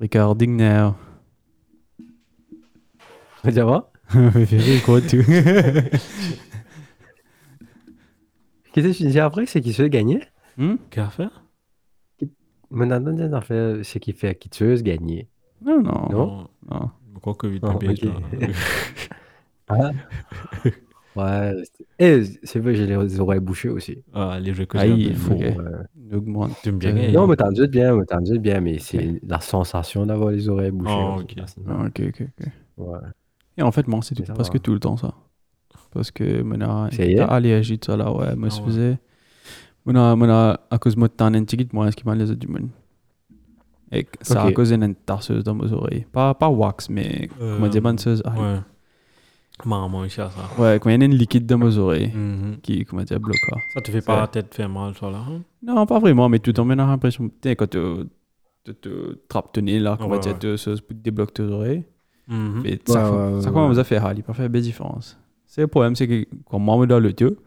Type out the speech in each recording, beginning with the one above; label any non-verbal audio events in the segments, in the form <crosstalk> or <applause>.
Recording now. Ça va Very good too. Qu'est-ce que tu disais après? C'est qui se gagner? Hmm? Qu'est-ce à faire? Mon attendant, en fait, c'est qui fait qui se gagner. Non, non. Non? non. Je crois que Oh, ok. là. <laughs> Ah. <laughs> Ouais. c'est- Eh, c'est vrai, j'ai les oreilles bouchées aussi. Ah, les jeux que Ah, j'ai il faut- bien Euh, gagner. Non, mais t'en dis bien, mais t'en dis bien, mais c'est la sensation d'avoir les oreilles bouchées. Oh, ok. personnellement. Ah, ok, ok, ok. Ouais. Et en fait, moi, c'est presque va. tout le temps ça. Parce que maintenant, allergie de ça là, ouais, moi, Ah je faisais. Maintenant, maintenant, à cause de as un ticket, moi, ce qui m'a les autres du monde. Et que ça a causé une tasseuse dans mes oreilles. Pas, pas wax, mais Euh, comment dire, banseuse. Ah, Ouais. Maman, ici à ça. Ouais, quand il y a une liquide dans mes oreilles Mhm. qui, comment dire, bloque. ça. Ça te fait pas la tête faire mal, toi, là hein? Non, pas vraiment, mais tout en menant l'impression. Tu sais, quand tu tu te trappes ton nez là, comment Ouais, dire, ouais. tu se débloques tes oreilles. Mhm. Et ça, Ouais, ouais, ouais, ça commence ouais. à faire il peut faire des différences. C'est le problème, c'est que quand moi, je me donne le dieu,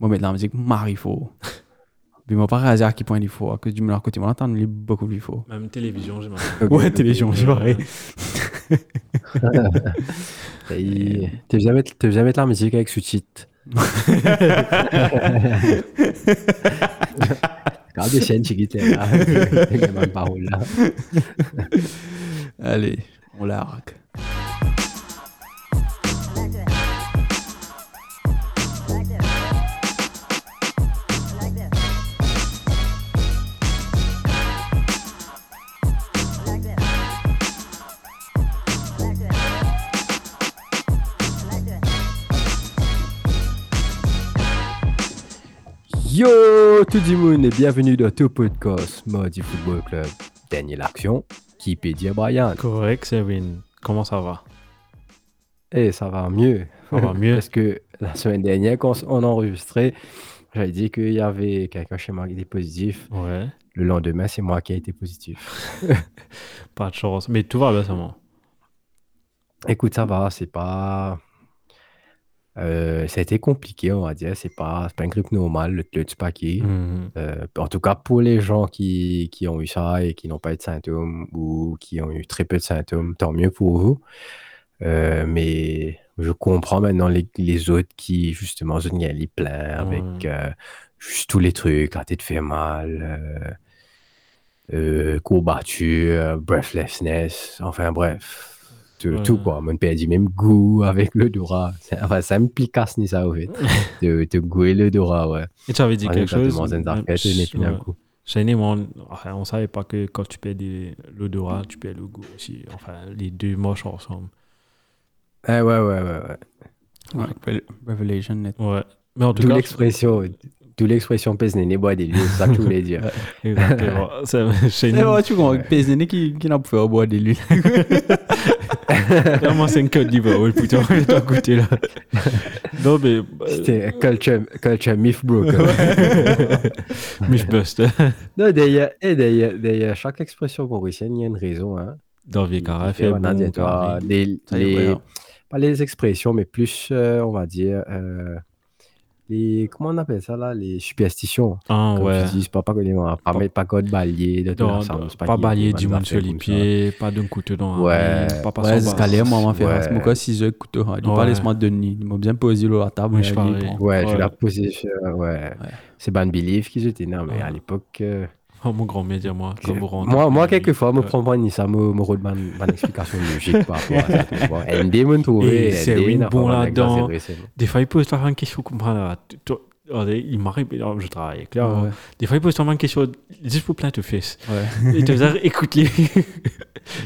moi, mettre la musique, Marie faux. Puis moi, pas réaliser à quel point il faut, <laughs> à cause du meilleur côté, moi, l'entendre, il est beaucoup plus faux. Même télévision, j'imagine. Ok, Ouais, télévision, c'est pareil. <laughs> Mettre, tu viens mettre la musique avec sous-titres. <laughs> Regarde des chaînes chiquites là. Il y a même parole là. Allez, on largue. Yo tout le monde et bienvenue dans tout podcast Modi Football Club. Dernière action, qui dire Brian Correct, Sevin. Comment ça va? Eh, ça va mieux. Ça va mieux. <laughs> Parce que la semaine dernière, quand on a enregistré, j'avais dit qu'il y avait quelqu'un chez moi qui était positif. Ouais. Le lendemain, c'est moi qui ai été positif. <laughs> Pas de chance. Mais tout va bien, ça va. Écoute, ça va, c'est pas. Euh, ça a été compliqué, on va dire. C'est pas, c'est pas une grippe normale, le, le. Mhm. Euh, en tout cas, pour les gens qui, qui ont eu ça et qui n'ont pas eu de symptômes ou qui ont eu très peu de symptômes, tant mieux pour vous. Euh, mais je comprends maintenant les, les autres qui, justement, se les plein avec Ouais. euh, juste tous les trucs, la tête fait mal, euh, euh, courbature, breathlessness, enfin bref. Tout, quoi, mon père dit même goût avec l'odorat. C'est- Enfin, ça implique à ce ni ça, au fait. <laughs> De, de goûter l'odorat, ouais. Et tu avais dit quelque chose nous, on, enfin, on savait pas que quand tu perds l'odorat, tu perds le goût aussi. Enfin, les deux moches ensemble. Ah ouais, ouais, ouais, ouais. Ouais, Revel- Revelation net. Ouais. Mais en tout D'où cas, l'expression, d'où l'expression pèse néné bois des lieux, <laughs> <laughs> c'est ça que je voulais dire. exactement. C'est vrai, tu comprends, PSN qui, qui n'a pas fait boire des lunes. Vraiment, c'est une Côte d'Ivoire. Oui, putain, je dois goûter là. Non, mais. euh, C'était culture, culture myth broker. <laughs> Mythbuster. non, d'ailleurs, et d'ailleurs, d'ailleurs, chaque expression mauricienne, il y a une raison. Hein. Dans les Ça y est, les- ouais. pas les expressions, mais plus, euh, on va dire, euh, les, comment on appelle ça là, les superstitions. Ah, Comme ouais. tu dis, pas pas qu'on est- pas Pas- mettre pas code balier, de tout Non, ensemble, c'est pas, balayer des du monde sur les ça. pieds, pas d'un couteau dans Ouais. pas passer Ouais, escalier, moi, on fait. 6 heures coûte Il dit Ouais. pas laisse-moi de nuit. Il m'a bien posé la table. Je. Ouais, tu l'as posé sur, ouais. C'est Ban Belief qui étaient non, mais à l'époque, euh, Oh, mon grand-mère, dis-moi, Je- comme vous. Moi, moi quelquefois, me Ouais. prends pas ni ça, me, me redemande une explication logique par rapport à ça. vois. <laughs> ND me. Et c'est oui, bon là-dedans. Des fois, il pose une question, allez, Il m'arrive, je travaille Ouais. Des fois, il pose une question, juste pour plein de fesses. Il te faisait écouter.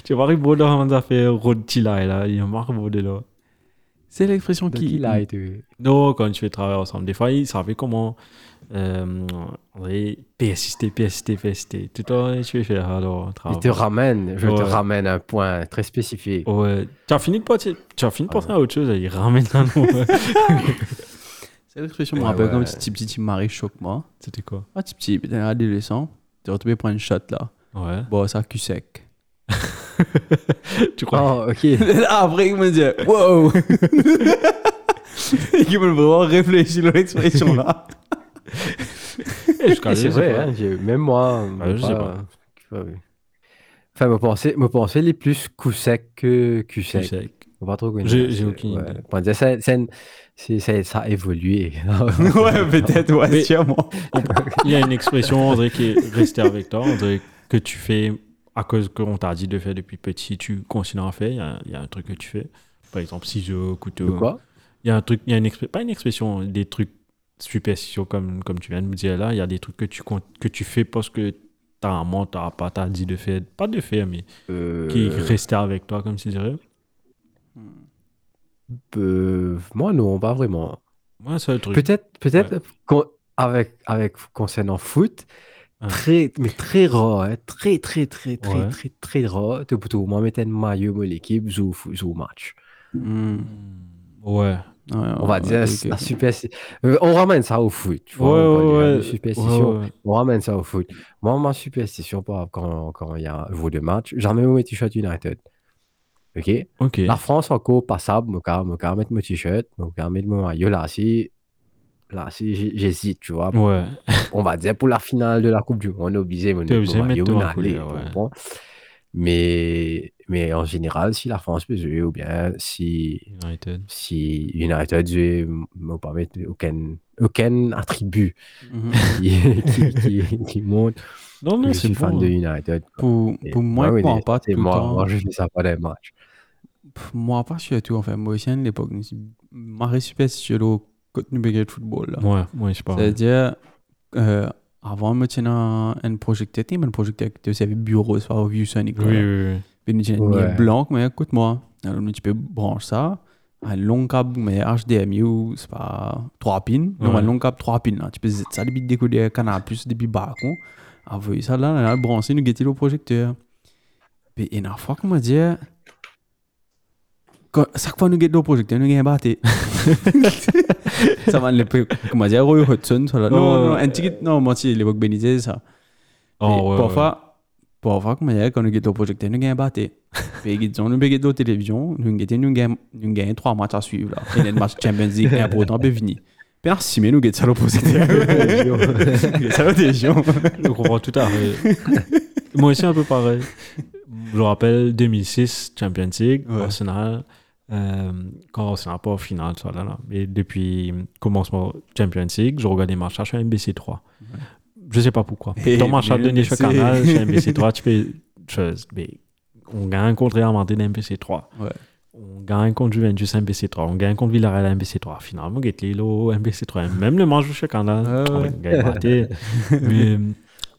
Tu vas arriver dans les affaires, Rod Tila, là. Il marre de là. C'est l'expression Qui l'a été. Non, quand tu fais travailler ensemble, des fois, il savait comment euh, allez, persister, persister, persister. Tout le temps, tu fais faire alors, Il te ramène, je te Ouais. ramène un point très spécifique. Ouais. Tu as fini de penser, tu as fini de penser à autre chose, il ramène un nom. <laughs> C'est l'expression, je me rappelle comme petit petit petit mari choque moi. C'était quoi? Ah, petit petit, t'es un adolescent. T'es retrouvé pour une shot là. Ouais. Bon, ça cul sec. <laughs> Tu crois? Oh, ok. Là, <laughs> après, il me dit Wow Il me vraiment réfléchir sur l'expression là. C'est vrai, pas. hein, même moi. Ah, je sais pas-. Enfin, me penser, me penser les plus coup sec que cul sec. Pas trop connu. J'ai- aucune Ouais. idée. Bon, ça, ça, c'est- ça, ça a évolué. <laughs> ouais, peut-être, ouais, Mais- sûrement. Il y a une expression, on dirait, qui est restée avec toi. On dirait que tu fais, à cause qu'on t'a dit de faire depuis petit, tu continues à faire. Il y a, il y a un truc que tu fais. Par exemple, ciseaux, De couteau. quoi? Il y a un truc, il y a une expé- pas une expression, des trucs superstitieux comme, comme tu viens de me dire là. Il y a des trucs que tu, que tu fais parce que ta maman t'a pas t'a dit de faire. Pas de faire, mais Euh, qui restait avec toi, comme tu dirais. euh, Moi, non, pas vraiment. Moi, c'est le truc. Peut-être, peut-être avec, avec concernant foot, Ah. très, mais très rare, hein, très, très, très, très, Ouais. très, très rare. Tu peux moi mettre un maillot de l'équipe, joue, joue match. Ouais. Ouais, On va ouais, dire la superstition. Euh, on ramène ça au foot. Tu vois, Ouais, on superstition. Ramène ça au foot. Moi, ma superstition, quand, quand il y a un jour de match, jamais mes t-shirt United. OK? Ok. La France encore passable, je vais je vais mettre mon t-shirt, je vais mettre mon maillot là, si, là, si j'hésite, tu vois. Ouais. On va dire pour la finale de la Coupe du Monde, on est obligé de mettre mon maillot, ouais. Mais, mais en général, si la France peut jouer, ou bien si, United. si United joue, je ne vais pas mettre aucun, aucun attribut Mhm. <laughs> qui, qui, qui, qui montre Non, non, je c'est suis fan bon. de hein. United. Pour, Et pour moi, oui, moi pas tout le moi, temps. moi, je fais ça pas des matchs. Moi pas surtout, enfin, moi aussi à l'époque, je suis superstitieux au contenu de football. Là. Ouais, ouais, je sais pas. C'est-à-dire, euh, avant, je tenais un, un projecteur, tu sais, un projecteur qui était bureau, soit au vieux Sonic. Oui, oui, oui. Ouais. mis blanc, mais écoute-moi, alors nous, tu peux brancher ça, un long câble, mais HDMI, ou c'est pas 3 pins, non, Ouais. un long câble 3 pins, là. tu peux ça depuis décoder canal plus depuis balcon, envoyer ça là, là, brancher, nous guetter le projecteur. Puis une fois qu'on m'a dit, chaque fois nous guettons le projecteur, nous gagnons batté. ça l'époque, comment dire, Roy Hudson. Non, non, un ticket, non, moi, c'est l'époque Benitez, ça. Et parfois, parfois, comme il y a, quand nous gagnons le projecteur, nous gagnons batté. Puis, nous gagnons la télévision, nous nous gagnons trois matchs à suivre, là. Et le match Champions League, important, puis fini. Puis, en six minutes, nous gagnons ça <laughs> gagnons ça la télévision. Je comprends tout à fait. Moi aussi, un peu pareil. Je me rappelle 2006, Champions League. Arsenal. Euh, quand Arsenal pas au final, ça là, là. Mais depuis commencement Champions League, je regarde les matchs sur MBC3. Je sais pas pourquoi. Et Dans match à mais donner sur c'est- canal, sur MBC3, tu fais <laughs> chose. Mais on gagne contre Real Madrid MBC3. Ouais. On gagne contre Juventus MBC3. On gagne contre Villarreal MBC3. Finalement, get Lilo MBC3. Même le match sur canal, Ouais, on ouais. gagne raté. Mais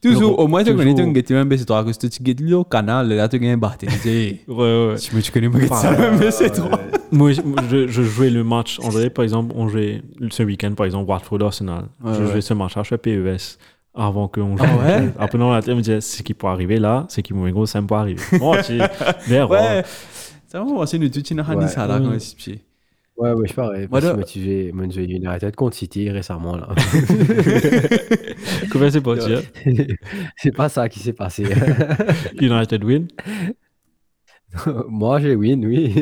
Toujours, au moins, tu connais, tu Toujours. gagnes un BC3, que si tu gagnes le canal, là, tu gagnes. Tu sais, ouais, ouais. Moi, tu connais pas ça, un BC3. Moi, je, jouais le match. On dirait, par exemple, on jouait ce week-end, par exemple, Watford Arsenal. Ouais, je ouais. jouais ce match-là, je fais PES. Avant qu'on joue. Ah ouais? <laughs> Après, dans la tête, me disais, ce qui peut arriver là, c'est qui mon gros, ça me peut arriver. Moi, tu vers <laughs> Ouais. Ça va, c'est une toute une ça, là, quand c'est petit. Ouais, ouais, je pareil. Moi, Parce que moi, j'ai United contre City récemment, là. <laughs> Comment c'est pas <laughs> dire c'est pas ça qui s'est passé. <laughs> United win? Moi, j'ai win, oui.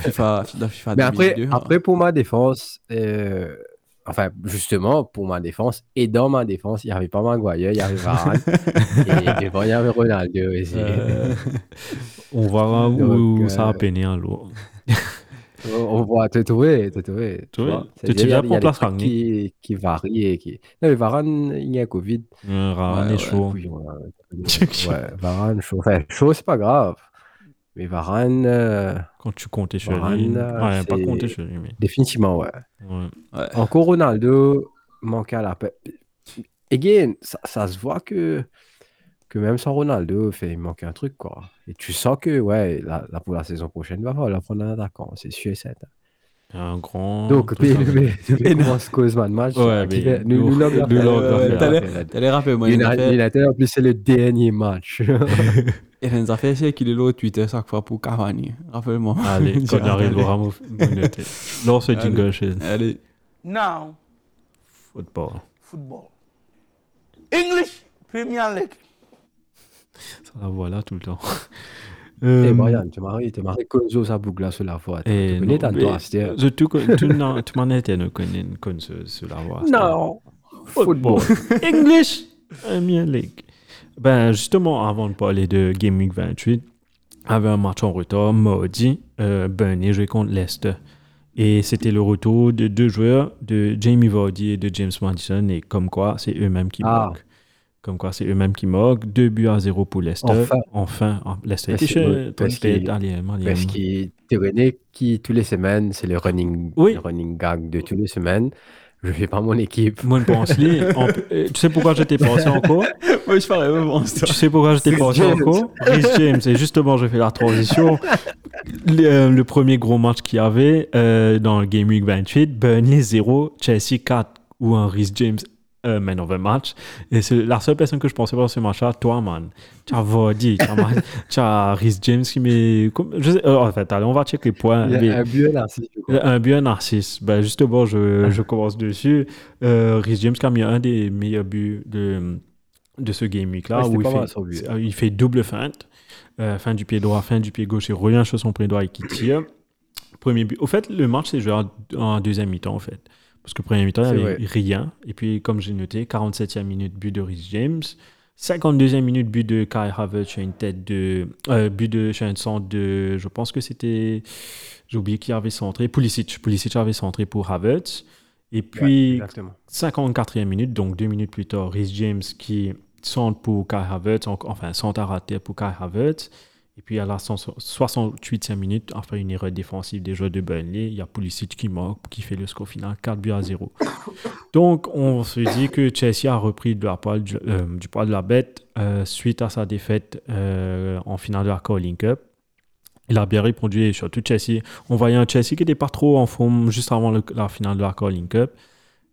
FIFA, FIFA Mais après, 2002, hein. après, pour ma défense, euh, enfin, justement, pour ma défense, et dans ma défense, il n'y avait pas Maguire, il y avait Varane, et devant, il y avait Ronaldo aussi. Euh, on verra où Donc, ça a peiné un lot. On voit te trouver, te trouver. Tu vois, vois. tu- tu C'est-à-dire, il y a- déjà il y a prends des place, trucs qui, qui varient. et Qui... Non, mais Varane, il y a Covid. Ouais, est ouais. chaud. <laughs> Ouais, Varane, chaud. Enfin, chaud, c'est pas grave. Mais Varane, euh, Quand tu comptais sur Varane, lui. euh, Ouais, pas compter sur lui, mais. définitivement, ouais. Ouais. Encore Ronaldo manque à la paix. Again, ça, ça se voit que, que même sans Ronaldo, fait, il manque un truc, quoi. Et tu sens que, ouais, là, là, pour la saison prochaine, il va falloir prendre un attaquant, c'est sûr et certain. Un grand. Donc, truc <laughs> mais, comme ça. mais, <laughs> mais comment se cause man match Ouais, mais fait- nous, nous- nous, <laughs> nous, t'allais- rappeler, moi, il United, en plus, c'est le dernier match. il a fait c'est qu'il est là au Twitter chaque fois pour Cavani. Rappelle-moi. Allez, quand arrive, m'a noté. Lance ce Allez. jingle chez Allez. Now, Football. football. English Premier League. Ça la voilà tout le temps. <laughs> Et Euh, Brian, tu m'as tu m'as Konzo sa boucle là sur la fois. Tu connais ta toi, c'était. je- tout con- tout non, tout m'en était ne connaît connaît ce ce la voix. Non, football. <laughs> English Premier League. Ben, justement, avant de parler de Game Week 28, avait un match en retard, maudit, euh, Burnley jouait contre Leicester. Et c'était le retour de deux joueurs, de Jamie Vardy et de James Madison, et comme quoi, c'est eux-mêmes qui Ah. moquent. Comme quoi, c'est eux-mêmes qui moquent. Deux buts à zéro pour Leicester. Enfin. Enfin, ah, Leicester Parce que- connais qui, tous les semaines, c'est le running, Oui. le running gag de tous les semaines. Je fais pas mon équipe. Moi, je pense <laughs> euh, Tu sais pourquoi je t'ai pensé encore Ouais, je bon, c'est Tu sais pourquoi je t'ai pensé James. encore Rhys James. Et justement, je fais la transition. Le, euh, le premier gros match qu'il y avait euh, dans le Game Week 28, Burnley 0, Chelsea 4, ou un Rhys James euh, man of the match. Et c'est la seule personne que je pensais voir ce match-là, toi, man. Tu as Vardy, tu as, Man- <laughs> tu as Rhys James qui met. Je sais, euh, en fait, allez, on va checker les points. Il y Les- a un but je crois. un but, un narcisse. Ben justement, je, je commence dessus. Euh, Rhys James qui a mis un des meilleurs buts de, de ce game week-là. Ouais, où il, fait, il double feinte. Euh, fin du pied droit, fin du pied gauche. Il revient sur son pied droit et qui tire. Premier but. Au fait, le match s'est joué en, en deuxième mi-temps, en fait. Parce que premier mi-temps, il n'y avait rien. Et puis, comme j'ai noté, 47e minute, but de Rhys James. 52e minute, but de Kai Havertz sur une tête de. euh, but de. Sur un centre de. Je pense que c'était. J'ai oublié qui avait centré. Pulisic. Pulisic avait centré pour Havertz. Et Ouais, puis, exactement. 54e minute, donc deux minutes plus tard, Rhys James qui centre pour Kai Havertz, en- enfin centre à rater pour Kai Havertz. Et puis à la 68e minute, après une erreur défensive des joueurs de Burnley, il y a Pulisic qui marque, qui fait le score final 4 buts à 0. <coughs> Donc on se dit que Chelsea a repris de la poil, du, euh, du poil de la bête euh, suite à sa défaite euh, en finale de la Carling Cup. Il a bien répondu et surtout Chelsea. On voyait un Chelsea qui n'était pas trop en forme juste avant le- la finale de la Carling Cup.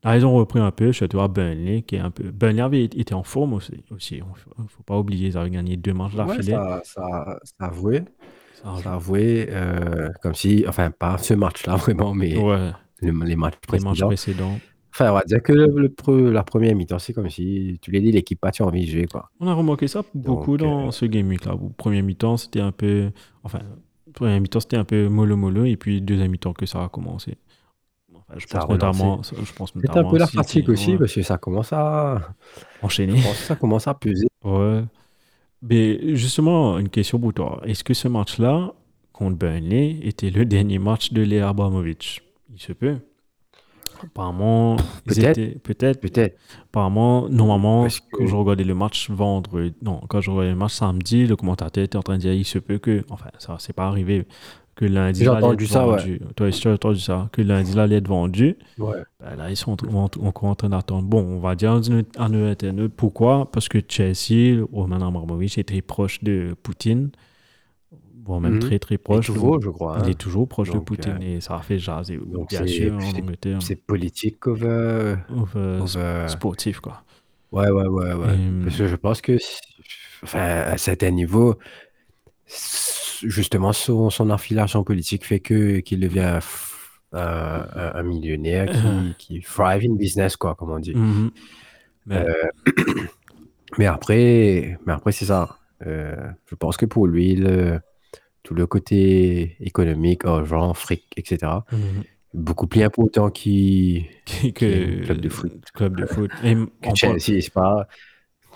Là, ils ont repris un peu, surtout à Burnley, qui est un peu. Burnley avait été en forme aussi. aussi. Il ne faut pas oublier, ils avaient gagné deux matchs Ouais, d'affilée. ça, ça, ça a avoué. Ça a a avoué, euh, comme si, enfin, pas ce match-là <laughs> vraiment, mais Ouais, le- les matchs les matchs précédents. précédents. Enfin, on va dire que le, la première mi-temps, c'est comme si tu l'as dit, l'équipe pas envie de jouer, quoi. On a remarqué ça beaucoup Donc, dans euh, ce game week là. Au premier mi-temps, c'était un peu. Enfin, premier mi-temps, c'était un peu mollo-mollo, et puis deuxième mi-temps que ça a commencé. Je pense notamment. relancé. Je pense C'est un peu la fatigue aussi, ouais. parce que ça commence à, Enchaîner. je pense que ça commence à peser. Ouais. Mais justement, une question pour toi. Est-ce que ce match-là, contre Burnley, était le dernier match de Lea Abramovich Il se peut. Apparemment, peut-être. peut-être. Peut-être. Apparemment, normalement, que- quand je regardais le match vendredi, non, quand je regardais le match samedi, le commentateur était en train de dire il se peut que, enfin, ça, c'est pas arrivé, que lundi, J'ai il entendu ça, ouais. vendu. Toi, si tu as entendu ça, que lundi, il allait être vendu. Ouais. Ben là, ils sont en- en- encore en train d'attendre. Bon, on va dire nos internautes pourquoi? Parce que Chelsea, Roman Abramovich, est très proche de Poutine. Bon, même Mhm. très très Et proche. toujours, je crois. Il hein. est toujours proche Donc, de Poutine et ça a fait jaser, donc bien c'est- sûr, en Angleterre. C'est politique over, Over- over- sportif, quoi. Ouais, ouais, ouais, ouais. Et, Parce que je pense que, enfin, à un certain niveau, s- justement, son, son affiliation politique fait que qu'il devient un, millionnaire qui, qui thrive in business, quoi, comme on dit. Mhm. Mais- <clears throat> Mais après, mais après c'est ça. Euh, je pense que pour lui, le- tout le côté économique, argent, fric, etc., Mhm. beaucoup plus important qui, <laughs> que, que club de foot. club de foot. Et <laughs> on que parle- Chelsea. C'est pas,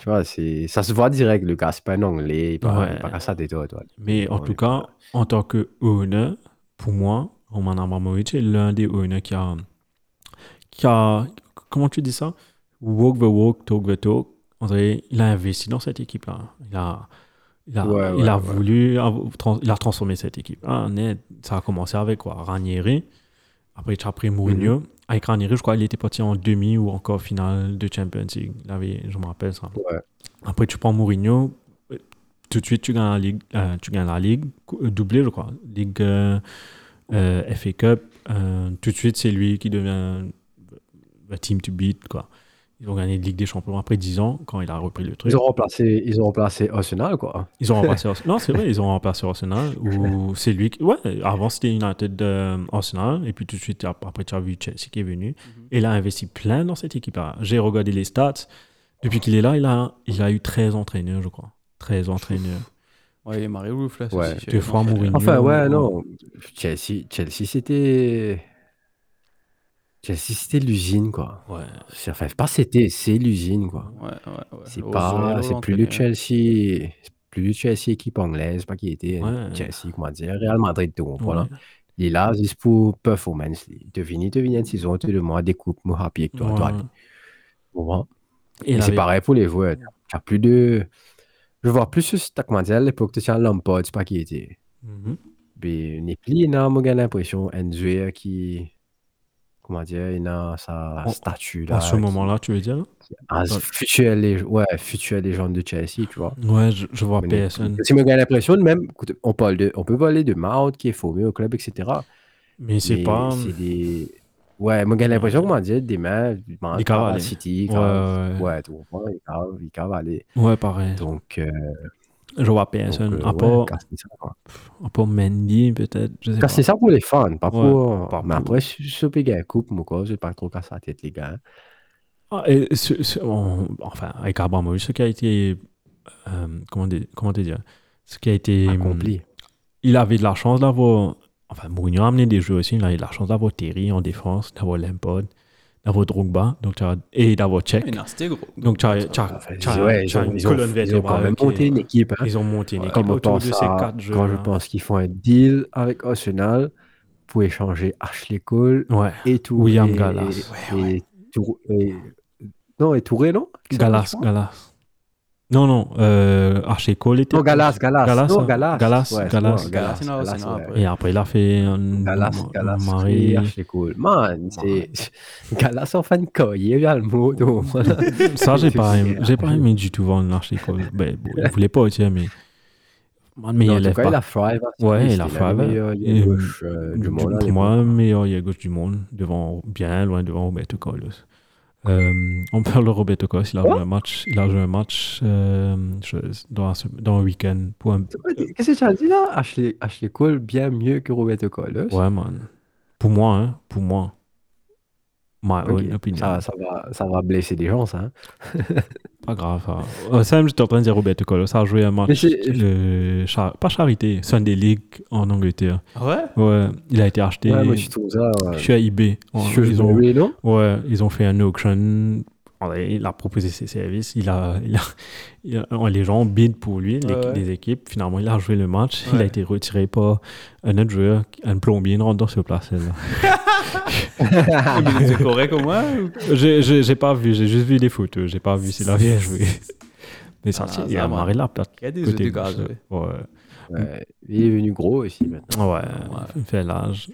tu vois, c'est, ça se voit direct, le gars, c'est pas un anglais, il pas, Ouais. pas ça des toi, toi. mais en tout cas, en tant que owner, pour moi, Roman Abramovich est l'un des owners qui a, qui a, comment tu dis ça? Walk the walk, talk the talk. Dirait, il a investi dans cette équipe-là. Il a, il a, Ouais, il ouais, a ouais. voulu, il a transformé cette équipe. Ah, net, ça a commencé avec quoi? Ranieri. Après, tu as pris Mourinho. Mhm. Avec Ranieri, je crois qu'il était parti en demi ou encore finale de Champions League. Je me rappelle ça. Ouais. Après, tu prends Mourinho. Tout de suite, tu gagnes la Ligue. euh, tu gagnes la Ligue. cou- euh, doublé, je crois. Ligue euh, euh, FA Cup. tout de suite, c'est lui qui devient le team to beat. Quoi. Ils ont gagné la Ligue des Champions après 10 ans, quand il a repris le truc. Ils ont remplacé, ils ont remplacé Arsenal, quoi. Ils ont remplacé <laughs> Arsenal. Non, c'est vrai, ils ont remplacé Arsenal. Ou c'est lui qui. Ouais, avant c'était United euh, Arsenal. Et puis tout de suite, ap- après, tu as vu Chelsea qui est venu. Et il a investi plein dans cette équipe-là. J'ai regardé les stats. Depuis qu'il est là, il a, il a eu 13 entraîneurs, je crois. 13 entraîneurs. <laughs> Ouais, il est Mario Ruthless Ouais. aussi. Deux fois Mourinho. Enfin, ouais, ouais. non. Chelsea, Chelsea c'était. Chelsea, c'était l'usine, quoi. Ouais. C'est- Enfin, pas c'était, c'est l'usine, quoi. Ouais, ouais, ouais. C'est pas, c'est plus le. Chelsea, c'est plus le Chelsea équipe anglaise, pas qui était Ouais. Chelsea, comment dire, Real Madrid, tout, voilà. Est là, juste pour performance. Il te finit, te finit une saison, tu le mois, découpe, moi, happy avec toi, toi. Comprends? Et Et c'est pareil pour les joueurs. Tu as plus de. Je vois plus ce comment dire, à l'époque, tu as Lampard, c'est pas qui était. Mhm. Mais n'est plus, il a moi, j'ai l'impression, un joueur qui. Comment dire, il a sa statue là. À ce moment-là, tu veux dire Un futur, lég- ouais, futur légende de Chelsea, tu vois. Ouais, je, je vois personne. plus. Si moi, j'ai l'impression, de même, on, parle de, on peut parler de Mount qui est formé au club, etc. Mais c'est pas. C'est des. Ouais, moi, j'ai l'impression, comment dire, des mains, Des City, Ouais, ouais. ouais, comprends, il cave, il cave, allez. Ouais, pareil. Donc, euh, Je vois donc, personne. euh, à part, ça, à part Mendy, peut-être. Casser ça pour les fans, pas pour. mais après, si je peux gagner coupe, moi, quoi, je pas trop casser la tête, les gars. Ah, enfin, avec Abramovich, ce qui a été. euh, comment, te dire Ce qui a été. Accompli. Il avait de la chance d'avoir. Enfin, Mourinho a amené des jeux aussi. Il a eu de la chance d'avoir Terry en défense, d'avoir Lampard, d'avoir Drogba donc, tu as- et d'avoir gros. Donc, tu as, ils ont, une ils ont- colonne ils ont vertébrale quand même qui monté une équipe. hein. Ils ont monté une équipe autour de ces quatre jeux. quand je pense qu'ils font un deal avec Arsenal pour échanger Ashley Cole Ouais. et tout. William et, Gallas. Non, et Touré, non? Galas, Galas. Non, non, euh, Archie Cole était. Non, Galas, Galas. Galas, non, hein. Galas. Galas, Ouais, c'est Galas. Galas, non, Galas, non, ouais. après. Et après, il a fait un. Galas, un Galas, mari- et Ashley Cole. Man, c'est. Galas en fan de il y a le mot. <laughs> Ça, j'ai pas, aimé- j'ai pas aimé du tout vendre Archie Cole. <laughs> Ben, bon, il voulait pas aussi, mais. Man, mais Non, il en tout cas, pas. il a Thrive. Ouais, c'est il a le Thrive, euh, du monde. à Pour moi, meilleur il gauche du monde, devant, bien loin devant Roberto Carlos. Euh, on parle de Roberto Carlos, il a joué un match, il a joué un match euh, dans, un, dans un week-end pour un, Qu'est-ce que tu as dit là? Ashley, Ashley Cole, bien mieux que Roberto Carlos. Ouais, man. Pour moi, hein. Pour moi. My Ok, own opinion. Ça, ça, va, ça va blesser des gens, ça. hein. <laughs> Pas grave. ça. Euh, Sam, j'étais en train de dire Roberto Carlos. Ça a joué un match. de char- Pas Charité, Sunday League en Angleterre. Ah Ouais? Ouais, il a été acheté. Ouais, moi, je trouve ça. je suis à eBay. Ils, ont, non? Ouais, ils ont fait un auction. Il a proposé ses services. Il a, il a, il a- les gens bid pour lui, les, Ouais, ouais. les équipes. Finalement, il a joué le match. Il a été retiré par un autre joueur, un plombier, une rentre sur place. C'est <laughs> correct au moins ou- J'ai pas vu, j'ai juste vu des photos. J'ai pas vu s'il a bien joué. Mais ça, Ah, ça il a marré là, peut-être. Il y a des côté ouais. Ouais. Il est devenu gros aussi maintenant. Ouais, il fait l'âge.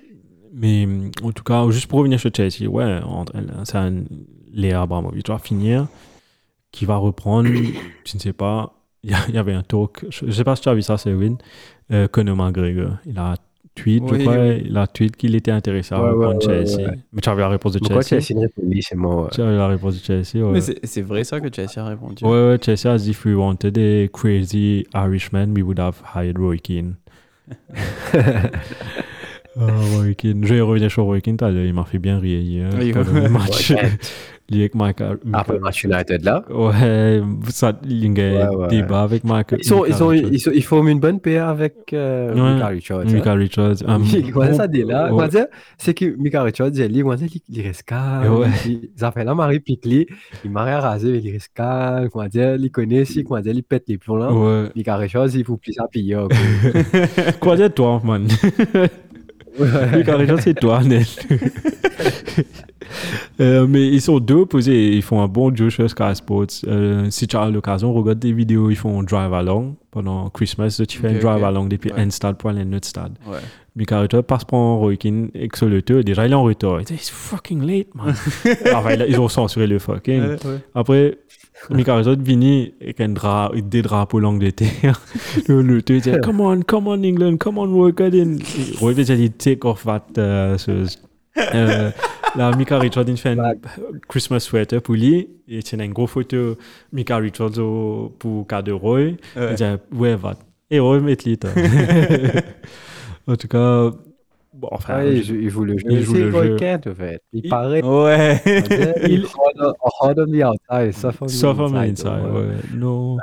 Mais en tout cas, juste pour revenir sur Chelsea, ouais, c'est un Léa Abramovic va finir, qui va reprendre, je ne sais pas, il y, avait un talk, je ne sais pas si tu as vu ça, c'est Win, euh, Conor McGregor. Il a tweet, je crois, oui. il a tweet qu'il était intéressé à Ouais, reprendre ouais, Chelsea. ouais. Mais tu avais la réponse de Pourquoi Chelsea? Chelsea C'est moi. ouais. Tu avais la réponse de Chelsea, ouais. Mais c'est vrai ça que Chelsea a répondu. Ouais, ouais, Chelsea a dit if we wanted a crazy Irishman, we would have hired Roy Keane. Ah, <laughs> <laughs> Roy Keane. Je vais revenir sur Roy Keane il m'a fait bien rire hier. Oui, pendant ouais. le match. Avec Michael. Après le match United là. Ouais, ça, il y a un débat avec Michael. Ils, sont, ils, sont, ils, sont- ils forment une bonne paire avec euh, Ouais. Mika Richards. Hein. Michael Richards. <laughs> un Comment ça dit là ouais. C'est que Mika Richards, il il il reste calme. Ouais. Il il fait la Marie Picli, il m'a rien rasé, mais il reste calme. Comment dire, il connaît, si, comment dire, il pète les plombs là. Ouais. Mika Richards, il faut plus ça piller. quoi. <laughs> Quoi dire toi, man? Michael Richards, c'est toi, Nel. <laughs> Euh, mais ils sont deux opposés. Ils font un bon duo sur Sky Sports. Euh, si tu as l'occasion, regarde des vidéos. Ils font un drive along pendant Christmas. Tu fais un drive along depuis Ouais. un stade pour aller à un autre stade. Ouais. Passe pour Roy Keane et que le tour, déjà il est en retard. Il dit, It's fucking late, man. <laughs> enfin, il ils ont censuré le fucking. Ouais. Après, Richards vini avec un dra des drapeaux l'Angleterre. <laughs> le, le il dit, Come on, come on, England, come on, work it in. Et Roy Keane dit, Take off that. euh, Mika Richards il fait un Christmas sweater pour lui. Et c'est une grosse photo Mika Richards au- pour cas de Roy. Il dit, ouais, va. Et Roy met. <laughs> En tout cas, bon, enfin, Ouais, il je- joue, il joue le jeu. il joue le jeu. En fait. Il, Il- paraît. Ouais. il hard on- the outside, soft on the on inside. inside, donc, ouais. Non.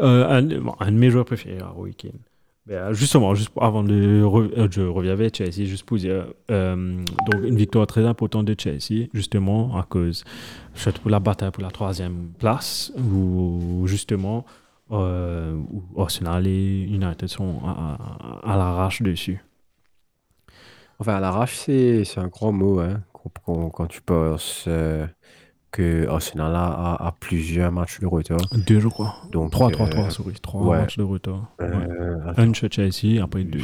Euh, un, bon, un de mes joueurs préférés, Keane. Ben, justement, juste avant de euh, je reviens avec Chelsea, juste pour dire, euh, donc une victoire très importante de Chelsea, justement à cause, surtout pour la bataille pour la troisième place, où justement euh, où Arsenal et United sont à, à- l'arrache dessus. Enfin, à l'arrache, c'est un grand mot, hein, quand tu penses euh, que Arsenal a, a- a plusieurs matchs de retard. Deux, je crois. Donc, 3, 3, 3, euh, sorry. 3 ouais. matchs de retard. Ouais. euh, Un chez Chelsea, après deux.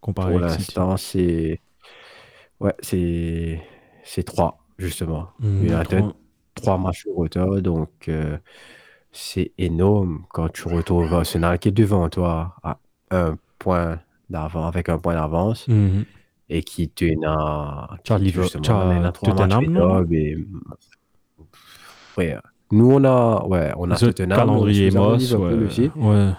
Comparé pour l'instant, c'est. Ouais, c'est. C'est trois, justement. Hmm, United, trois. trois matchs de retard, donc euh, c'est énorme quand tu retrouves Arsenal qui est devant toi à un point d'avance, avec un point d'avance, Mhm. Et qui tenait matchs Tottenham, et- Ouais. Nous, on a, ouais, on a Ce Tottenham, calendrier Moss, ouais. aussi, ouais.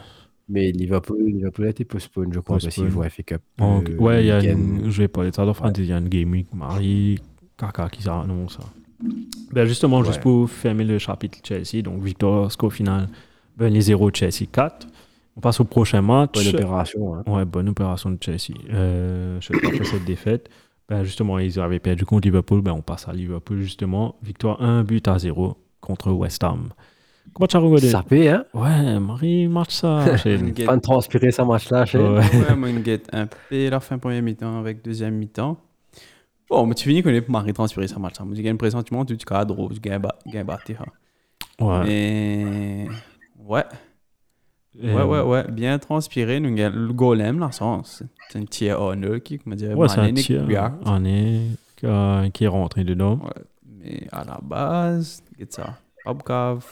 mais Liverpool, Liverpool a été postpone, je crois, parce qu'ils FA Cup. Donc, euh, ouais, il y a une, je vais ça dans France, il y a une week, Marie, Kaka qui s'annonce ça. Ben justement, juste pour fermer le chapitre Chelsea, donc victoire, score final, Burnley 0, Chelsea 4. On passe au prochain match. Bonne opération. Hein. Ouais, bonne opération de Chelsea. Euh, je sais pas, après cette défaite, ben justement, ils avaient perdu contre Liverpool, ben on passe à Liverpool justement. Victoire 1 but à 0 contre West Ham. Comment tu as regardé? Ça paie, hein? Ouais, Marie, match ça. <laughs> Pas de transpirer ça match-là, Ouais. Ouais, moi, une get un peu la fin première mi-temps avec deuxième mi-temps. Bon, mais tu finis qu'on est Marie transpirer ça match. Moi, j'ai tu cadres, tu gagnes gagne battu. Ouais. Mais. Ouais, ouais, ouais, ouais, bien transpiré. Nous gagnons le golem, là, sens. C'est un tiers honneur qui, comment dire, Ouais, c'est un euh, qui est rentré dedans. Ouais, mais à la base, get ça. Hop, cave.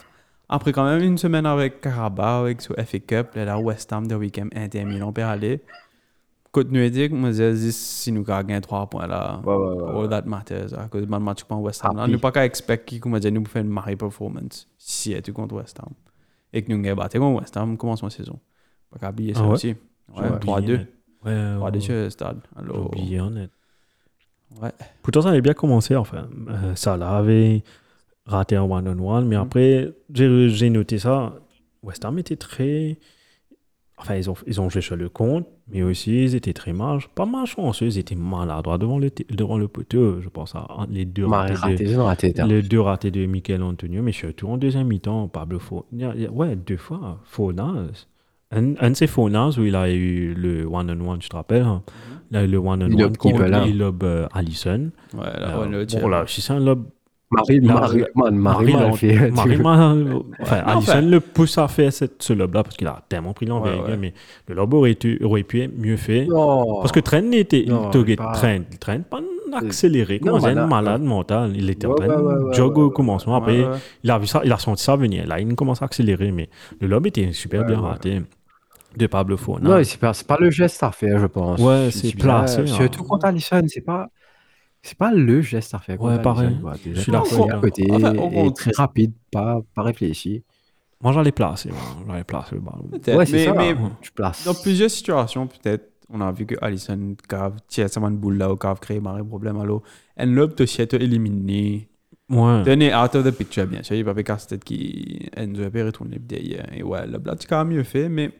Après, quand même, une semaine avec Carabao, avec ce FA Cup, là, la West Ham de week-end, Inter Milan, per aller. Côte Nuédique, moi, je dis, si nous gagnons 3 points là, Ouais, ouais, ouais. all that matters. À cause de mon match contre West Ham. Là, nous pas qu'à expect dire, nous faire une marée performance si elle est contre West Ham. Et que nous gagnons battu contre West Ham, commence ma saison. Pas qu'à oublier ça Ah aussi. Ouais, J'ai 3-2. oublié, net. Ouais, 3-2 ouais. sur le stade. J'ai Alors, oublié, honnête. ouais. Pourtant, ça avait bien commencé, enfin. Euh, Salah avait raté un one-on-one, Mm. mais après, j'ai j'ai noté ça. West Ham était très. Enfin, ils ont, ils ont joué sur le compte, mais aussi, ils étaient très mal. Pas malchanceux, ils étaient maladroits devant le, devant le poteau. Je pense à un- les deux ratés de- raté. Les deux ratés de Michael Antonio, mais surtout en deuxième mi-temps, Pablo Fornaz. Ouais, deux fois, Fornaz. Un, un de ces où il a eu le one-on-one, tu te rappelles hein? Il a eu le one-on-one contre lobe euh, Allison. Ouais, là, Euh, on le bon, là, si c'est un lobe. Marie, Marie, man, Marie, Marie fait. Marie mal- Enfin, Allison le pousse à faire cette, ce lobe-là parce qu'il a tellement pris l'envergure, Ouais, ouais. mais le lobe aurait, pu être mieux fait. Non. Parce que Trent était. Non, il te- pas- accéléré, Non, comme un malade, malade mental. Il était en train de ouais, ouais, jogger ouais, au ouais. commencement. Après, il a vu ça, il a senti ça venir. Là, il commence à accélérer, mais le lobe était super Ouais, bien ouais. raté de Pablo Fornaz. Non, c'est pas, pas le geste à faire, je pense. Ouais, c'est placé, hein. Surtout contre Allison, c'est pas. C'est pas le geste à faire. contre Ouais, pareil. Quoi. Je suis est à côté Enfin, et très rapide, pas, pas réfléchi. Moi, j'allais placer. J'allais placer le ballon. Peut-être, Ouais, c'est mais, ça. mais Tu places. dans plusieurs situations, peut-être, on a vu que Allison cave tient sa boule là, au cave créé marre problème à l'eau. Et l'autre te chie éliminé. Ouais. Tenez, out of the picture, bien sûr. Il va faire casse-tête qui Enzo a retourné derrière. Et ouais, le blat, c'est quand même mieux fait, mais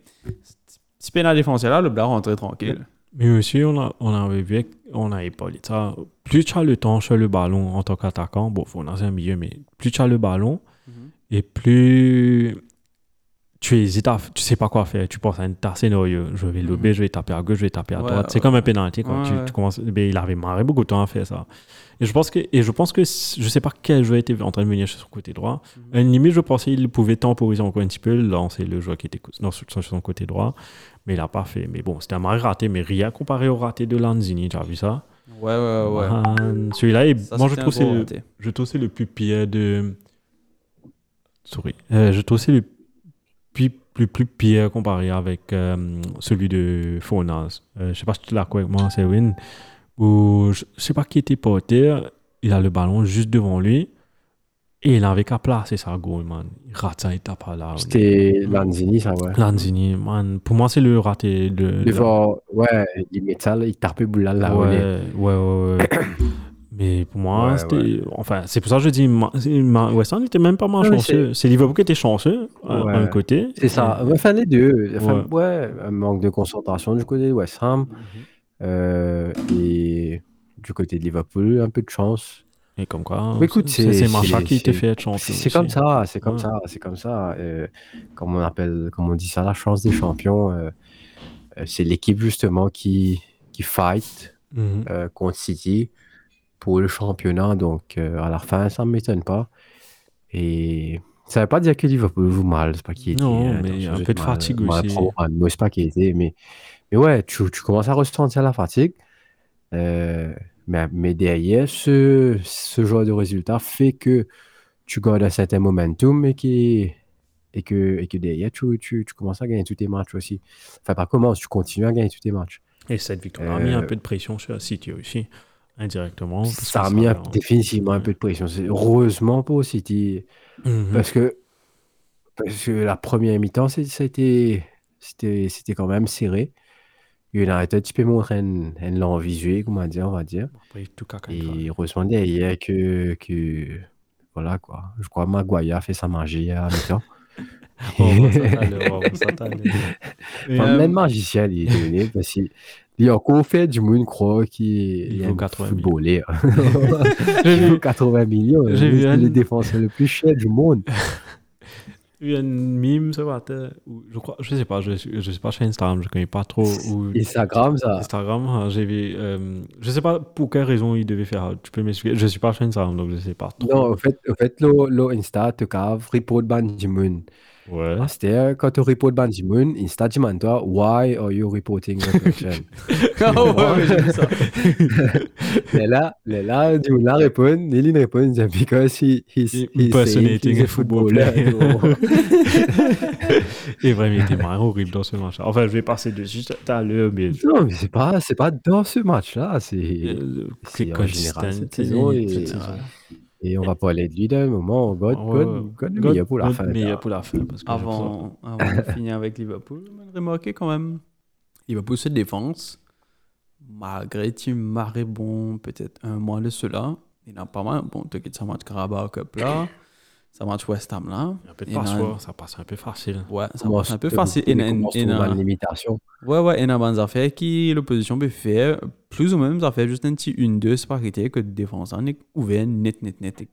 si peine à défoncer là, le blat rentre tranquille. Mais aussi, on, a, on avait vu, on avait parlé de ça. Plus tu as le temps sur le ballon en tant qu'attaquant, bon, faut dans un milieu, mais plus tu as le ballon et plus tu hésites, à, tu sais pas quoi faire. Tu penses à un tas scénario. Je vais lober, je vais taper à gauche, je vais taper à Ouais, droite. C'est ouais. comme un penalty. Quand Ouais, tu, commences, mais il avait marré beaucoup de temps à faire ça. Et je pense que, et je pense que je sais pas quel joueur était en train de venir sur son côté droit. À une limite, je pensais qu'il pouvait temporiser encore un petit peu, lancer le joueur qui était non, sur son côté droit. Mais il a pas fait. Mais bon, c'était un marré raté, mais rien comparé au raté de Lanzini. Tu as vu ça? Ouais, ouais, ouais. Man, Celui-là, moi je trouve c'est je trouve le plus pire de. Sorry. Euh, je trouve c'est le plus, plus, plus pire comparé avec euh, celui de Fornaz. Euh, je sais pas si tu l'as quoi avec moi, Win. Où je sais pas qui était porté, il a le ballon juste devant lui il avait qu'à placer sa goal, man. Il rate ça, il tape à là. C'était Lanzini, ça, ouais. Lanzini, man. Pour moi, c'est le raté de. Fois, ouais, il met ça, il tape boule là, Ouais, ouais, ouais, ouais. <coughs> Mais pour moi, Ouais, c'était. Enfin, c'est pour ça que je dis. ma- c'est- ma- West Ham n'était même pas mais chanceux. C'est Liverpool qui était chanceux, à Ouais. un côté. C'est ça. Enfin, les deux. Enfin, Ouais. ouais. un manque de concentration du côté de West Ham. euh, et du côté de Liverpool, un peu de chance. Et comme quoi, Mais écoute, c'est c'est- qui te c'est- fait être chanceux. C'est comme ça, c'est comme Ouais. ça, c'est comme ça. euh, comme on appelle, comme on dit ça, la chance des champions. euh, euh, c'est l'équipe justement qui, qui fight Mhm. euh, contre City pour le championnat. Donc à la fin, ça ne m'étonne pas. Et ça ne veut pas dire que Liverpool joue mal, c'est pas qui était. Non, mais attention, un j'ai peu de mal- fatigue mal aussi. moi, c'est pas qui était, mais, mais ouais, tu, tu commences à ressentir la fatigue. Euh, mais, mais derrière, ce, ce genre de résultat fait que tu gardes un certain momentum et, qui, et, que, et que derrière, tu, tu, tu commences à gagner tous tes matchs aussi. Enfin, pas commence, tu continues à gagner tous tes matchs. Et cette victoire a mis un Euh, peu de pression sur la City aussi, indirectement. Ça a mis un- définitivement un peu de pression. Heureusement pour City. Mhm. Parce que, parce que la première mi-temps, c'était quand même serré. United, tu peux montrer un, un lent visuel, comment dire, on va dire. Après, tout fois. Et heureusement derrière que, que voilà quoi. Je crois que Maguire a fait sa magie à mi-temps. <laughs> T'allait, oh, <laughs> même magicien, il est donné parce qu'il il a encore fait du monde croire qu'il Il est vaut un 80 millions. footballeur. <laughs> Il vaut 80 millions. C'est le défenseur le plus cher du monde. Il y a une mime ce matin, où je crois, je sais pas, je, suis- je sais pas sur Instagram, je connais pas trop. Ou Instagram, ça. Instagram, hein, j'ai vu, euh, je sais pas pour quelle raison il devait faire. Tu peux m'expliquer Je suis pas sur Instagram, donc je sais pas trop. Non, en fait, en fait, le, le Insta te cave report Banjimun. Ouais. C'est-à-dire, quand tu report Banjimun, Insta demande toi, why are you reporting the person? <laughs> Ah ouais, j'ai vu ça. <laughs> Mais là, mais là, du là répond, Néline répond, il dit, because he, he's, He- he's impersonating a a <laughs> football footballer. Et vraiment, il était marrant horrible dans ce match. Enfin, je vais passer dessus tout à l'heure, mais. non, mais c'est pas, c'est pas dans ce match-là, c'est, euh, c'est c'est en cette et- cette on va parler de lui d'un moment, God, Ouais, God, God, God- meilleur pour la fin. pour la fin. Parce que Avant, avant de <laughs> finir avec Liverpool, on remarqué quand même. Liverpool se défense. Malgré Tim Marais, bon, peut-être un mois de cela. Il a pas mal. Bon, tu as ça match Carabao Cup là. Ça match West Ham là. Un peu de Il y en a- passoire, ça passe un peu facile. Ouais, ça Commence- passe un peu facile. Et, et, et, et, une limitation. Ouais, ouais, il y a bonnes affaires qui l'opposition peut faire. Plus ou moins, ça fait juste un petit 1-2 sparité que de défense. On est ouvert net, net, net.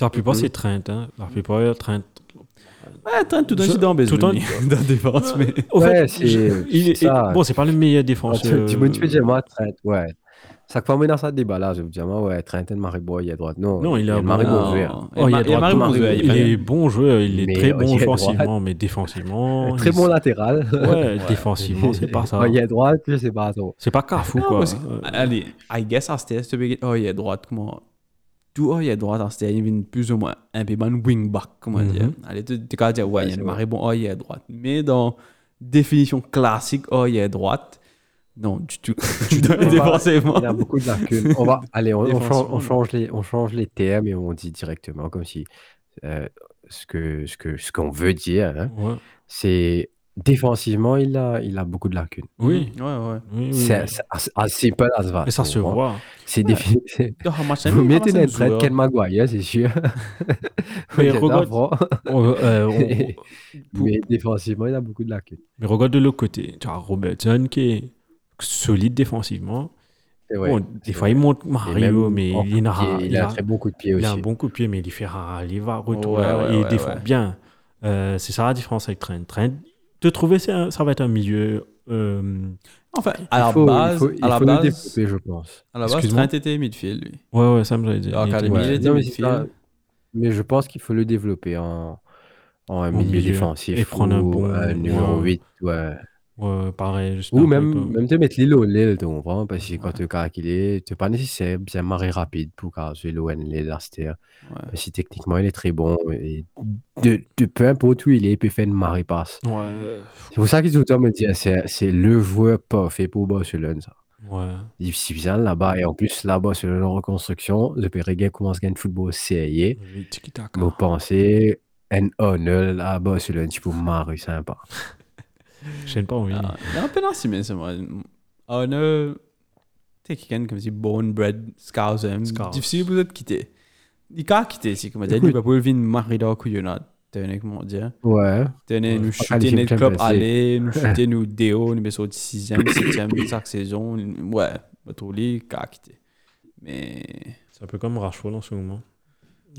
La plupart, c'est Trent. Hein. La plupart, Trent. Ouais, t'as tout un Je- petit dans tout un- dans la défense, mais. Ouais, c'est-. Bon, c'est pas le meilleur Ah, défenseur. Tu tu me dis, tu moi, Trent, ouais. Chaque fois, dans ça débat là, je me dis, moi, ouais, Trent et Marie-Boy, il est à droite. Non, Non, il est y à a Marie bon- Boy. Oh, il, droit droit, il, Bouzoué, il est bon joueur, il est Mais très il bon offensivement, mais défensivement. Très il- bon latéral. Ouais, défensivement, c'est pas ça. Quand il est à droite, je sais pas. C'est pas Carrefour, Non, quoi. Euh, Allez, I guess à ce oh, il est droite, comment. Tout, oh, il est droite, à ce test, il vient plus ou moins un peu un wing-back, comment Mhm. dire. Allez, tu tu vas dire, ouais, il y a le bon, oh, il est droite. Mais dans définition classique, oh, il est droite, non, du tout. <laughs> Tu dois. Il y a beaucoup de lacunes. On va, allez, on, on change, Défensivement, on, change les, on change les termes et on dit directement comme si euh, ce que ce que ce qu'on veut dire, hein, ouais. c'est défensivement, il a, il a beaucoup de lacunes. Oui, Ouais, ouais. oui, oui. C'est c'est as as simple as that. Et ça se voit. C'est défini. c'est- Oh, match, Vous mettez une une traite Ken Maguire, c'est sûr. <laughs> Mais <laughs> regarde- euh, Mais défensivement, il a beaucoup de lacunes. Mais regarde de l'autre côté. Tu as Robertson qui est solide défensivement. Ouais, bon, des fois, vrai. il monte Mario, même mais il, pied, il a il un a- très bon coup de pied il aussi. a un bon coup de pied, mais il fait rare. Il va retourner. Ouais, ouais, il ouais, défend ouais. bien. Euh, c'est ça la différence avec Trent. Trent, de trouver, ça, ça va être un milieu. euh, Enfin, à la il faut, base, il faut, il à la faut le base, développer, je pense. à la base, Excuse-moi. Trent était midfield, lui. Ouais, ouais, ça me. Ah, Il était- il était Non, mais, c'est midfield. ça. Mais je pense qu'il faut le développer en, en milieu, milieu. défensif. Et prendre un ou bon- un numéro ouais. 8. Ouais. Ouais, pareil. juste Ou un peu même, comme- même te mettre l'île au tu comprends? Parce que quand tu calcules, tu pas nécessaire bien marrer rapide pour caser l'ON, les Laster. Ouais. Parce que techniquement, il est très bon. Et de, de peu importe où il est, il peut faire une marée passe. Ouais, euh, C'est pour ça que tout le temps me dit, c'est c'est le joueur parfait pour Barcelone, ça. ouais. Il vient là-bas, et en plus, là-bas, sur la reconstruction, le Périguet commence à gagner le football sérieux. Oui, tiki-taka. Vous pensez, un honneur là-bas, sur le tu peux marrer sympa. Je sais pas envie. Ah, Il y a un peu dans mais c'est vrai. On a. Tu sais, quelqu'un comme si born bred Scousem. Scouse. Difficile pour eux de quitter. Il a quitté, si, comme dire, Écoute. Liverpool vient marrer dans couillonnade. Tenez, comment dire. Ouais. Tenez, nous Pas chuter qualifié notre Champions club aller, nous chuter nous déo, nous baisser au 6e, 7e, chaque saison. Ouais, pas trop il a quitté. Mais. C'est un peu comme Rashford en ce moment.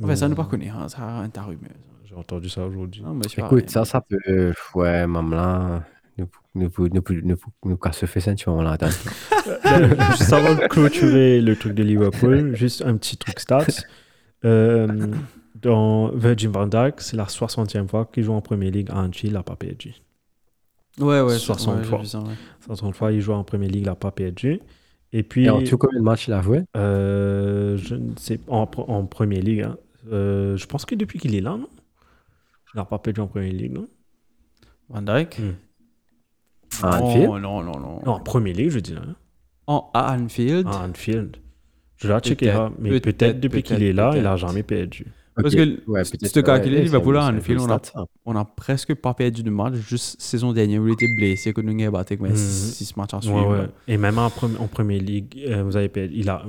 Enfin, ça, nous pas connaît, hein, ça a un tas rumeur. J'ai entendu ça aujourd'hui. Écoute, ça, ça peut. euh, Ouais, maman <laughs> là. Nous, nous, nous, nous, nous, nous, nous, se fait ça, tu vois, on. Juste avant de clôturer le truc de Liverpool, <laughs> juste un petit truc stats. Euh, dans Virgin van Dijk, c'est la 60e fois qu'il joue en Premier League à Anfield, il n'a pas PSG. Ouais, ouais, 60 ouais, fois. ça, ouais. 60 fois, il joue en Premier League, il n'a pas PSG. Et puis, Et en tout, combien de matchs il a joué euh, je ne sais en, en Premier League, hein. Euh, je pense que depuis qu'il est là, non? Il n'a pas perdu en Premier League, non? Van Dijk? Hmm. À Anfield Non, non, non, non. Non, en Premier League, je dis. Hein. En, à Anfield À Anfield. Je checker, Peut-être, hein, mais peut-être, peut-être depuis peut-être, qu'il est là, il n'a jamais perdu. Parce que Ouais, ouais, qu'il est, c'est Liverpool, à Anfield, on a- ça. on a presque pas perdu de match, juste saison dernière où il était blessé, que nous avons battu Mhm. 6 matchs à Ouais, suivre. ouais. Et même en, en Premier League, euh, vous avez perdu. Il a,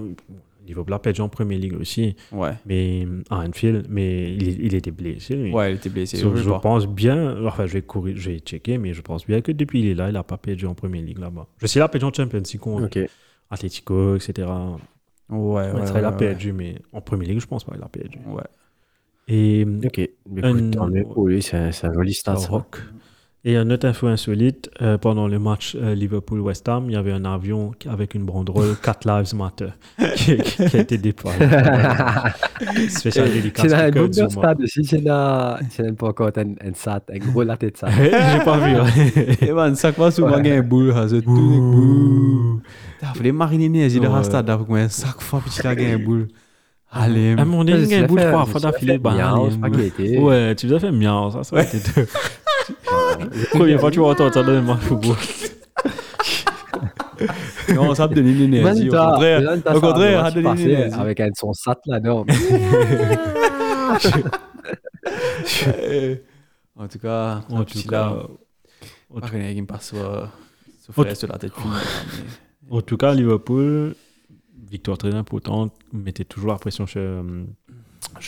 A perdu en Premier League aussi, Ouais, mais à Anfield, mais il, il était blessé. lui. ouais, il était blessé. So, je pense bien, enfin je vais courir, je vais checker, mais je pense bien que depuis il est là, il n'a pas perdu en Premier League là-bas. Je sais, il a perdu en Champions League contre Ok. Atletico, etc. Ouais, ouais, ça, il a ouais. perdu, mais en Premier League, je pense pas, il a perdu. Ouais. Et Ok. Écoute, Un- c'est un, joli ça. rock. Et un autre info insolite, euh, pendant le match euh, Liverpool-West Ham, il y avait un avion avec une banderole <laughs> 4 Lives Matter qui, qui- qui a été déployé. Spécial dédicace C'est un de Zuma. stade aussi, c'est pas encore un, un sat, un gros la tête ça. J'ai pas vu. Et man, chaque fois, souvent, il y a un boule, ça, c'est tout. Bouh. T'as fait les mariner, il est Ouais. resté là, moi, chaque fois, petit, il y a un boule. Allez, À un moment donné, il y a un bout de trois fois d'affilée. bah. Ouais, tu nous as fait miaou, ça, ça aurait été deux. Première fois que tu vas entendre ça dans le match football. non, ça me donne une énergie. Au contraire, au contraire, ça donne une énergie. Avec un son sat là-dedans. <laughs> Euh, <laughs> En tout cas, En tout cas, y ait qui me passe sur sur En frère sur la tête. en tout cas, Liverpool, victoire très importante, mettait toujours la pression chez,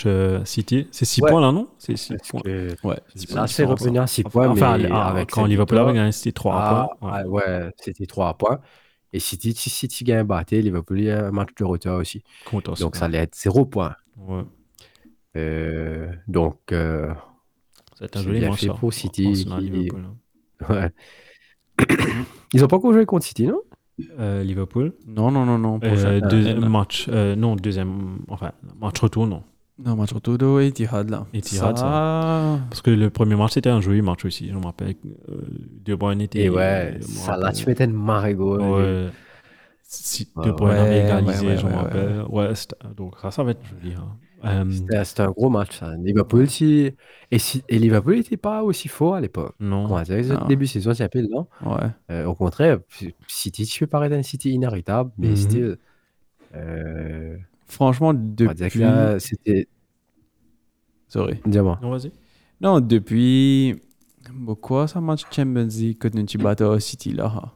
euh, chez City. C'est 6 Ouais. points là, non? C'est 6 Parce points. que Ouais, Là, c'est revenu à 6 points. Enfin, mais ah, avec quand Liverpool avait gagné, c'était 3 Ah, points. Ouais. ouais, c'était 3 points. Et City, si City gagne batté, Liverpool, il y a un match de retard aussi. Contre Donc ça allait être 0 points. Ouais. Euh, donc, euh, C'est un joli match. fait pour City, qui- Liverpool. hein. <laughs> ouais. Ils ont pas encore joué contre City, non? Euh, Liverpool. Non, non, non, non. Euh, deuxième Euh, match. euh, non, deuxième. Enfin, match retour, non. Non, match retour de Etihad là. Etihad, ça. Parce que le premier match, c'était un joli match aussi. Je me rappelle. Euh, De Bruyne était. Et ouais, ça là, rappelle. tu mettais une marée gros. Ouais. Si De Bruyne avait égalisé, ouais, je me ouais, rappelle. Ouais, donc ça, ça va être joli. hein. Euh, C'était un gros match, ça. Liverpool, si... Et, si... et Liverpool n'était pas aussi fort à l'époque. non. Comment dire, Non. début de saison, c'est peu lent. Ouais. Euh, au contraire, City, tu peux paraître un City inarrêtable, mais still, euh, Franchement, on depuis. que là, c'était. Sorry. Dis-moi. Non, vas-y. Non, depuis. Bon, quoi, ça match Champions League que tu battes au City là.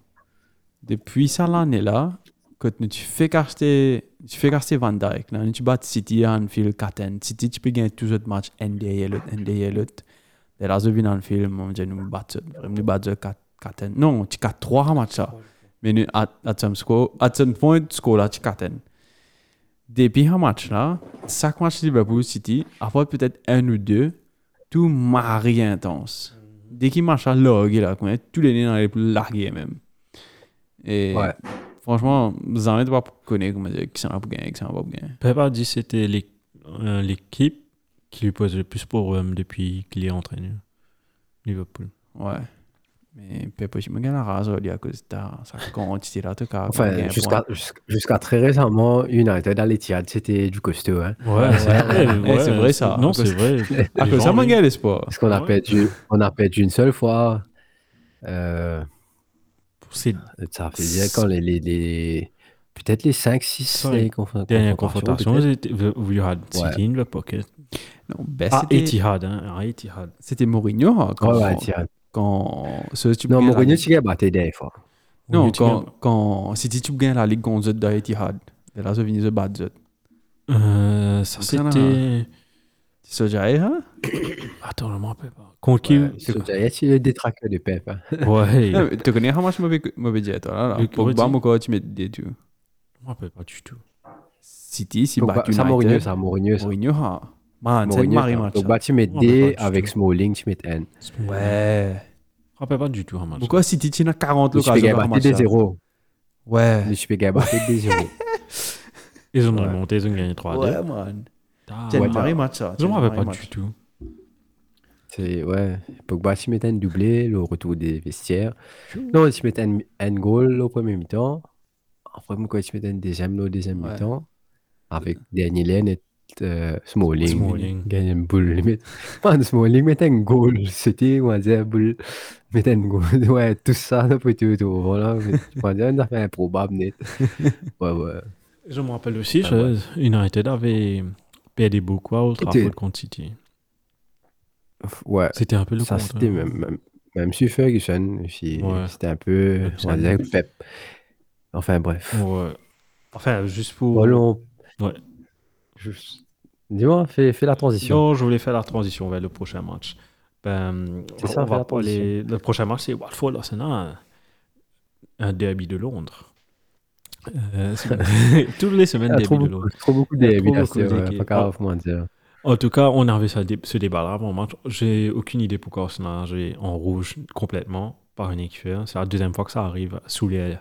Depuis ça l'année là, quand tu fais caster, tu fais caster Van Dijk, là, tu bats City à Anfield 4 City, tu peux gagner tous les autres matchs NDA l'autre, NDA l'autre. Et là, je viens Anfield, moi, je nous bats, nous bats 4 4 Non, tu 4 3 match ça. Mais nous, à à some score, à some point, score là, tu 4 Depuis un match là, chaque match Liverpool City, après peut-être un ou deux, tout marie intense. Dès qu'il marche à larguer là, tous les dans les plus largués même. Et Ouais. franchement, vous en pas pour connaître comment dire qui s'en va pour gagner, qui s'en va pas pour gagner. Dit que c'était euh, l'équipe qui lui pose le plus problème depuis qu'il est entraîneur. Liverpool. Ouais. Mais Pep aussi me gagne la race à cause de ça. Quantité là, en tout cas. Enfin, jusqu'à jusqu'à- jusqu'à très récemment, United à l'Etihad, c'était du costaud. Hein, Ouais, c'est vrai, Ouais, vrai, ça. Non, c'est vrai. À cause de ça, gagne l'espoir. parce qu'on a, Ouais. perdu, on a perdu une seule fois. Euh, C'est ça fait dire quand les. les, les- Peut-être les 5-6 Ça, les confrontations. dernières confrontations, peut-être. vous you had. City in the pocket. Non, ben, Ah, c'était- Etihad, hein. Ah, Etihad. C'était Mourinho hein, quand, Ouais, ouais, Etihad. Quand ce tu Non, la- tu gagnes battu des fois. Non, quand, quand City tu gagnes la Ligue contre Zut d'Etihad. Et là, ça finit de battre Zut. Euh, ça, c'était. C'est ça, j'ai hein? <coughs> Attends, je ne me rappelle pas. Contre qui Ouais, c'est le détraqueur de Pep hein? <laughs> Ouais. Ah, Tu connais comment je m'avais dit, toi, là, là? Pogba, mon coach, tu mets des tu. Je me rappelle pas du tout. City, si Pogba- bat Ça, Mourinho, United. ça, Mourinho. ça. Mourinho, ha. Man, c'est Marie ça. match. Pogba, tu mets Je me rappelle D avec. Smalling, tu mets N. Ouais. Je me rappelle pas du tout un match. Pourquoi City, tu as 40 Le Super l'occasion par match. des là? 0. Ouais. Le Super Gaba, c'est des 0. Ils ont remonté, ils ont gagné 3-2. Ouais, man. C'est Ouais, un Marie match, ça. Je me rappelle pas du tout. C'est, ouais. Pogba, tu mets un doublé, le retour des vestiaires. Non, tu mets un, un goal au premier mi-temps. Après, moi, tu mets un deuxième au deuxième mi-temps. Avec Danny Lane et Smalling. Smalling. Gagne une boule. Man, Smalling met un goal. C'était, on va dire, boule. Met un goal. <laughs> Ouais, tout ça, là, peut être autour. Voilà. On va dire, on a fait improbable, net. <laughs> Ouais, ouais. Je me rappelle aussi, Ah, je- United avait perdu beaucoup à Old C'était- Trafford contre City. Ouais. C'était un peu le Ça, contre. c'était même, même, même sur Ferguson aussi. Ouais. C'était un peu, on va dire, pep. Enfin, bref. Ouais. Enfin, juste pour. Ouais. Juste- Dis-moi, fais, fais la transition. Non, je voulais faire la transition vers le prochain match. Ben, C'est ça, on va la parler. Le prochain match, c'est Watford Arsenal. Un derby de Londres. Euh, c'est- <laughs> <laughs> Toutes les semaines, Il y a derby de Londres. trop beaucoup Il y a d'évites trop à ce beaucoup ouais, d'équipes. Pas grave, comment dire. En tout cas, on avait ce, dé- ce débat-là avant le match. J'ai aucune idée pourquoi Arsenal joué en rouge complètement par une équipe. C'est la deuxième fois que ça arrive sous les,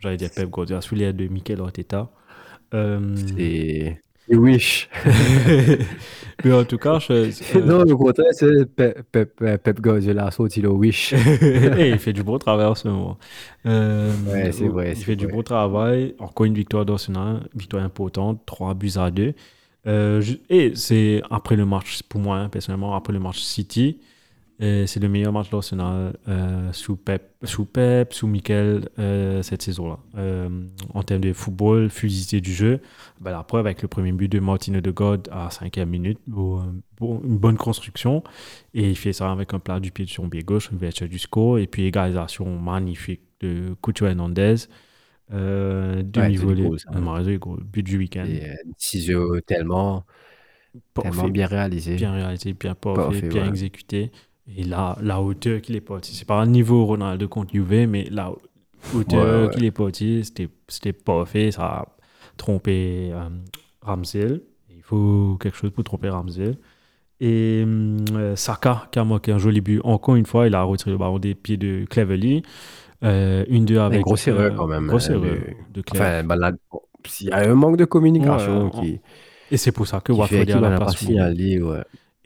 j'allais dire Pep Guardiola, sous les de Mikel Arteta. Euh, C'est. Wish. <laughs> mais en tout cas, je, euh, non, le contraire, c'est Pep, Pep, Pep Guardiola sorti le Wish. <laughs> Eh, il fait du bon travail en ce moment. Euh, Ouais, c'est vrai, Il fait du bon travail. Encore une victoire d'Arsenal, victoire importante, 3 buts à 2. Euh, et c'est après le match, pour moi, hein, personnellement, après le match City, et c'est le meilleur match d'Arsenal euh, sous Pep, sous Pep, sous Mikel euh, cette saison-là. Euh, en termes de football, fluidité du jeu, ben, la preuve avec le premier but de Martino de God à 5e minute, euh, bon, une bonne construction. Et il fait ça avec un plat du pied de son pied gauche, une ouverture du score, et puis égalisation magnifique de Couture Hernandez. Ouais, demi-volée, marais, goal, but du week-end. Ciseaux tellement, tellement bien réalisé. bien réalisé, bien parfait, bien ouais. exécuté. Et là, la hauteur qu'il est parti, c'est pas un niveau Ronaldo contre Juve, mais la hauteur Ouais, ouais. qu'il est parti, c'était parfait. Ça a trompé euh, Ramsey. Il faut quelque chose pour tromper Ramsey. Et euh, Saka qui a marqué un joli but. Encore une fois, il a retiré le ballon des pieds de Cleverly. Euh, une deux avec. Une grosse erreur euh, quand même. Grosse hein, erreur de- de. Enfin, ben là, bon, il y a un manque de communication Ouais, qui, Et c'est pour ça que Watford à la n'a pas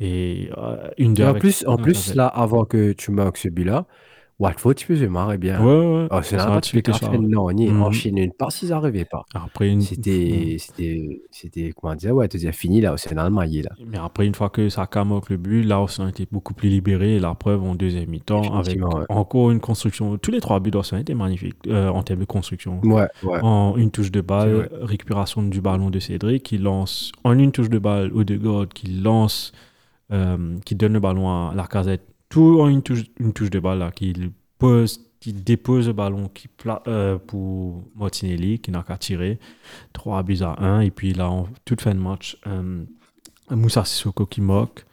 Et euh, une Et en avec- plus, en plus là, avant que tu marques ce but-là, Watford, tu peux marrer bien. Ouais, ouais. Oh, c'est là tu fais non, ni Mhm. enchaîner une passe, ils n'arrivaient pas. Après une... C'était, <laughs> c'était, c'était, comment dire, ouais, tu fini là, c'est dans le maillet là. Mais après, une fois que Saka marque le but, là, on a été beaucoup plus libéré. La preuve en deuxième mi-temps, avec ouais. encore une construction. Tous les trois buts d'Arsenal étaient magnifiques euh, en termes de construction. Ouais, ouais. En une touche de balle, récupération du ballon de Cédric, qui lance en une touche de balle au de qui lance, euh, qui donne le ballon à la casette, tout en une touche, une touche de balle, là, qui pose, qui dépose le ballon qui pla- euh, pour Martinelli, qui n'a qu'à tirer. 3 buts à 1. Et puis là, en toute fin de match, euh, Moussa Sissoko qui moque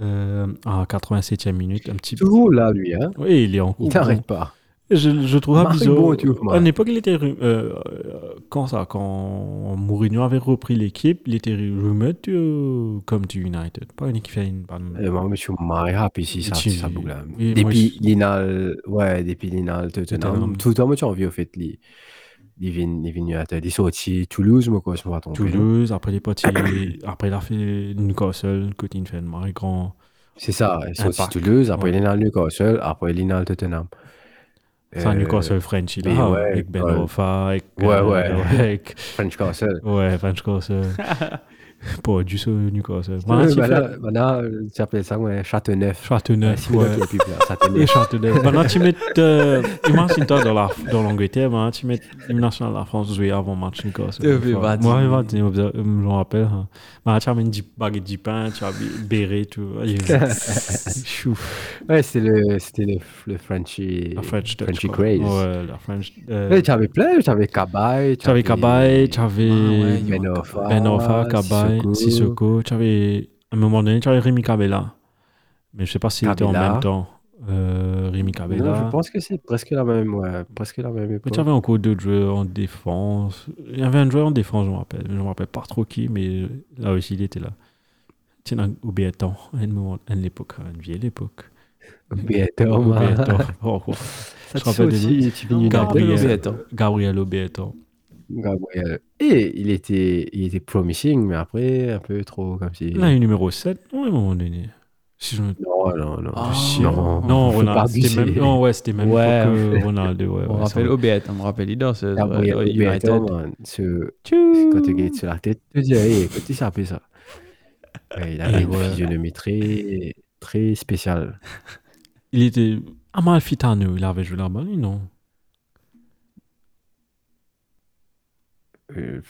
à 87e minute. Un petit peu. Toujours là, lui, hein. Oui, il est en Il t'arrête pas. Je, je trouve ça bizarre. Bon, tu vois, à l'époque, il était. euh, euh, quand ça Quand Mourinho avait repris l'équipe, il était rumeur euh, comme du United. Pas une équipe une. Euh, moi, je suis marré happy si ça, Tu- ça bouge là. moi, Depuis l'inal, ouais, depuis l'inal, Tottenham. Tottenham. Tout le temps, moi, j'ai envie, au fait, les, attends, ils sont aussi Toulouse, moi, quoi, je me tomber. Toulouse, après les petits. <coughs> après, il a fait Newcastle, côté une fait grand. C'est ça, aussi Impact. Toulouse, après Ouais. l'inal Newcastle, après l'inal Tottenham. C'est un Euh, Newcastle French, il mais a, ouais, avec Ben avec. Ouais, euh, French Castle. Ouais, French Castle. <laughs> <laughs> Pour du saut Newcastle. Ouais, Voilà, tu bah fais- là, bah là, euh, tu appelles ça ouais, Châteauneuf. Châteauneuf, C'est ouais. clair, Et Châteauneuf. Châteauneuf. Maintenant, tu mets. euh, Imagine-toi dans la- dans l'Angleterre, maintenant, tu mets l'hymne national de la France jouer avant le match. Euh, va Moi, dire. va dire, je me rappelle. hein. Maintenant, tu amènes 10 baguettes de pain, tu as bé- béret, tout. <laughs> Chou. Ouais, c'était le, c'était le, le Frenchy, La French. Frenchy. Craze. Ouais, la French. euh, Ouais, tu avais plein, tu avais Cabaye, Tu avais Cabaye, tu avais Ah ouais, Ben Cabaye, Sissoko. Sissoko. Tu avais, à un moment donné, tu avais Rémi Cabella. Mais je sais pas s'il était en même temps. Euh, Rémi Non, Cabella. je pense que c'est presque la même, ouais, presque la même époque. tu avais encore d'autres joueurs en défense. Il y avait un joueur en défense, je me rappelle. Je me rappelle pas trop qui, mais là aussi, il était là. Tiens, au Béton, à un moment- à une époque, une vieille époque. Béton, Au ouais. Béton. Oh, oh. Ça Je te rappelle de fait lui. aussi, une Gabriel. Gabriel. Béton. Gabriel. Et il était, il était promising, mais après, un peu trop comme si. Là, il est numéro 7, ouais, à un moment donné. Si je me Non, non, non. Ah, non, Non, Ronaldo, c'était même, non, ouais, c'était même Ouais, que Ronaldo. Ouais, On ouais, rappelle Obet, on me rappelle leader, c'est euh, United. ce- quand tu gagnes sur la tête, tu dis, hey, il s'appelle ça. Ouais, il avait une ouais. physionomie très, très spéciale. Il était Amalfitano, il avait joué là-bas, lui, non? Euh.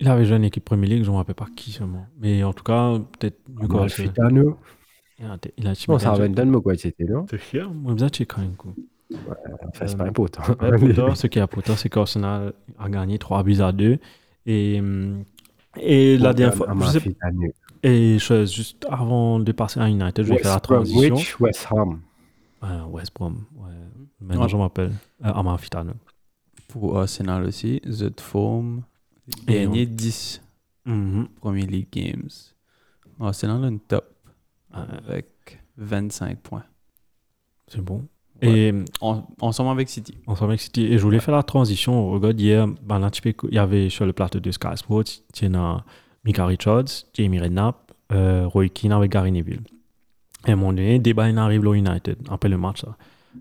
Il avait joué une équipe Premier League, je ne me rappelle pas qui seulement. Mais en tout cas, peut-être Newcastle. Amalfitano. Il a, il a Non, ça va donner quoi, c'était, non? C'est fier, moi, bien, c'est quand même. Enfin, c'est pas important. Ouais, pourtant, ce qui est important, c'est qu'Arsenal a gagné 3 buts à 2. Et, et la dernière fois, je et chose, juste avant de passer à United, je vais faire la West transition. Bromwich, West Ham? Euh, West Brom, ouais. Maintenant, Ouais. je m'appelle euh, Amalfitano. Pour Arsenal aussi, The Form, gagné 10 Mhm. Premier League Games. Arsenal a une top avec 25 points. c'est bon. Ouais. Et En- ensemble avec City. ensemble avec City. Et je voulais faire la transition. Regarde, hier, ben, il y avait sur le plateau de Sky Sports, as Mika Richards, Jamie Redknapp, euh, Roy Keane avec Gary Neville. Et à un moment donné, débat il arrive au United, après le match. Là.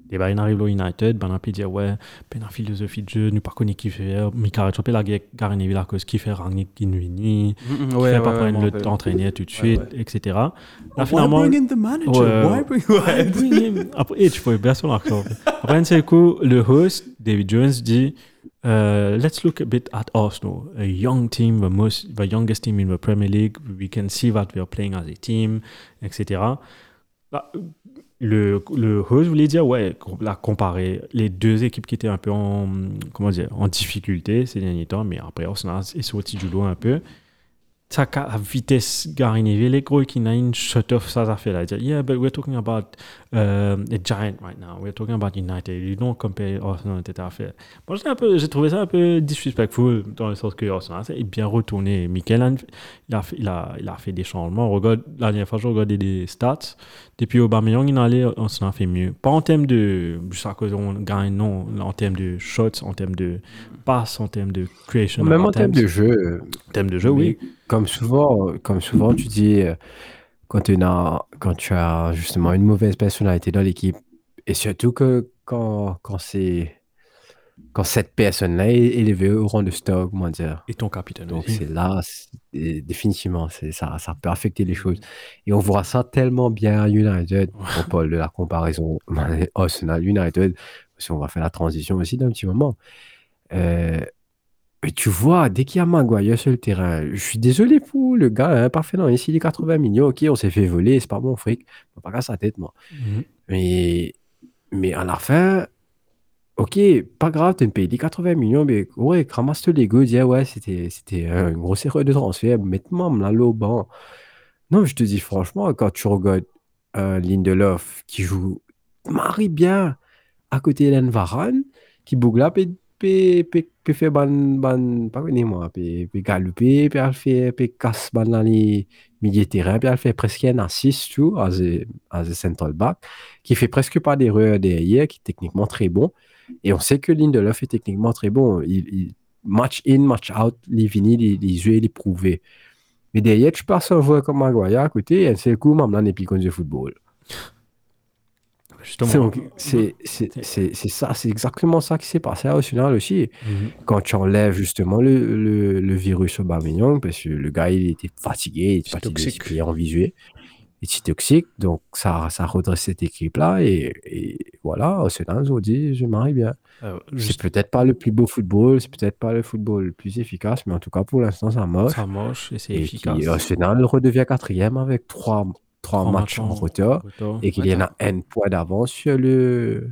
Débat il arrive au United, ben, peut dire, ouais, ben, la philosophie de jeu, nous pas connaît qui fait. Mika Richards, la guerre Gary Neville à cause qui fait Rangnick Kinvini, Mm, qui fait pas prendre le temps d'entraîner tout de suite, etc. Là, finalement, in the manager? Why bring- bring him. Après, et tu peux bien sur l'accent. Après, un seul coup, le host, David Jones, dit euh, Let's look a bit at Arsenal, a young team, the, most, the youngest team in the Premier League. We can see that we are playing as a team, etc. Là, le, le host voulait dire Ouais, la comparer les deux équipes qui étaient un peu en, comment dire, en difficulté ces derniers temps, mais après, Arsenal est sorti du lot un peu. Ça, à vitesse Gary Neville, les gros qui n'a une shut off ça, fait là. Yeah, but we're talking about uh, a giant right now. We're talking about United. You don't compare Arsenal, etc. Moi, un peu- j'ai trouvé ça un peu disrespectful dans le sens que Arsenal est bien retourné. Mikel, il a, fait, il, a, il a fait des changements. Regarde, la dernière fois, je regardais des stats. Depuis Aubameyang, il est allé, Arsenal a fait mieux. Pas en termes de, juste à cause on gagne, non. En termes de shots, en termes de passes, en termes de creation. Même of en termes de jeu, En termes de jeu, oui. Comme souvent, comme souvent tu dis, euh, quand, tu as, quand tu as justement une mauvaise personnalité dans l'équipe, et surtout que quand, quand, c'est, quand cette personne-là est élevée au rang de stock, comment dire. Et ton capitaine Donc c'est là, c'est- définitivement, ça, ça peut affecter les choses. Et on voit ça tellement bien à United. On parle de la comparaison <laughs> Arsenal-United, parce qu'on va faire la transition aussi d'un petit moment. Euh, et tu vois, dès qu'il y a Maguire sur le terrain, je suis désolé pour le gars, hein, parfait, non, ici les 80 millions, ok, on s'est fait voler, c'est pas mon fric, on va pas casser sa tête, moi. Mhm. Mais, mais à la fin, ok, pas grave, tu me payes les 80 millions, mais ouais, ramasse les go, dis, ouais, c'était, c'était euh, une grosse erreur de transfert, mets-moi là, là. Non, je te dis franchement, quand tu regardes euh, Lindelof qui joue marie bien à côté d'Hélène Varane, qui bouge là, puis faire ban, ban, pas connu moi, peut galoper, puis elle fait, peut casse ban dans les milieux de terrain, puis elle fait presque un assist, tout, a, as a central back, qui fait presque pas d'erreur derrière, qui est techniquement très bon. Et on sait que Lindelof est techniquement très bon. Il, il- match in, match out, les vinis, les, les jeux, les prouver. Mais derrière, tu passes un joueur comme Maguire à côté, et c'est le coup, n'est plus comme du football. C'est ça, c'est exactement ça qui s'est passé à Arsenal aussi. Mhm. Quand tu enlèves justement le, le, le virus Aubameyang, parce que le gars, il était fatigué, il était fatigué aussi en visuel, il était toxique, donc ça, ça redresse cette équipe-là, et, et voilà, Arsenal, ils ont dit, je marie bien. Euh, C'est peut-être pas le plus beau football, c'est peut-être pas le football le plus efficace, mais en tout cas, pour l'instant, ça marche. ça moche et c'est Et efficace. qui, Arsenal redevient quatrième avec trois, trois Trois matchs en en retard, et qu'il y en a un point d'avance sur le,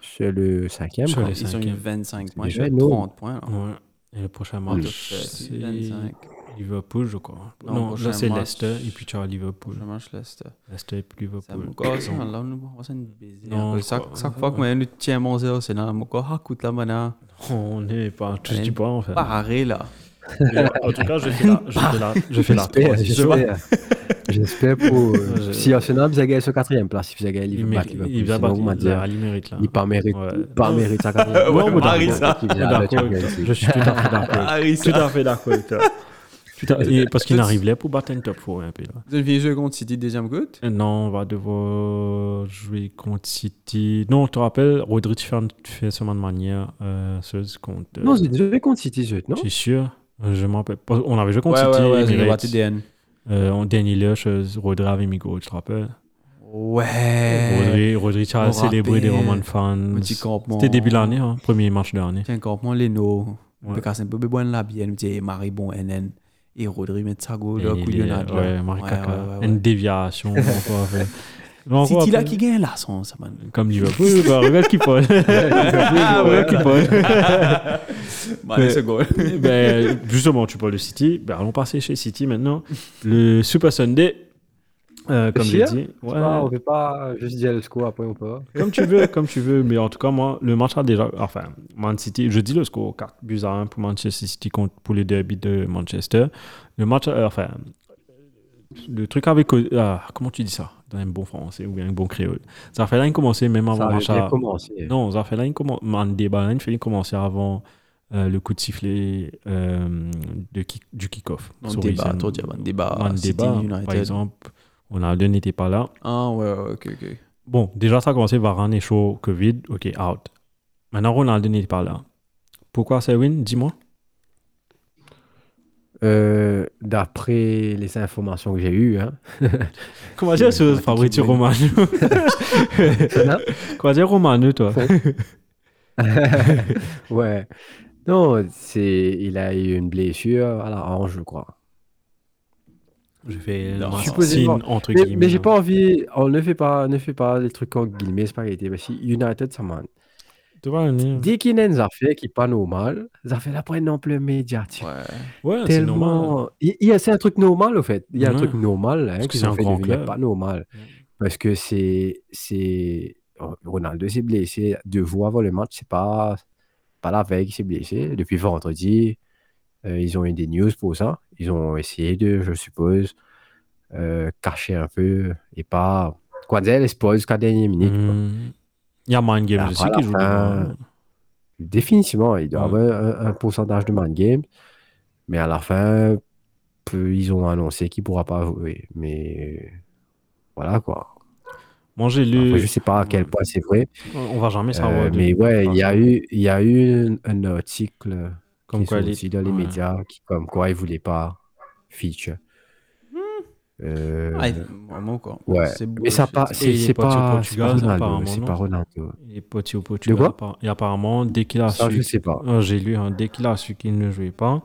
sur le cinquième. Sur les Ils ont eu cinquième. 25 points, déjà j'ai énorme. 30 points. Ouais. Et le prochain match, c'est 25. Liverpool, je crois. Non, Non, là c'est Leicester et puis tu as Liverpool. Je mange Leicester. Leicester et puis Ça Liverpool. là, nous, on va s'en baiser. Non, je Chaque fois que moi, nous tiens mon zéro, c'est là, mon corps, ah, coûte la mana. On n'est pas tous Allez, du point en fait. Paré, là. En tout cas, je fais la, je fais la, je fais la J'espère, j'espère. Pour. euh, Je- Si Arsenal vous a gagné sur quatrième place, si vous avez gagné Il Liverpool, il va battre, on va il, dire, là, il mérite là. il pas mérite, pas mérite sa <laughs> quatrième. Ouais, Marie, d'accord, ça. Je suis. Je tout à fait d'accord. Tout à fait d'accord et parce qu'il arrive là pour battre un top 4 un peu là. Vous avez joué contre City deuxième coup Euh, Non, on va devoir jouer contre City. Non, tu te rappelles, Rodri tu fais, fait seulement de manière euh, contre. euh, Non, c'est joué contre City, ce- non? Je suis sûr? Euh, Je m'en rappelle. On avait joué contre Ouais, City. ouais, ouais, j'ai Emirates. battu DN. Euh, on Danny Lush, euh, Rodri avait mis gros, tu te rappelles Ouais. Rodri, Rodri, tu on as célébré des rappelle. Roman fans. Petit campement. C'était début de l'année, hein, premier match de l'année. Tiens, campement, Leno. Ouais. Parce que c'est un peu besoin de la bière, nous disons Marie Bon, NN. Et Rodri met sa go, là, Et il est- couillonnade. là. Ouais, ouais. Une déviation. City là <laughs> qui gagne là, son, ça man. Comme Liverpool, bah, regarde qui parle. <laughs> regarde qui parle. <laughs> Bah, allez, c'est goal. ben, justement, tu parles de City. Ben, allons passer chez City maintenant. Le Super Sunday, euh, comme j'ai Chia dit. Ouais, Ah, On peut pas juste dire le score après, on peut. comme tu veux, comme tu veux. Mais en tout cas, moi, le match a déjà. Enfin, Man City, je dis le score 4 buts à 1 pour Manchester City contre, pour les derby de Manchester. Le match, euh, enfin, le truc avec. ah, comment tu dis ça? Dans un bon français ou bien un bon créole. Ça fait là, il commençait même avant Ça le match. à- commencé. Non, ça fait là, il commence. Man débat, là, il fait commencer avant euh, le coup de sifflet euh, de kick- du kick-off. On débat, on débat. Débat, United. par exemple, Ronaldo n'était pas là. Ah, ouais, ouais, ok, ok. Bon, déjà, ça a commencé Varane est chaud, Covid, ok, out. Maintenant, Ronaldo n'était pas là. Pourquoi win Dis-moi. Euh, D'après les informations que j'ai eues, hein. <laughs> Comment dire ce Fabrizio. Romano? Non <laughs> Comment dire Romano, toi? <laughs> Ouais. Non, c'est, il a eu une blessure à la hanche, je crois. Je fais Non, supposément. signe entre Mais, guillemets. mais j'ai pas envie, on ne fait pas, ne fait pas les trucs en guillemets, c'est pas été. Parce que United, ça m'a. Tu vois, hein. Dès qu'il y a une affaire qui n'est pas normale, ça fait la prenne non plus médiatique. Ouais. Ouais, c'est normal. Tellement. Il, il y a- c'est un truc normal, au fait. Il y a un truc normal hein, Parce que qu'ils c'est ont un fait grand devenir club. pas normal. Ouais. Parce que c'est. c'est... Ronaldo s'est blessé deux fois avant le match. C'est pas, pas la veille qu'il s'est blessé. Depuis vendredi, euh, ils ont eu des news pour ça. Ils ont essayé de, je suppose, euh, cacher un peu et pas. Quoi dire, l'espoir jusqu'à la dernière minute. Hmm. Il y a Mind Games Après, aussi qui joue fin. Définitivement, il doit avoir un, un pourcentage de mind game. Mais à la fin, peu- ils ont annoncé qu'il ne pourra pas jouer. Mais voilà quoi. Moi, j'ai Après, lu. je ne sais pas à quel point c'est vrai. On va jamais savoir. Euh, mais ouais, il y a eu, il y a eu un, un article Comme qui quoi est les- sorti dans les ouais. médias qui, comme quoi il ne voulait pas feature. Euh, Ah, vraiment, quoi. ouais. Mais ça pas, c'est c'est pas, c'est pas Ronaldo, c'est pas Ronaldo. Il est au Portugal. quoi? appara- Et apparemment, dès qu'il a Ça, su. je sais pas. Euh, J'ai lu, hein, dès qu'il a su qu'il ne jouait pas,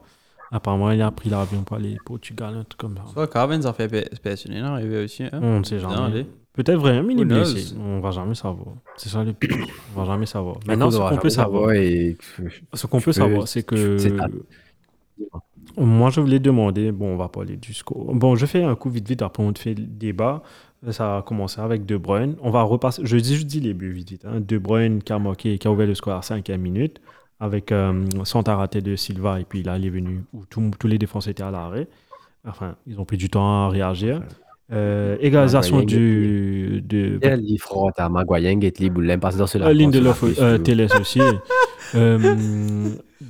apparemment, il a pris l'avion pour aller au Portugal, un truc comme ça. Soit Carven s'en fait passionner, là, arrivé aussi. Hein? On ne sait jamais. Peut-être vraiment, il est blessé. On va jamais savoir. C'est ça le pire. On va jamais savoir. Maintenant, ce qu'on peut savoir, et- ce qu'on peut savoir, c'est que. Moi, je voulais demander, bon, on va parler du score. Bon, je fais un coup vite vite, après on te fait le débat. Ça a commencé avec De Bruyne. On va repasser, je dis, je dis les buts vite vite. Hein. De Bruyne qui a marqué, qui a ouvert le score à 5 minute, avec euh, Santa raté de Silva, et puis là, il est venu, où tout- tous les défenseurs étaient à l'arrêt. Enfin, ils ont pris du temps à réagir. Euh, égalisation du, de, Il y a front à Maguire, Get Lee, Boulin, passe dans ce euh, Lindelof, euh, Télès aussi. <laughs>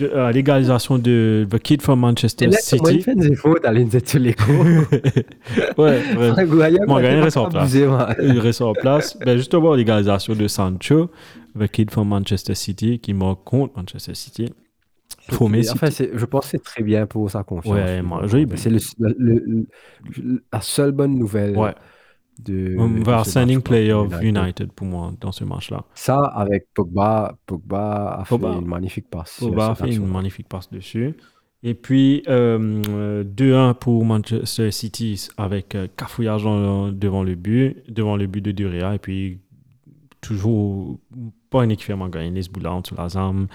Euh, de, l'égalisation de The Kid from Manchester Et là, comment il City. fait des fautes à l'Inzet l'écho <laughs> ouais, ouais. Moi, gagné, reste en place. il reste en place. Ben, justement, l'égalisation de Sancho, The Kid from Manchester City, qui marque contre Manchester City. Enfin, je pense que c'est très bien pour sa confiance. Ouais, moi. C'est le- le- le- la seule bonne nouvelle Ouais. De. On de va ce signing player of United. United pour moi dans ce match-là. Ça, avec Pogba, Pogba a Pogba. fait une magnifique passe. Pogba a fait une magnifique passe dessus. Et puis euh, euh, 2-1 pour Manchester City avec euh, cafouillage devant le but, devant le but de Durea. Et puis toujours pas une équipe vraiment gagné, les boulons sous la zame.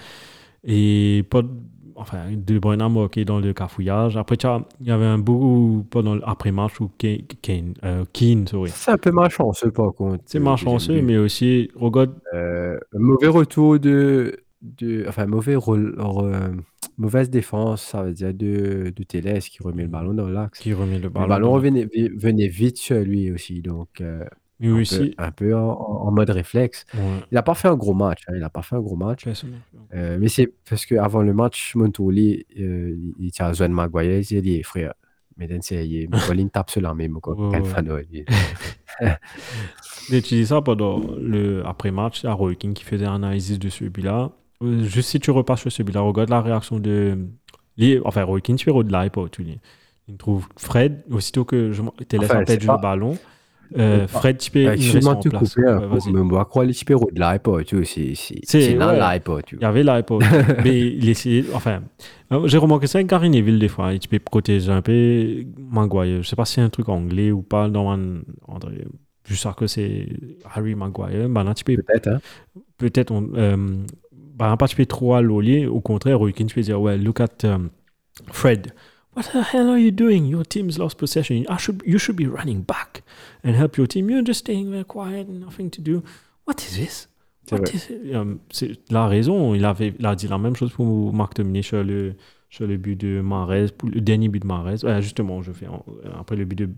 Et pas de- enfin, De Bruyne a marqué dans le cafouillage. Après, il y avait un bout pendant après-match où Kane, euh, Keane, sorry. C'est un peu malchanceux, par contre. C'est le malchanceux, mais aussi, regarde, Euh, mauvais retour de, de. Enfin, mauvais rôle- re- mauvaise défense, ça veut dire de, de Télès qui remet le ballon dans l'axe. qui remet le Le ballon. ballon dans- revenait, vi- venait vite sur lui aussi, donc euh, Mais un peu, aussi, un peu en, en mode réflexe. ouais. Il n'a pas fait un gros match, hein, il n'a pas fait un gros match. Euh, mais c'est parce qu'avant le match, Montoli, euh, il- tient à Zoan Maguire, il dit, frère, mais il Montoli tape sur la même, quoi. Ouais, Quel ouais. fan, ouais, il- J'ai <laughs> utilisé ça pendant le après-match à Roy King qui faisait une analyse de celui-là. Euh, Juste si tu repasses sur celui-là, regarde la réaction de. Enfin, Roy King, tu de l'iPod, tu dis. Il trouve Fred, aussitôt que je te laisse en tête pas- ballon. Euh, Fred, tu peux. Euh, il reste en place. couper, hein, les super de l'iPod, tu vois, c'est, l'iPod, tu Il y avait l'iPod. <laughs> mais il essayait. Enfin, euh, j'ai remarqué ça avec Neville des fois. Tu peux protéger un peu Maguire. Je sais pas si c'est un truc anglais ou pas dans. André. Je sais que c'est Harry Maguire. Ben là, tu peux Peut-être, hein. peut-être on euh, exemple, pas tu peux trop à l'olier au contraire tu peux dire ouais look at um, Fred what the hell are you doing? Your team's lost possession. I should, you should be running back and help your team. You're just staying there quiet and nothing to do. What is this? C'est? Um, c'est la raison. Il avait il a dit la même chose pour Marc Tomini sur le sur le but de Mahrez pour le dernier but de Mahrez. Ouais, justement je fais après le but de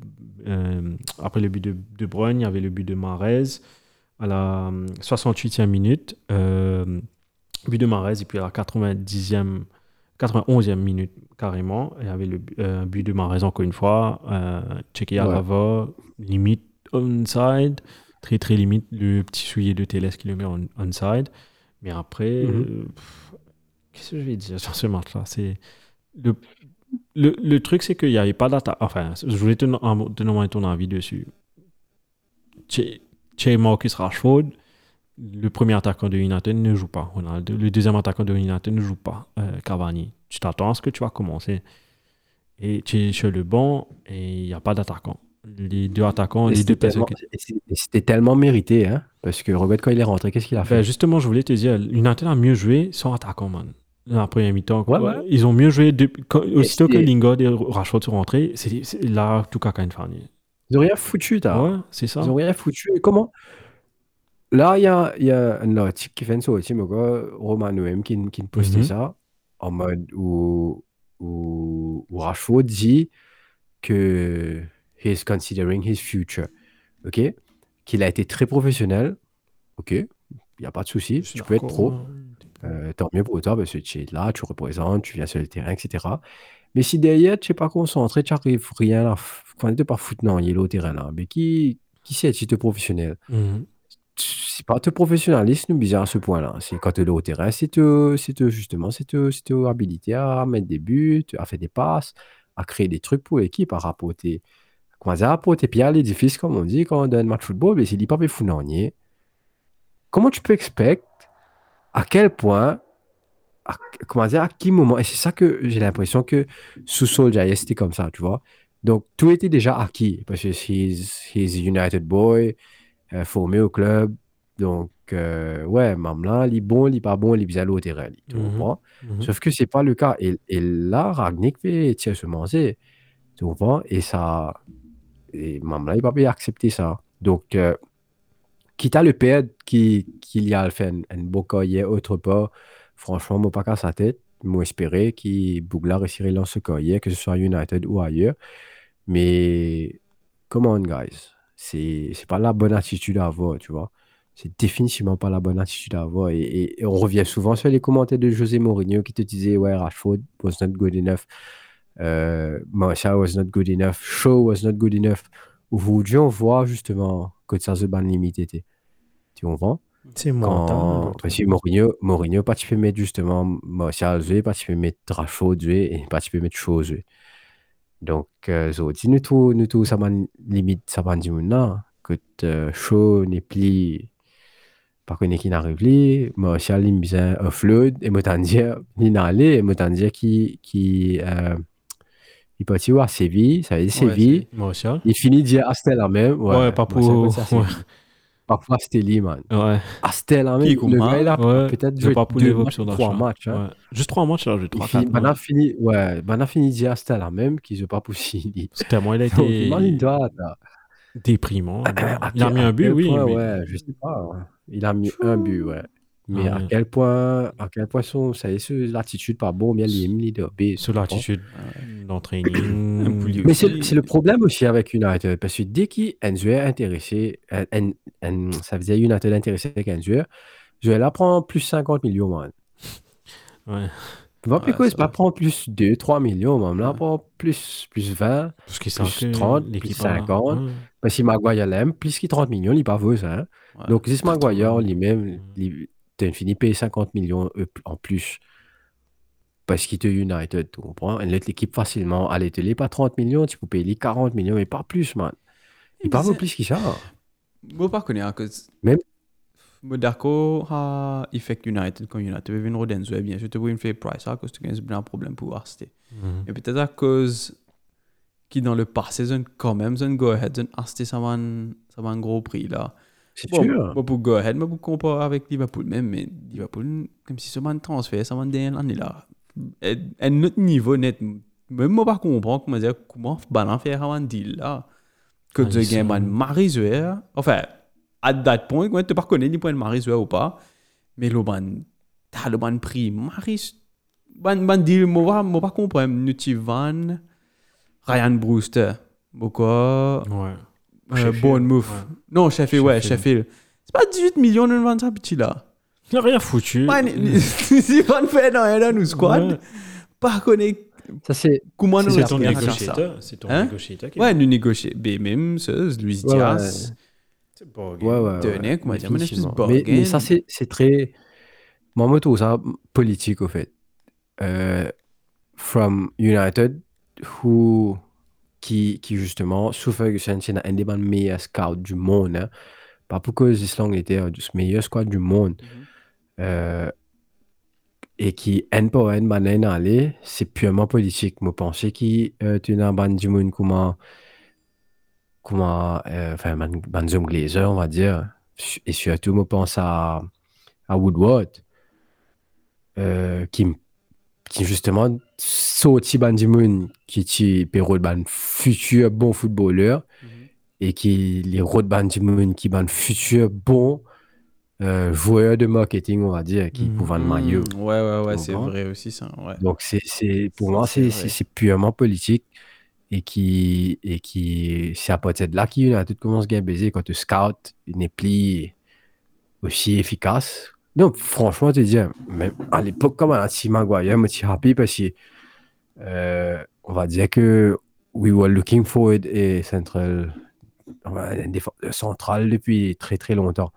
euh, après le but de, de Bruyne il y avait le but de Mahrez à la euh, 68e minute, euh, but de Mahrez, et puis à la 90e, 91e minute carrément, il y avait le euh, but de Mahrez encore une fois, euh, à Ouais. limite onside, très très limite, le petit soulier de Télès qui le met on- onside. Mais après, Mhm. euh, qu'est-ce que je vais dire sur ce match-là? C'est le, le, le truc, c'est qu'il n'y avait pas d'attaque. Enfin, je voulais te, te demander ton avis dessus. Chez Marcus Rashford, le premier attaquant de United ne joue pas. Ronaldo. Le deuxième attaquant de United ne joue pas. euh, Cavani. Tu t'attends à ce que tu vas commencer. Et tu es sur le banc et il n'y a pas d'attaquant. Les deux attaquants, Et les deux c'était personnes. c'était tellement mérité, hein. Parce que regarde quand il est rentré, qu'est-ce qu'il a fait? Ben, justement, je voulais te dire, United a mieux joué sans attaquant, man. Dans la première mi-temps. Ouais, ouais. Ils ont mieux joué quand- aussitôt que Lingard et Rashford sont rentrés. C'est là tout farnier. Ils ont rien foutu, t'as. Ouais, c'est ça. Ils ont rien foutu. Et comment? Là, il y a, il y a un article qui fait sortie, mon gars, Roman Noem, qui, qui postait Mhm. ça, en mode où, où, où Rashford dit que he's considering his future. OK? Qu'il a été très professionnel. OK? Il n'y a pas de souci. Tu peux être pro. Euh, tant mieux pour toi parce que tu es là, tu représentes, tu viens sur le terrain, etc. Mais si derrière, tu n'es pas concentré, tu n'arrives rien à. Quand tu pas foutu dans le terrain là, mais qui, qui c'est si tu es professionnel? Mhm. C'est pas te professionnalisme bizarre à ce point-là. C'est quand tu es au terrain, c'est te- c'est te- justement, c'est te- c'est te habilité à mettre des buts, à faire des passes, à créer des trucs pour l'équipe, à rapporter. Comment dire, à rapporter pierre à l'édifice, comme on dit, quand on donne un match de football, mais c'est pas fou Comment tu peux expect à quel point, à- comment dire, à quel moment, et c'est ça que j'ai l'impression que sous Solskjaer, c'était comme ça, tu vois. Donc, tout était déjà acquis, parce que he's, he's United boy, formé au club. Donc, euh, ouais, même là, il est bon, il est pas bon, il est bien au terrain. Tu comprends? Sauf que c'est pas le cas. Et, et là, Ragnick fait tirer se manger. Tu comprends? Et ça. Et même là, il va pas accepter ça. Donc, euh, quitte à le perdre, qui, qu'il y a fait un, un beau collier autre part, franchement, moi, pas qu'à sa tête. Moi, espérer qu'il Bougla réussirait dans ce collier, que ce soit à United ou ailleurs. Mais, come on, guys. C'est c'est pas la bonne attitude à avoir, tu vois. C'est définitivement pas la bonne attitude à avoir. Et, et- et on revient souvent sur les commentaires de José Mourinho qui te disait Ouais, Rashford was not good enough. Euh, Martial was not good enough. Shaw was not good enough. Aujourd'hui, on voit justement que ça se ban limite était. Tu comprends? C'est parce que Mourinho, Mourinho, pas tu peux mettre justement Martial pas tu peux mettre Rashford et pas tu peux mettre Shaw. Donc, euh, so, si nous tous, nous tous, ça man limite, ça man dit maintenant que euh, Shaw n'est plus, pas qu'on est qui n'arrive plus, Martial, il me besoin offload, et moi t'en dire, il n'a allé, et moi t'en dire qui, qui, euh, Séville, Martial. il finit de dire Astel la même, Ouais, pas Martial pour. À. Parfois, c'était man. Ouais. ouais. Astel la même, le gars, il a Ouais, peut-être joué deux matchs, trois matchs, hein. Ouais. Juste trois matchs, là, j'ai Il trois, finit, quatre ben, a matchs. fini, ouais, ben, a fini dire Astel la même, qui joue pas possible. <laughs> C'est tellement il a <laughs> Donc, été imagine-toi, là. déprimant. <clears throat> À Il a mis à un but, oui. ouais, je sais pas. Il a mis un but, ouais. Mais Ah à ouais. quel point, à quel point son, ça y est, sur l'attitude pas bon, bien les. Sur l'attitude <coughs> Un d'entraining. poulier Mais c'est c'est le problème aussi avec United, parce que dès qu'un joueur est intéressé, un- un- ça faisait United intéressé avec un joueur, je vais là prendre plus 50 millions, man. Ouais. Va plus quoi, pas va. prendre plus 2, 3 millions, man. Là, Ouais. prend plus, plus 20. Parce Plus savent que 30, plus l'équipe a- 50. Ouais. Parce que Maguire l'aime, plus qu'il 30 millions, il pas veut ça. hein. Ouais. Donc, si Maguire lui-même, T'as fini payer 50 millions euh, en plus parce qu'il te United, tu comprends? Et l'équipe facilement, allez, te les pas 30 millions, tu peux payer les 40 millions, mais pas plus, man. Il c'est- plus qu'il ça. Moi, pas connais, à cause. Même- Moi, d'accord, à Effect United, quand United veut une Rodenzo, eh bien, je te vois une fair price, à cause que tu as un problème pour. Mhm. Et peut-être à cause qui, dans le passé, quand même, zone go ahead, zone acheter, ça va un, ça va un gros prix, là. C'est Bon, moi, pour go ahead, moi, pour comparer avec Liverpool, même, mais Liverpool, comme si ce man transfert, ça va dernière l'année, là. Et notre niveau net, même moi, pas comprendre comment dire, comment ballon faire un deal, là. Que Ah, tu sont- un Marisouer, enfin, à that point, quand tu pas connais ni point de Marisouer ou pas, mais le ban, t'as le ban prix, Maris, ban, ban deal, moi, moi, pas comprendre, Nuti Van, Ryan Brewster, pourquoi, Ouais. Euh, Bournemouth. ouais. Non, Sheffield, ouais, Sheffield. C'est pas 18 millions de vendre ça, petit là. Il n'a rien foutu. Ouais, si <laughs> Van fait dans un nous squad, Ouais. pas connaître Ça, c'est. comment nous C'est ton première négociateur. C'est ton Hein? négociateur. qui- Ouais, nous négocier. Ben, même, Luis Diaz. C'est pas Ouais, ouais. Tenez, comment dire, mais mais, mais ça, c'est c'est très. Moi, moi, je trouve ça politique, au fait. Euh, from United, who, qui, qui justement, sous Ferguson, c'est un des meilleurs scouts du monde. Hein. Pas pour que l'Islande était le meilleur squad du monde. Mhm. Euh, et qui, N pour N, ben, aller, c'est purement politique. Moi, je pensais qu'il euh, tu n'as du monde comment, comment, euh, enfin, ban, ban glazer, on va dire. Et surtout, moi, je pense à, à Woodward, euh, qui, qui justement sorti ban qui est Perrault, ban futur bon footballeur, Mhm. et qui les road ban qui ban futur bon euh, joueur de marketing, on va dire, qui Mhm. pour vendre maillot. Mm, Ouais, ouais, ouais, c'est comprends? vrai aussi, ça. Ouais. Donc, c'est, pour moi, c'est purement politique et qui, et qui, c'est à partir de là qu'il tout commence à baiser quand tu scout, n'est plus aussi efficace. Donc, franchement, te dire, même à l'époque, comme à la team Maguire, je suis happy parce que, euh, on va dire que we were looking forward et central, central depuis très, très longtemps.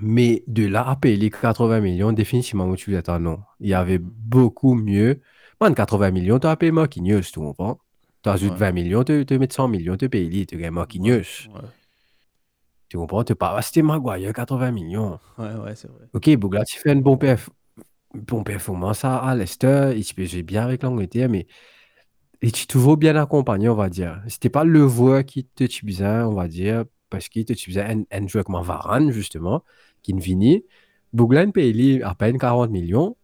Mais de là à payer les 80 millions, définitivement, tu dis, attends, non. Il y avait beaucoup mieux. Man, 80 millions, tu as payé Marquinhos, tu comprends? Tu ajoutes Ouais. 20 millions, tu tu mets 100 millions, tu payes tu gagnes Marquinhos. Ouais, Tu comprends? Tu pas acheté Maguire, 80 millions. ouais, ouais, c'est vrai. Ok, Bougla, tu fais une bonne, perf bonne performance à, à Leicester, tu peux jouer bien avec l'Angleterre, mais tu es toujours bien accompagné, on va dire. C'était pas le voix qui te tue on va dire, parce qu'il te tue un, un joueur comme Varane, justement, qui ne finit. Bougla, il paye à peine 40 millions.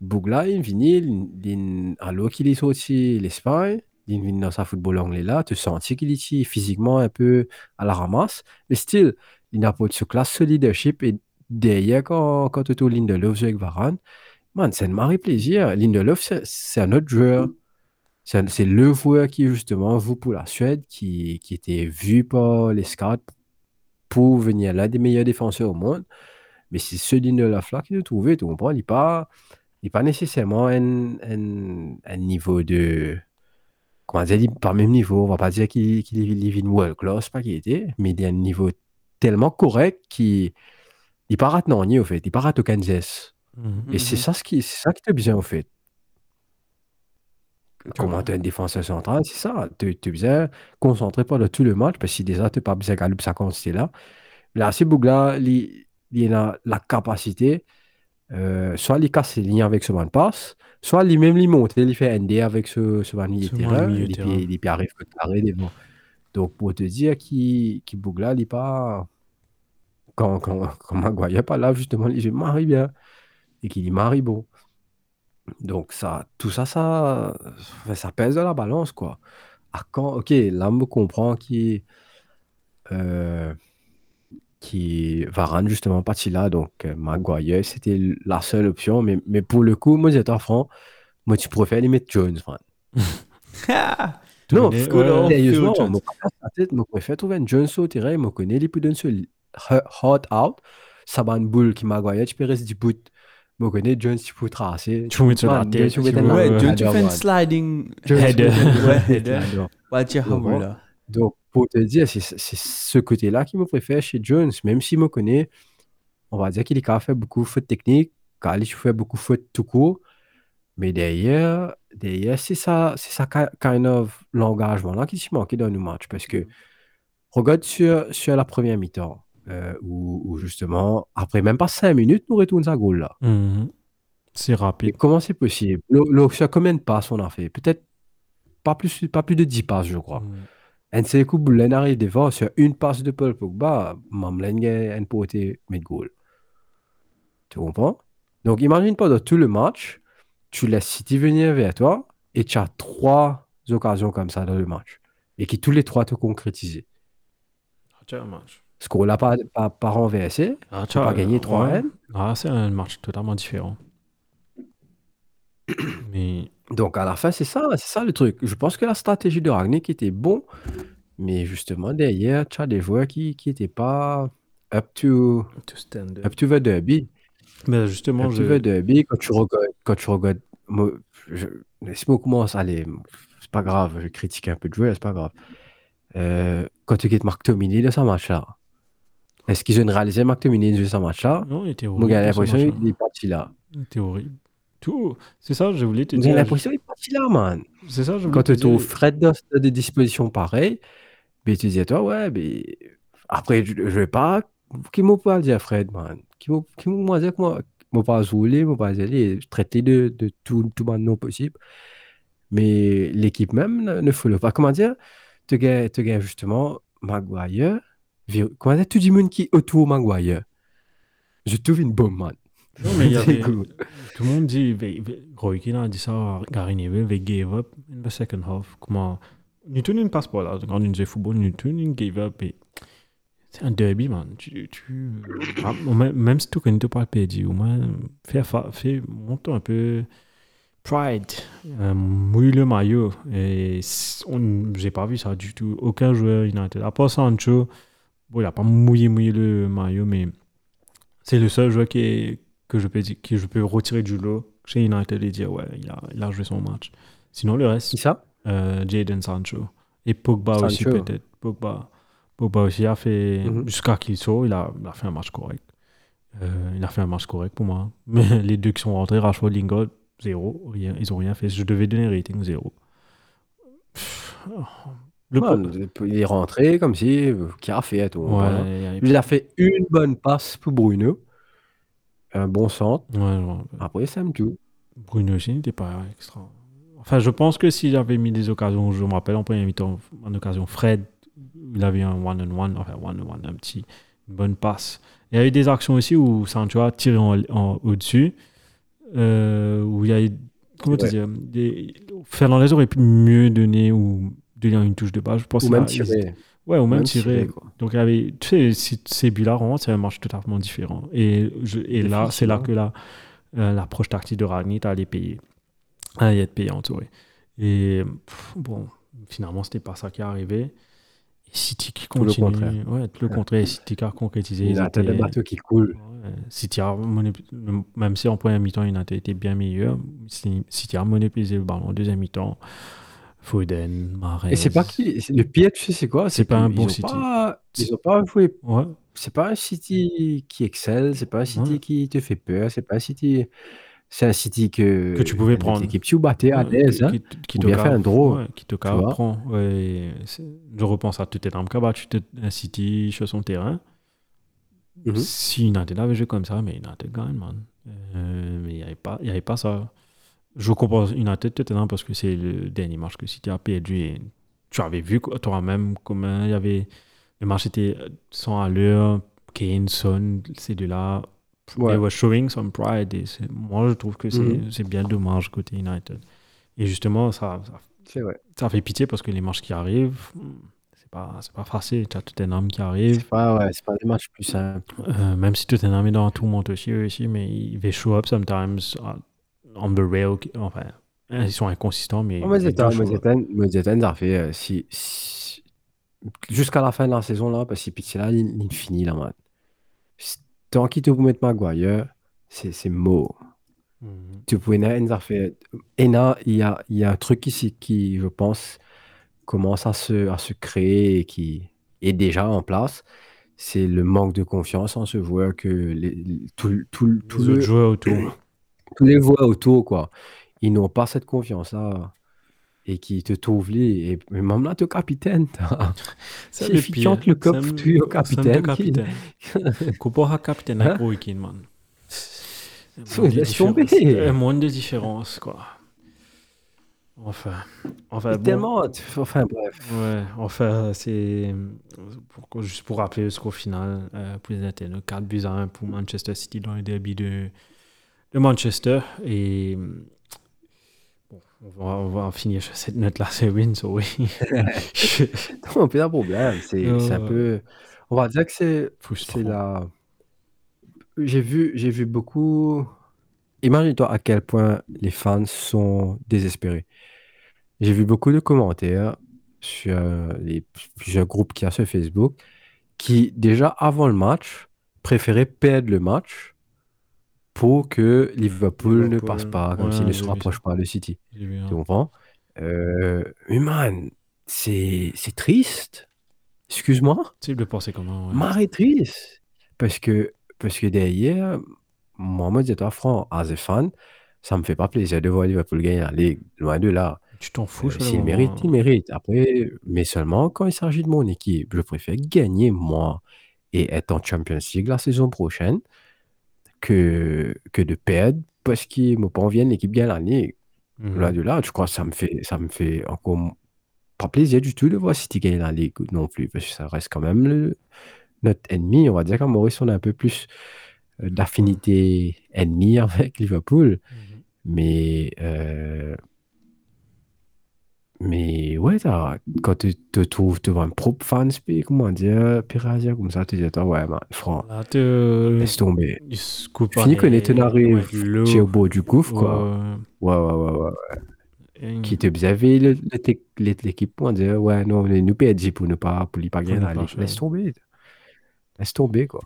Bougla, il finit, il- il- alors qu'il est sorti l'Espagne, vient dans sa football anglais là, tu sens qu'il est physiquement un peu à la ramasse, mais still, il n'a pas de ce classe ce leadership et derrière quand, quand tu Lindelof avec Varane, man, c'est un mari plaisir. Lindelof, c'est un autre joueur. C'est le joueur qui, justement, vous pour la Suède, qui, qui était vu par les scouts pour venir l'un des meilleurs défenseurs au monde. Mais c'est ce Lindelof-là qui nous trouvait, tu comprends? Il n'est pas, pas nécessairement un, un, un niveau de. Comment dire, il pas même niveau. On va pas dire qu'il qu'il est une world class, pas qu'il était, mais il est à un niveau tellement correct qu'il pas rate non, au fait. Il rate au Kansas. Mhm. Et c'est ça, ce qui, c'est ça qui te bien, au fait. Comment tu es un défenseur central, c'est ça. Tu es bien concentré pendant tout le match, parce que déjà, tu n'as pas besoin de sa quantité là. Là, c'est Bougla, il, il a la capacité, euh, soit il casse les lignes avec ce man passe, soit lui même il monte, il fait ND avec ce, ce milieu terrain, puis arrive carré devant. Donc, pour te dire qu'il qu Bougla, il n'est pas. Quand, quand, <laughs> quand Maguire n'est pas là, justement, il marie bien et qu'il y marie bon. Donc, ça, tout ça, ça, ça pèse dans la balance, quoi. À quand, ok, là, me comprend qui, euh, qui Varane, justement, parti là. Donc, euh, Maguire, c'était la seule option. Mais, mais pour le coup, moi, j'étais franc, moi, tu préfères les mettre Jones, man. <laughs> Non, parce que ouais, là, sérieusement, moi, tête, moi, préfère trouver un Jones au terrain, moi, connais les poudres sur hot out, Saban Bull qui Maguire, tu peux rester du bout. Moi, connais Jones, tu peux tracer. Tu peux mettre sur la tête, tu peux tu mettre peux- un Ouais, tu header, fais une man. sliding Jones, Header. un Ouais, header. Ouais, Tu là. Donc, pour te dire, c'est c'est ce côté-là qui me préfère chez Jones, même s'il me connaît, on va dire qu'il est capable de faire beaucoup de fautes techniques, qu'il fait beaucoup de fautes tout court, mais derrière, derrière c'est ça, c'est ça ki- kind of l'engagement-là qui s'est manqué dans nos matchs, parce que regarde sur, sur la première mi-temps, euh, où, où justement, après même pas 5 minutes, nous retournons à goal là. Mhm. C'est Mais rapide. comment c'est possible? Le, le- sur combien de passes on a fait? Peut-être pas plus, pas plus de 10 passes, je crois. Mhm. En se coup, Boulen arrive devant sur une passe de Paul Pogba, Mamlen a un poté met goal. Tu comprends? Donc imagine pas dans tout le match, tu laisses City venir vers toi et tu as trois occasions comme ça dans le match. Et qui tous les trois te concrétiser. Ah, match. Ce qu'on l'a pas, pas, pas renversé, Ah, tu pas gagné 3-1. Ah, c'est un match totalement différent. <coughs> Mais Donc à la fin, c'est ça, c'est ça le truc. Je pense que la stratégie de Ragnick était bon, mais justement derrière, tu as des joueurs qui n'étaient pas up to, to stand up to the derby. Mais justement, Un je... petit peu de B, quand tu regardes, quand tu regardes, moi, je, laisse-moi commencer, allez, c'est pas grave, je critique un peu de joueur, c'est pas grave. Euh, quand tu quittes Marc Tomini de ce match-là, est-ce qu'ils ont réalisé Marc Tomini de ce match-là? Non, il était Moi, horrible. j'ai l'impression qu'il est parti là. Il était horrible. Tout. C'est ça, je voulais te J'ai dire. l'impression qu'il est parti là, man. C'est ça, je voulais Quand te tu. Fred dans dans des dispositions pareilles, mais tu dis à toi, ouais, mais après, je, je vais pas. Qui m'a pas dire, Fred, man? Qui m'a m'a dire que moi, moi pas rouler, moi pas aller, traiter de, de tout, tout maintenant possible. Mais l'équipe même ne, ne follow pas. Comment dire? Tu gagnes, justement Maguire. Comment dire? Tu dis monde qui autour Maguire. Je trouve une bombe, man. Non, mais il y avait- <laughs> cool. Tout le monde dit, Roy Keane a dit ça à Gary Neville, they gave up in the second half. Comment. Newton ne passe pas là. Quand on disait football, Newton gave up. et C'est un derby, man. Tu, tu... ah, même, si tu connais pas le perdu, au moins, fais, fa- fais, monte un peu pride. Euh, mouille le maillot. Et j'ai pas vu ça du tout. Aucun joueur United. À part Sancho, bon, il a pas mouillé, mouillé le maillot, mais c'est le seul joueur qui est, que je peux que je peux retirer du lot chez United et dire ouais, il a, il a joué son match. Sinon le reste, Qui ça? euh, Jadon Sancho et Pogba aussi peut-être. Pogba, Pogba aussi a fait Mhm. jusqu'à qu'il sort, il a, il a fait un match correct. Euh, il a fait un match correct pour moi. <laughs> Mais les deux qui sont rentrés, Rashford, Lingard, zéro, rien, ils ont rien fait. Je devais donner un rating zéro. Le Il est rentré comme si. euh, Qui a fait tout Ouais, a- Il a fait une bonne passe pour Bruno. Un bon centre. ouais. Après, tout. Bruno aussi n'était pas extra. Enfin, je pense que si j'avais mis des occasions, je me rappelle en première mi-temps, en occasion, Fred, il avait un one-on-one, enfin one-on-one, un petit, une bonne passe. Il y a eu des actions aussi où Sancho a tiré en, en- au-dessus, euh, où il y a eu, comment te Ouais. dire, des, Fernandez aurait pu mieux donner ou donner une touche de balle. Je pense Ou même tiré. Ouais, ou même, Même tirer. tiré, quoi. Donc, il avait, tu sais, si- ces buts-là, vraiment, c'est un match totalement différent. Et, je- et là, c'est là que la, euh, l'approche tactique de Ragnick allait payer. Allait être payante, oui. Et pff, bon, finalement, c'était pas ça qui est arrivé. City qui Tout le continue. contraire. Ouais, tout le contraire. City qui a concrétisé. bateau qui coule. Ouais, City a même si en première mi-temps, United était bien meilleur, City a monopolisé le ballon en deuxième mi-temps. Foden, Mahrez. Et c'est pas qui. Le pire, tu sais, c'est quoi? C'est pas un bon City. pas- ils ont pas joué. Ouais, C'est pas un City qui excelle, c'est pas un City Ouais. qui te fait peur, c'est pas un City. C'est un City que. Que tu pouvais prendre. équipe tu battais à l'aise. hein. qui, qui bien fait un draw, ouais, qui te tu prend. Je repense à Tottenham qui a battu Tot- un City sur son terrain. Mhm. Si United avait joué comme ça, mais United gagne, man. Euh, mais il n'y avait, avait pas ça. Je comprends United Tottenham parce que c'est le dernier match que City a perdu. Et tu avais vu toi-même comment il y avait. Le match était sans allure. Kane, Son, ces deux-là. Ouais. They were showing some pride. Et moi, je trouve que c'est c'est bien dommage côté United. Et justement, ça, ça, C'est vrai. ça fait pitié parce que les matchs qui arrivent, c'est pas, c'est pas facile. Tu as Tottenham qui arrive. C'est pas, ouais, c'est pas des matchs plus simples. Euh, même si Tottenham est dans un tourment aussi, eux aussi, mais ils they show up sometimes uh, on the rail. Enfin, hein, ils sont inconsistants, mais. C'est c'est c'est un, ça fait, euh, si, si- jusqu'à la fin de la saison là, parce que pitié là, finit là, man. Tant qu'il te vous mettre Maguire, c'est c'est mort. Mhm. Tu pouvais n'a fait. Et là, il y a, il y a un truc ici qui, je pense, commence à se, à se créer et qui est déjà en place. C'est le manque de confiance en ce joueur que les, tout, tout, tout Les le- autres joueurs autour. Tous les joueurs autour, quoi, ils n'ont pas cette confiance-là et qui te trouvent li. Et mais même là, <laughs> tu es capitaine. C'est le pire. le cop, tu es capitaine, <laughs> capitaine. Comparé capitaine Hein? avec Weekend, man. Laisse <laughs> tomber. différence. Un monde de différence, quoi. Enfin. Enfin, bon. Tellement. Enfin, bref. Ouais, enfin, c'est. Pour, juste pour rappeler le score final, euh, pour les internautes, 4 buts à 1 pour Manchester City dans le derby de, de Manchester. Et. Bon, on va, on va finir sur cette note-là, <laughs> c'est win, so oui. <laughs> Non, pas de problème. C'est un peu. On va dire que c'est la. J'ai vu, vu beaucoup. Imagine-toi à quel point les fans sont désespérés. J'ai vu beaucoup de commentaires sur euh, les plusieurs groupes qu'il y a sur Facebook qui, déjà avant le match, préféraient perdre le match pour que Liverpool ne passe pas, comme ouais, s'il ne se rapproche pas de City. Tu comprends? Euh, mais man, c'est triste. Excuse-moi. Tu de penser comment ouais. Marre triste. Parce que, parce que derrière, moi, moi, dis-toi, franc, as a fan, ça me fait pas plaisir de voir Liverpool gagner la Ligue. Loin de là. Tu t'en fous, Euh, le S'il mérite, il mérite. Après, mais seulement quand il s'agit de mon équipe, je préfère gagner moi et être en Champions League la saison prochaine que, que de perdre parce qu'il envie de l'équipe gagne la Ligue. Mhm. Là de là, je crois que ça me fait, ça me fait encore pas plaisir du tout de voir City gagner la Ligue non plus, parce que ça reste quand même le- notre ennemi. On va dire qu'à Maurice, on a un peu plus euh, d'affinité ennemi <laughs> avec Liverpool. Mhm. Mais, euh, mais ouais, quand tu te trouves devant un propre fan, comment dire, Pirasia, comme ça, tu dis, attends, ouais, man, franc, Là, te. laisse tomber. Fini que Nathan arrive. Tu es au bout du gouffre, quoi. Ouais. Ouais, ouais, ouais, ouais. Qui te l'équipe pour dire ouais non nous perdons pour ne pas pour lui pas gagner laisse tomber laisse tomber quoi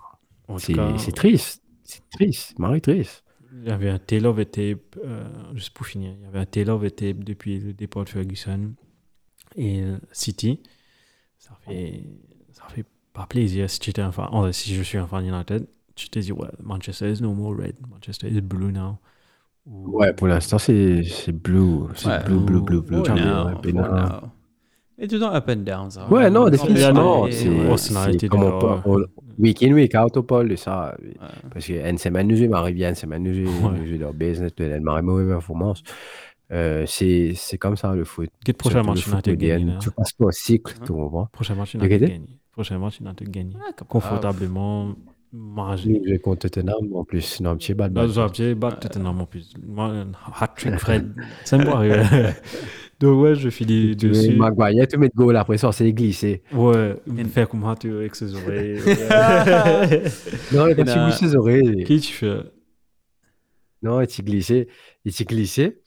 c'est triste c'est triste Marie triste Il y avait un Tail of a Tape, euh, juste pour finir, il y avait un Tail of a Tape depuis le départ de Ferguson et euh, City. Ça fait, ça fait pas plaisir si tu étais un fan, oh, si je suis un fan United, tu te dis, ouais, Manchester is no more red, Manchester is blue now. Ou- ouais pour l'instant c'est c'est blue c'est Ouais. blue blue blue blue now. Et tout le temps up and down, ça. ouais non définitivement c'est comme on- week in week out de ça Ouais. parce que une semaine nous m'arrive bien une semaine nous nous leur business de marre mauvaise performance Euh, c'est c'est comme ça le foot Quel prochain match United tu passes pas au cycle Mhm. tu comprends Prochain match. United gagné. Prochain match United. Confortablement. Nous, je contre Tottenham en plus non petit bad Là, bad. j'ai battu Tottenham en plus. Moi, un hat-trick Fred. Ça me arriver. Donc, ouais, je finis Tu dessus. mets Maguire, tu mets de goal après ça, c'est glissé. Ouais, In- faire comme ça, tu avec ses oreilles. <laughs> Non, il a bouge ses oreilles. Qui tu fais? Non, il s'est glissé. Il s'est glissé.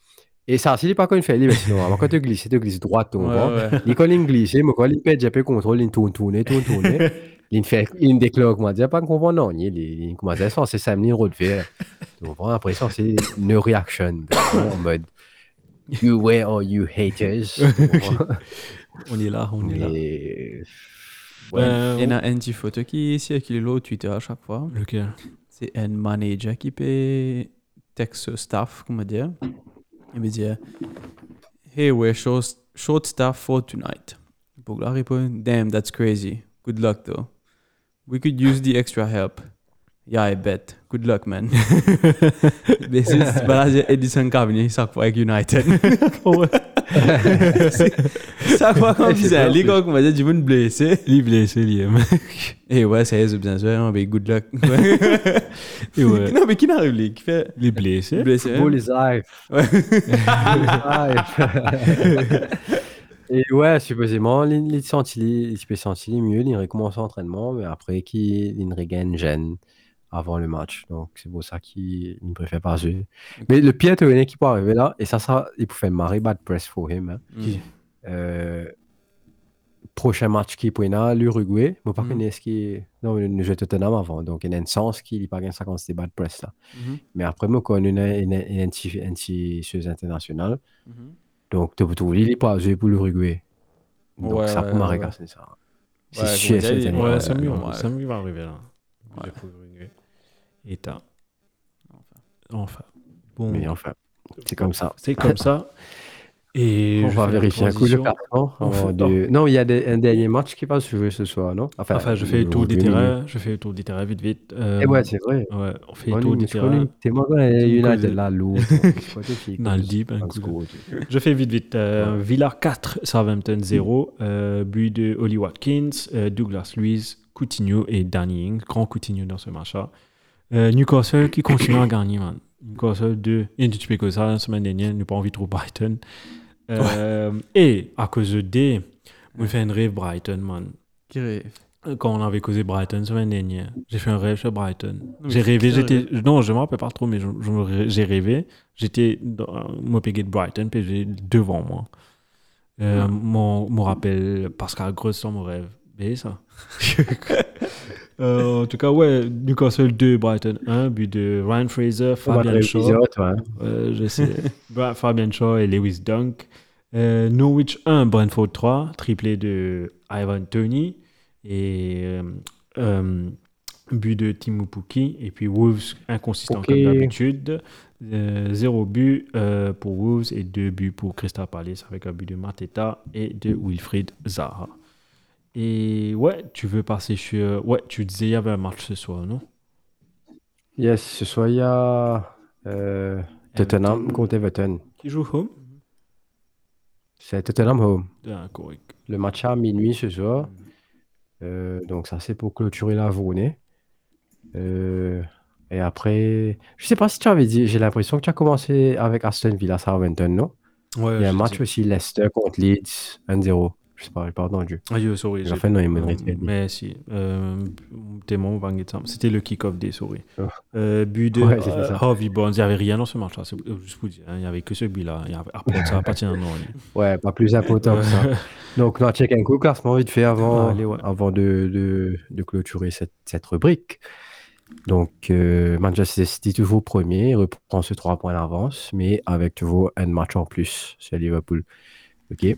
Et ça, n'est pas qu'on fait, mais sinon, avant quand tu glisses, tu glisses droite, tu ouais. Il quand il glisse, mais quand il pète, j'ai pas contrôle, il tourne, tourne, tourne, tourne. <laughs> Il fait, il déclare, comment dire, pas comprendre, non, il il comment dire, ça, c'est 5 minutes de faire. Tu comprends Après ça, c'est no reaction. En mode, you were or you haters. <laughs> On est là, on est là. Euh, Il y en a un petit photo qui circule au Twitter à chaque fois. Lequel? C'est un manager qui peut texte staff, comment dire. Il me dit Hey, we're short, short staff for tonight. Pour la répondre Damn, that's crazy. Good luck though. We could use the extra help. Yeah, I bet. Good luck, man. C'est voilà, j'ai Edison Cavani chaque fois avec United. chaque fois qu'on faisait un on m'a dit, tu veux me blesser? Il est blessé, Liam. <laughs> Et ouais, ça y est, c'est bien sûr, mais good luck. <laughs> <laughs> Et ouais. non, mais qui n'arrive, lui, qui fait Il est blessé. blessé. hein? Football is life. Ouais. Is. Et ouais, supposément, il peut sentir mieux, il recommence l'entraînement, mais après, il regagne gêne avant le match. Donc, c'est pour ça qu'il il préfère pas jouer. Mais le pire, tu qui peut arriver là, et ça, ça, il peut faire marrer bad press for him. hein. Mm. Euh, prochain match qui est là, l'Uruguay. Mais par Mm. contre, est-ce qu'il non, il jouait Tottenham avant, donc il y a un sens qu'il n'a pas gagné 50 c'était bad press là. Mhm. Mais après, moi, quand on a une, une, une, petit- un petit chose international, Mhm. donc tu peux trouver, il n'est pas joué pour l'Uruguay. Donc Ouais, ça ouais, peut m'arrêter, ouais. c'est ça. Ouais, C'est il- année. Ouais, Ouais, ça me ouais. ça va arriver là. Ouais. Et t'as. Enfin. Bon, Mais enfin, c'est comme ça. c'est comme ça. Et <laughs> On va vérifier un coup le classement. Fait- de- Non, il y a des- un dernier match qui va se jouer ce soir, non? Enfin, je fais le tour des terrains. Je fais le tour des terrains vite, vite. Euh, Et ouais, c'est vrai. ouais, on fait le tour des terrains. T'es moi, United là, <laughs> coup de- score. Je fais vite, vite. Euh, Villa 4, Southampton 0. euh, but de Oli Watkins, Douglas Luiz, Coutinho et Danny Ings. Grand Coutinho dans ce match-là. Euh, Newcastle qui continue à gagner, man. Newcastle 2. Et tu peux que ça, la semaine dernière, nous pas envie trop Brighton. Euh, Et à cause de D, on fait un rêve Brighton, man. Qui rêve? Quand on avait causé Brighton la semaine dernière, j'ai fait un rêve sur Brighton. J'ai rêvé, j'étais. Non, je me rappelle pas trop, mais j'ai rêvé. J'étais dans mon pégé de Brighton, puis j'ai devant moi. Euh, Ah. mon, mon rappel Pascal Gross dans mon rêve. Mais ça. <laughs> <laughs> Euh, en tout cas, ouais, Newcastle 2, Brighton 1, but de Ryan Fraser, Fabien Shaw. toi. Euh, je sais. <laughs> Bah, Fabien Shaw et Lewis Dunk. Euh, Norwich 1, Brentford 3, triplé de Ivan Tony. Et euh, but de Timo Pukki. Et puis Wolves, inconsistant comme d'habitude. Euh, zéro but pour Wolves et deux buts pour Crystal Palace avec un but de Mateta et de Wilfried Zaha. Et ouais, tu veux passer sur. Ouais, tu disais il y avait un match ce soir, non? Yes, ce soir, il y a euh, Tottenham contre Everton. Qui joue home? C'est Tottenham Home. Ah, correct. Le match à minuit ce soir. Euh, donc, ça, c'est pour clôturer la journée. Euh, et après, je sais pas si tu avais dit, j'ai l'impression que tu as commencé avec Aston Villa Southampton, non? Ouais, Il y a un match aussi Leicester contre Leeds 1-0. Je sais pas, j'ai pas entendu. Ah, yo, sorry. J'ai j'ai- fait non, il retienne. Mais si. Euh. C'était le kick-off des souris. Oh. Euh, but de euh. Harvey Barnes. Il n'y avait rien dans ce match-là. c'est- Juste pour dire. hein, Il n'y avait que ce but-là. Après, ça tenu un an. lui. Ouais, pas plus important que ça. <laughs> Donc, on check un coup, classement vite fait avant, avant de, de, de clôturer cette, cette rubrique. Donc, Manchester City toujours premier, reprend ce 3 points d'avance, mais avec toujours un match en plus sur Liverpool. OK.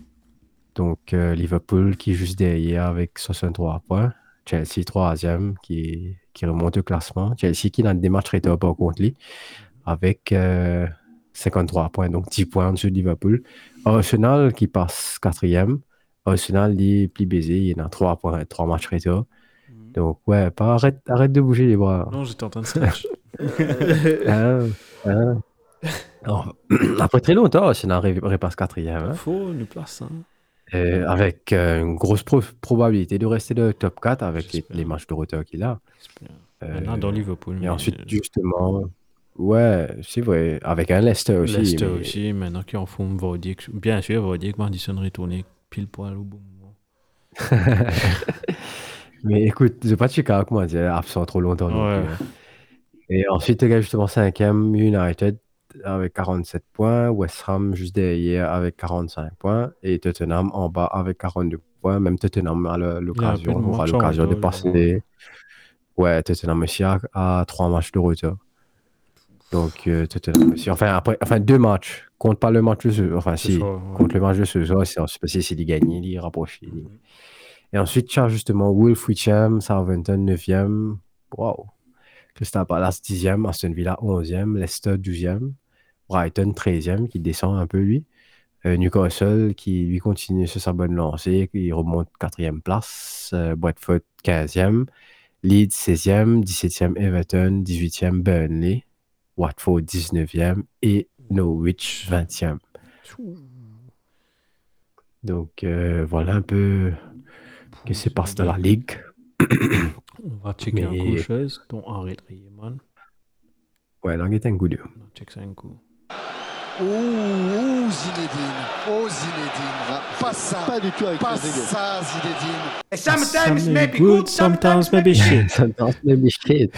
Donc, euh, Liverpool qui est juste derrière avec 63 points. Chelsea troisième qui, qui remonte au classement. Chelsea qui n'a des matchs rétorts par contre lui avec euh, 53 points, donc 10 points en dessous de Liverpool. Arsenal qui passe quatrième. Arsenal il est plus baisé, il y en a 3 points, 3 matchs rétorts. Donc ouais, pas, arrête, arrête de bouger les bras. Non, j'étais en train de snatch. Hein, hein. Alors, après très longtemps, Arsenal repasse quatrième. hein. Faut une place. Hein. Euh, avec euh, une grosse pro- probabilité de rester dans le top 4 avec les, les matchs de retard qu'il a. Euh, Maintenant, dans Liverpool. et mais- ensuite, justement, ouais, c'est vrai, avec un Leicester aussi. Leicester mais- aussi. Maintenant qu'ils en font Vaudic. Bien sûr, Vaudic, Madison retourné pile poil au bon moment. <laughs> Mais écoute, je Chicago, comment dire, absent trop longtemps. Ouais. plus, hein. Et ensuite, justement cinquième, United, avec 47 points, West Ham juste derrière avec 45 points et Tottenham en bas avec 42 points. Même Tottenham a l'occasion, aura l'occasion de passer. Ouais, Tottenham aussi a, a trois matchs de retard. Donc euh, Tottenham aussi. Enfin, après, enfin deux matchs. Compte pas le match de ce Enfin, si. ouais. Contre le match de ce soir, c'est c'est de gagner, il rapproche. Et ensuite, tu as justement Wolf 8e, Southampton 9e. Wow. Crystal Palace 10e, Aston Villa 11e, Leicester 12e, Brighton 13e qui descend un peu lui. Euh, Newcastle qui lui continue sur sa bonne lancée, qui remonte 4e place. Euh, Bradford 15e, Leeds 16e, 17e Everton, 18e Burnley, Watford 19e et Norwich 20e. Donc euh, voilà un peu ce qui se passe dans la ligue. <coughs> On va checker un Mais- coup chose, dont Henri Riemann. Ouais, là, il est un coup dur. On check ça un coup. Ouh, ouh, Zinedine. Oh, Zinedine. Pas ça. Pas du tout avec Pas ça, Zinedine. Sometimes maybe good, <laughs> sometimes maybe shit. Sometimes maybe shit.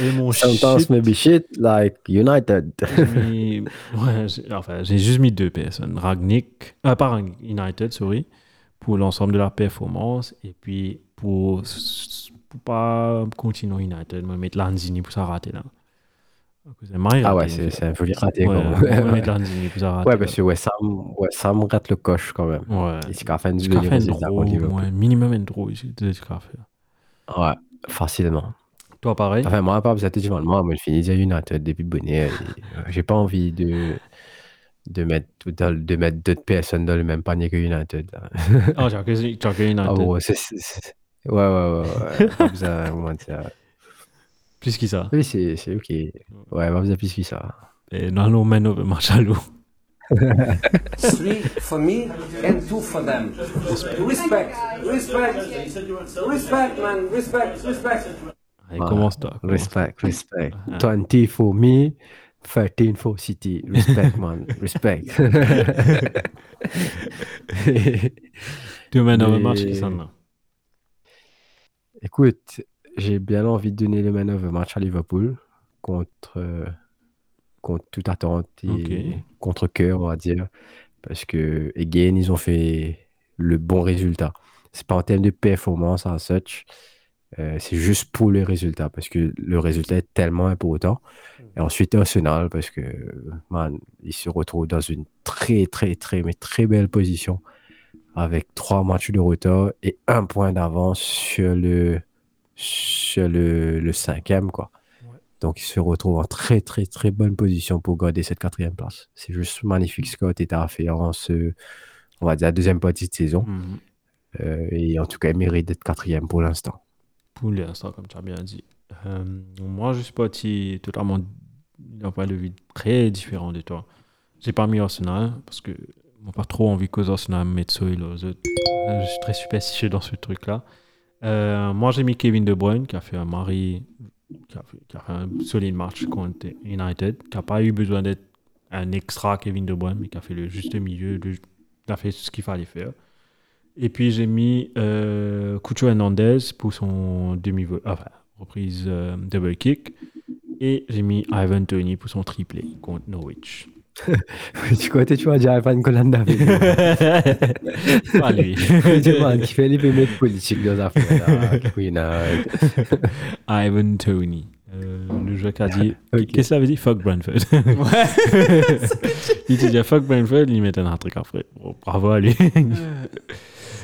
Et mon Sometimes shit, maybe shit like United. mis- ouais, enfin, j'ai juste mis deux personnes. Ragnick, euh, pas Ragnick, United, sorry, pour l'ensemble de la performance. Et puis, pour pas continuer United, vais mettre Lanzini pour ça rater là. C'est Ah ouais, c'est c'est un joli raté. quand on même. Ouais, parce que Ham rate le coche quand même. Ouais. Et c'est qu'à fin du ouais, minimum un draw ici, de ce. Ouais, facilement. Toi, pareil Enfin, moi, besoin de dire, moi, moi, je finis déjà United depuis bonnet. et, euh, J'ai pas envie de, de mettre, de mettre d'autres personnes dans le même panier que United. là. Ah, j'ai que United. Ah ouais, c'est- c'est- c'est- ouais, ouais, ouais. ouais. Pas besoin, au moins, de ça. Plus que ça. Oui, c'est c'est ok. Ouais, besoin plus que ça. Et non, non, match à l'eau. Three for me and two for them. Respect, respect, respect, man, respect, respect. Allez, Ouais. commence toi. commence. Respect, respect. Ah. 20 for me, 13 for City. Respect, man. <laughs> Respect. Deux man over Mais- match qui s'en a. Écoute, j'ai bien envie de donner le man of the match à Liverpool contre, contre toute attente et contre cœur, on va dire. Parce que, again, ils ont fait le bon résultat. C'est pas en termes de performance en such, euh, c'est juste pour le résultat. Parce que le résultat est tellement important. Et ensuite, Arsenal, parce que, man, ils se retrouvent dans une très, très, très, mais très belle position avec trois matchs de retard et un point d'avance sur le, sur le, le cinquième, quoi. Donc, ils se retrouvent en très, très, très bonne position pour garder cette quatrième place. C'est juste magnifique ce été à faire en ce, on va dire, la deuxième partie de saison. Mhm. Euh, et en tout cas, il mérite d'être quatrième pour l'instant. Pour l'instant, comme tu as bien dit. Euh, moi, je suis parti totalement d'un point de vue très différent de toi. J'ai pas mis Arsenal parce que pas trop envie que ça autres. Euh, Je suis très superstitieux dans ce truc-là. Euh, moi, j'ai mis Kevin De Bruyne qui a fait un mari, qui a fait, qui un solide match contre United, qui n'a pas eu besoin d'être un extra Kevin De Bruyne, mais qui a fait le juste milieu, il a fait ce qu'il fallait faire. Et puis j'ai mis euh, Cucho Hernandez pour son demi enfin, reprise euh, double kick. Et j'ai mis Ivan Tony pour son triplé contre Norwich. <laughs> tu crois que tu vas dire Ivan Golan David Pas lui. <laughs> Tu vois, qui fait les pémètres politiques dans la affaires. là. Oui, non. Ivan Tony. Euh, le joueur qui a dit. <laughs> Qu'est-ce que ça veut dire Fuck Brentford? il dit Fuck Brentford, il met un truc après. Bon, bravo à lui.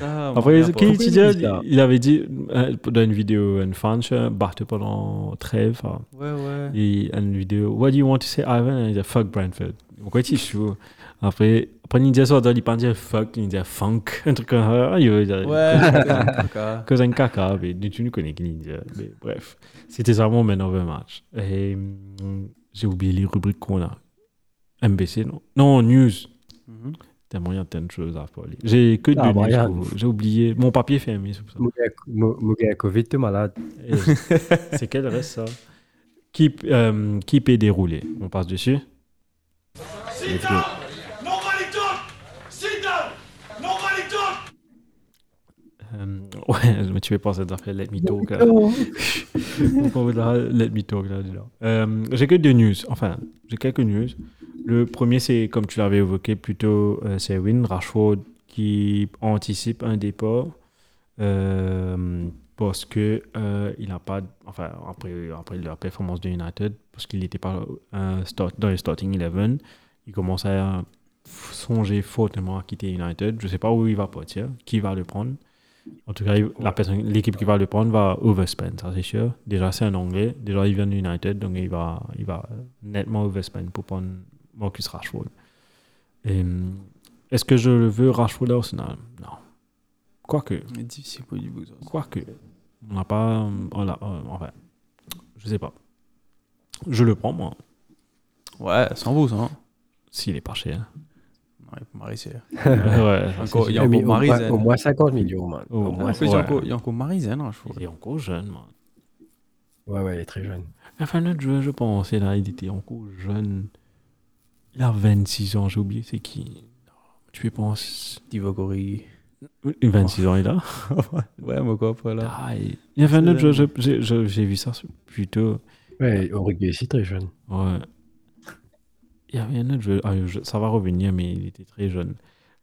Ça, Après, bien il avait dit euh, dans une vidéo, une fan, battu pendant trêve. pas. Ouais, ouais. Et une vidéo, What do you want to say, Ivan? Il dit Fuck Brentford. Pourquoi tu chaud? Après, après, il dit ça, il pas dire fuck, il dit funk. <laughs> Un truc comme ça. Il veut dire. Ouais, caca. Cause <laughs> un caca, mais tu ne connais qui ninja. Mais bref, c'était ça mon man of the match. Et hum, j'ai oublié les rubriques qu'on a. MBC, non? Non, news. Mhm. Tellement il y a tant de choses à parler. J'ai que Ah, pour- J'ai oublié. Mon papier est fermé, c'est pour ça. Covid, t'es malade. Et C'est quel reste ça? Qui, euh, qui peut dérouler On passe dessus Let's go. Nobody talk! Sit down! Nobody talk! Euh, <laughs> ouais, mais tu penser à des affaires Let Me Talk. là. On parlera Let Me Talk là. Euh, j'ai que deux news. Enfin, j'ai quelques news. Le premier, c'est comme tu l'avais évoqué plutôt, euh, c'est Win Rashford qui anticipe un départ euh, parce que euh, il n'a pas, enfin après après la performance de United, parce qu'il n'était pas euh, start- dans les starting 11, il commence à songer fortement à quitter United. Je sais pas où il va partir, qui va le prendre. En tout cas, il- la personne, l'équipe qui va le prendre va overspend, ça c'est sûr. Déjà, c'est un Anglais. Déjà, il vient de United, donc il va, il va nettement overspend pour prendre Marcus Rashford. Et, hum, est-ce que je veux Rashford à Arsenal? Non. Quoique, difficile pour ça. quoique, on n'a pas, on euh, enfin, je sais pas. Je le prends moi, Ouais, sans vous, ça. hein. s'il est pas cher. Ouais, il y a sûr. Mais encore au, Marie moins, Zen. au moins 50 millions, man. Oh, Au moins ouais. Il y a Ouais. encore- il y a encore Marie-Zen, hein, je trouve. Il est encore jeune, man. Ouais, ouais, il est très jeune. Enfin, notre joueur, je pense, là, il était encore jeune. Il a 26 ans, j'ai oublié, c'est qui? Tu fais penser. Divogori. 26 ans, il a. <laughs> Ouais, moi quoi, après là. Ah, il il y avait un autre joueur, je- j'ai- je- j'ai vu ça plutôt. Ouais, Uruguay aussi très jeune. Ouais. Il y avait un autre joueur, ah, je- ça va revenir, mais il était très jeune.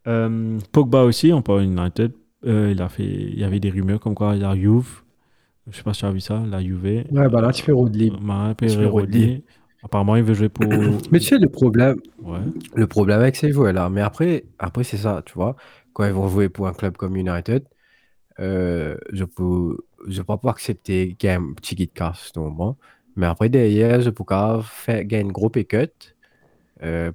Euh, Pogba aussi, on parle United. Euh, il, a fait, il y avait des rumeurs comme quoi la Juve, je sais pas si tu as vu ça, la Juve. Ouais, bah là, tu fais Rodley. Marin tu fais Pereira Rodley. Apparemment, il veut jouer pour. <coughs> Mais tu sais, le problème, Ouais. le problème avec ces joueurs-là, mais après, après c'est ça, tu vois, quand ils vont jouer pour un club comme United, euh, je peux, je peux pas accepter qu'il y ait un petit guide bon. Mais après, derrière, je peux faire gagner un gros euh,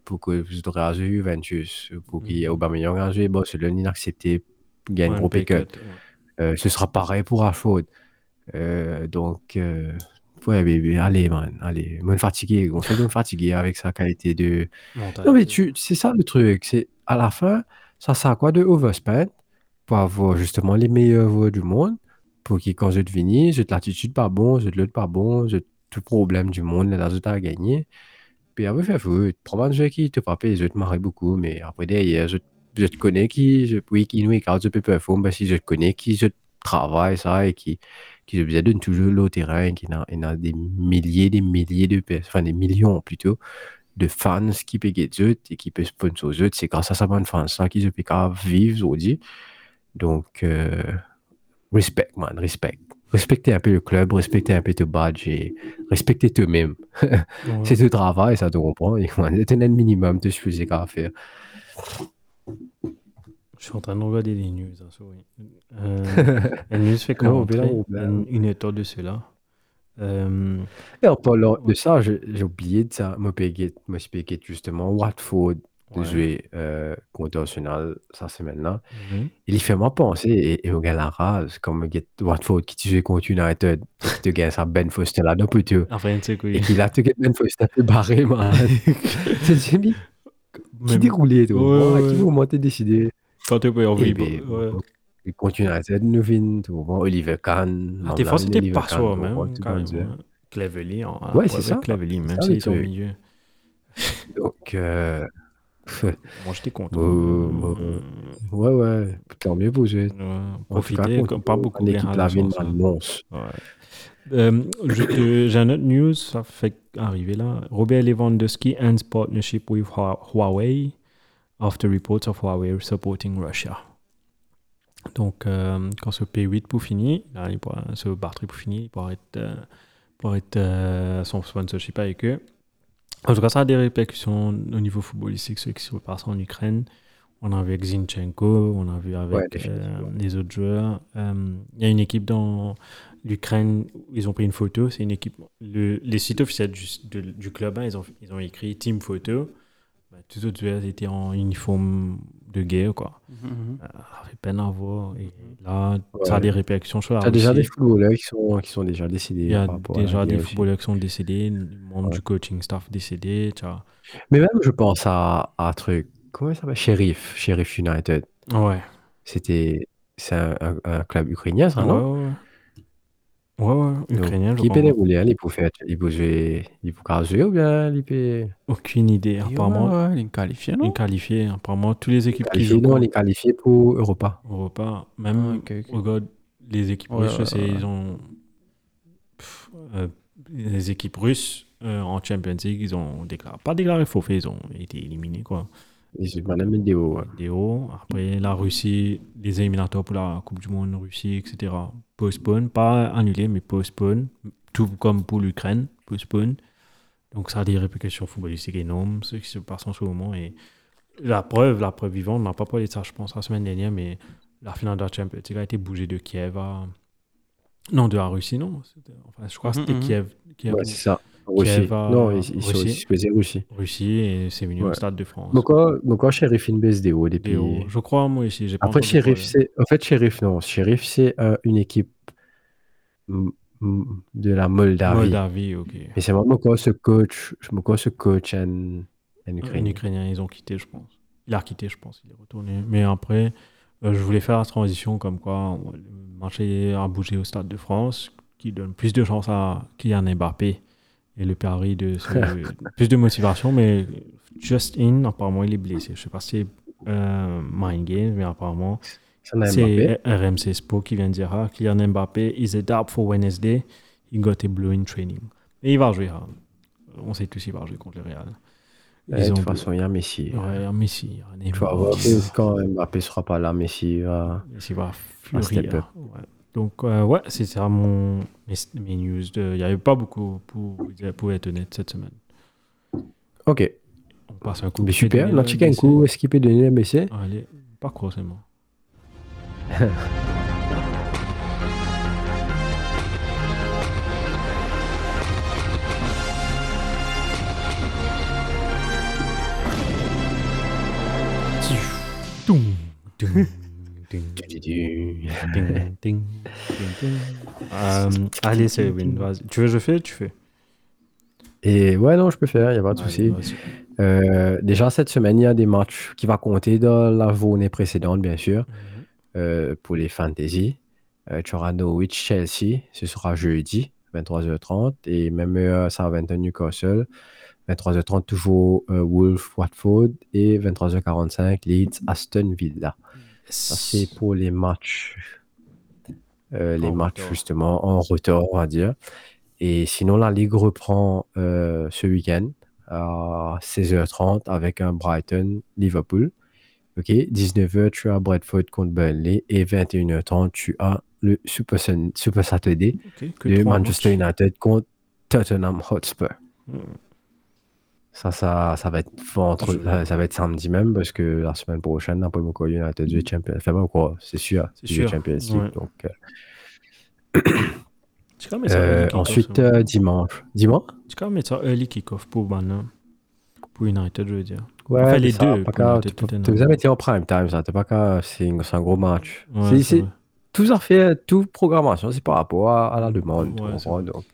pour que je devrais jouer Juventus, pour qu'il y ait Aubameyang à jouer Barcelone, inaccepté, gagner un Ouais, gros pay cut. ouais. Euh, ce sera pareil pour Rashford. Euh, donc, euh, ouais, bébé, allez, man, allez. Moi, fatigué, on fait me fatiguer avec sa qualité de. Mental. Non, mais tu, c'est ça le truc. C'est à la fin, ça sert à quoi de overspend pour avoir justement les meilleurs joueurs du monde pour que quand je te finis, je te l'attitude pas bon, je te l'autre pas bon, je tout problème du monde, là, je t'ai gagné. Puis après, fait fou, prends un jeu qui te pas payer, je te marre beaucoup, mais après derrière, je, je te connais qui, je, qui nous, quand je peux performer, ben, si je te connais qui, je travaille ça et qui, qui je donne toujours le terrain, qui a, a des milliers, des milliers de personnes, enfin des millions plutôt, de fans qui get eux et qui peuvent sponsoriser. C'est grâce à ça, man, fans, ça, qu'ils peuvent vivre aujourd'hui. Donc, euh, respect, man, respect. Respectez un peu le club, respectez un peu ton badge et respectez toi-même. Ouais. <laughs> C'est ton travail, ça te comprend. C'est un minimum de ce que j'ai qu'à faire. Je suis en train de regarder les news. hein, sorry. Euh, <laughs> la news fait comment une, une étoile de cela. Euh, Et en parlant de ça, j'ai oublié de ça. Moi, justement Watford de jouer euh, contre Arsenal cette semaine-là. mhm. Il fait moi penser, et, et au gars la rase, comme get Watford qui joue contre United, qui te gagne ça Ben Foster là, non plutôt. Enfin, c'est quoi Et qu'il a get Ben Foster fait barré, man. <laughs> C'est Jimmy qui déroulait, toi. Ouais, Ouais, ouais. Qui moment t'es décidé. Quand tu peux Et ouais. il continue à être nous vin, tout bon, Oliver Kahn. Ah, Mamlan, c'était Oliver pas ça, tout même. hein, Ouais, c'est ça. Cleverly, même ça, s'ils le sont au milieu. Donc, euh, Moi, j'étais content. Oh, Euh, ouais, ouais, tant mieux pour Profiter, contre comme pas beaucoup L'équipe la hein. m'annonce. Ouais. Euh, J'ai un autre news, ça fait arriver là. Robert Lewandowski ends partnership with Hua- Huawei after reports of Huawei supporting Russia. Donc, euh, quand ce P8 pour finir, là, il pourra, ce batterie pour finir, il pourra être, euh, pourra être euh, son sponsorship avec eux. En tout cas, ça a des répercussions au niveau footballistique, ce qui se passe en Ukraine. On a vu avec Zinchenko, on a vu avec Ouais, euh, les autres joueurs. Euh, Il y a une équipe dans l'Ukraine, ils ont pris une photo. C'est une équipe. Le, les sites officiels du, de- du club, hein, ils, ont, ils ont écrit Team Photo. Bah, tous les autres joueurs étaient en uniforme de guerre, quoi. Mhm. Euh, Ça fait peine à voir. Et là, Ouais. ça a des répercussions la T'as déjà des footballeurs qui sont, qui sont déjà décédés. Il y a déjà des footballeurs qui sont décédés, membres Ouais. du coaching staff décédés. tu vois. Mais même, je pense à, à un truc. Comment il s'appelle? Sheriff. Sheriff United. Ouais. C'était. C'est un, un- un club ukrainien, ça, Ouais, non ouais, ouais. Ouais, ouais, ukrainien, je Qui peut crois. dérouler, hein, il peut faire, il peut jouer, il peut jouer ou bien il peut Aucune idée. Apparemment, Ouais, ouais, il est qualifié, non? Ils qualifiés. Apparemment, toutes les équipes qui jouent Non, contre- il est qualifié pour Europa. Europa, même, Ah, regarde, les équipes Ouais, russes, ouais, ils ont. Pff, euh, les équipes russes euh, en Champions League, ils ont déclaré, pas déclaré forfait, ils ont été éliminés, quoi. Ils ont même vidéo. ouais. Vidéo. Après, la Russie, les éliminatoires pour la Coupe du Monde, Russie, etc. Postpone, pas annulé, mais postpone. Tout comme pour l'Ukraine, postpone. Donc, ça a des répercussions footballistiques énormes, ce qui se passe en ce moment. Et la preuve, la preuve vivante, on n'a pas parlé de ça, je pense, la semaine dernière, mais la finale de la Champions League a été bougée de Kiev à. Non, de la Russie, non. Enfin, je crois que c'était. Kiev. Kiev Ouais, c'est ça. Russie. Kiev à Non, ils, ils sont Russie. ils supposés Russie. Russie, et c'est venu au. Stade de France. Donc, donc, quand Sheriff une baisse des. Vidéo. Je crois, moi aussi. j'ai pas Après, Sheriff, c'est. En fait, Sheriff, non. Sheriff, c'est euh, une équipe de la Moldavie. Moldavie, ok. Mais c'est vraiment quand ce coach, je me ce coach en, en Un Ukraine? Ukrainien, ils ont quitté, je pense. Il a quitté, je pense. Il est retourné. Mais après, euh, je voulais faire la transition comme quoi le marché a bougé au Stade de France, qui donne plus de chance à Kylian Mbappé et le pari de ce- <laughs> plus de motivation. Mais Justin, apparemment, il est blessé. Je sais pas si c'est euh, Mind Games, mais apparemment, c'est RMC Sport qui vient de dire ah, Kylian Mbappé is a doubt for Wednesday. He got a blow in training. Et il va jouer. hein. On sait tous qu'il va jouer contre le Real. Ouais, Ils de toute façon, il y a Messi. Ouais, un Messi, un Il faut avoir que quand Mbappé sera pas là, Messi va. Messi va step fleurir. Donc, euh, ouais, c'est ça mon, mes, mes news. de- Il n'y avait pas beaucoup, pour, pour être honnête, cette semaine. Ok. On passe un coup. Mais de super. Là, un coup, est-ce qu'il peut donner le BC Allez, pas. Toum, toum, toum, <laughs> ding, ding, ding, ding. Euh, allez, c'est Win. Tu veux je fais Tu fais. Et ouais, non, je peux faire, il n'y a pas de souci. Euh, déjà, cette semaine, il y a des matchs qui vont compter dans la journée précédente, bien sûr, Mhm. euh, pour les fantasy. Euh, tu auras Norwich-Chelsea, ce sera jeudi, 23h30, et même heure, Southampton Newcastle, 23h30, toujours euh, Wolf-Watford, et 23h45, Leeds-Aston Villa. Ça, c'est pour les matchs. Euh, les En matchs, justement, en retard, on va dire. Et sinon, la Ligue reprend euh, ce week-end à 16h30 avec un Brighton-Liverpool. OK, 19h, tu as Bradford contre Burnley. Et 21h30, tu as le Super, Sun- Super Saturday de Manchester matchs. United contre Tottenham Hotspur. Hmm. Ça, ça, ça va être ventre- Je- ça, ça va être samedi même parce que la semaine prochaine, après mon United joue Champions Enfin, pas quoi, c'est sûr. C'est sûr, Champions League. ouais. Donc, euh, <coughs> Tu euh, ensuite, euh, dimanche. Dis-moi? Tu peux mettre ça early kick-off pour Bana. Pour United, je veux dire. Ouais, Enfin, les ça, deux, tu tu jamais été en prime time, ça. T'es pas qu'à- C'est un c'est un gros match. Ouais, C'est- tout ça fait, tout programmation, c'est par rapport à, à la demande. tu Ouais, donc,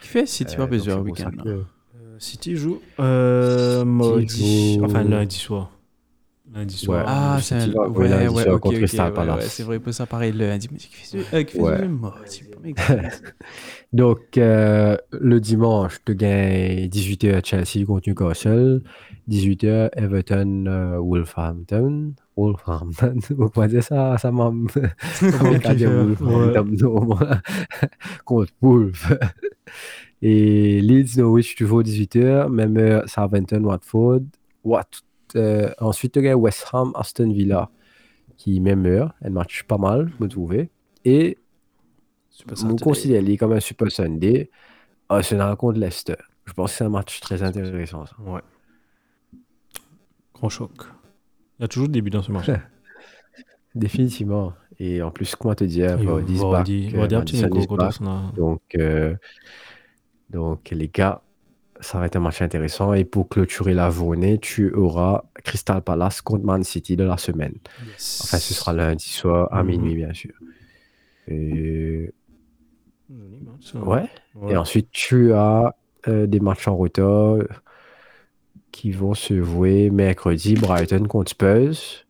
Qui fait euh, c'est au pour ça week-end. Euh, City joue euh, mardi, enfin lundi soir. Lundi soir. Ouais. Ah, c'est un... Ouais, lundi ouais, soir ok, contre ok, Crystal ouais, Palace. ouais, c'est vrai, pour ça pareil lundi. Mais qui fait ce- euh, qui fait Ouais. pas mec. <laughs> Donc, euh, le dimanche, tu gagnes 18h Chelsea contre Newcastle, 18h Everton euh, Wolverhampton. Wolverhampton, on pourrait dire ça, ça m'a. <laughs> Comment Wolverhampton, non, <laughs> contre Wolves. Et Leeds Norwich toujours 18h, même heure Southampton Watford. Wat, euh, ensuite, tu gagnes West Ham Aston Villa, qui même heure, un match pas mal, me trouvais. Et considère les comme un Super Sunday. Arsenal contre Leicester. Je pense que c'est un match très intéressant. ça. Ouais. Grand choc. Il y a toujours des buts dans ce match. <laughs> Définitivement. Et en plus, comment te dire, Vardy Vardy, Vardy a. Arsenal. Donc, euh, donc, les gars, ça va être un match intéressant. Et pour clôturer la journée, tu auras Crystal Palace contre Man City de la semaine. Enfin, ce sera lundi soir à Mhm. minuit, bien sûr. Et, Joli match, ça. ouais. Ouais. Et ensuite, tu as euh, des matchs en retard qui vont se jouer mercredi. Brighton contre Spurs.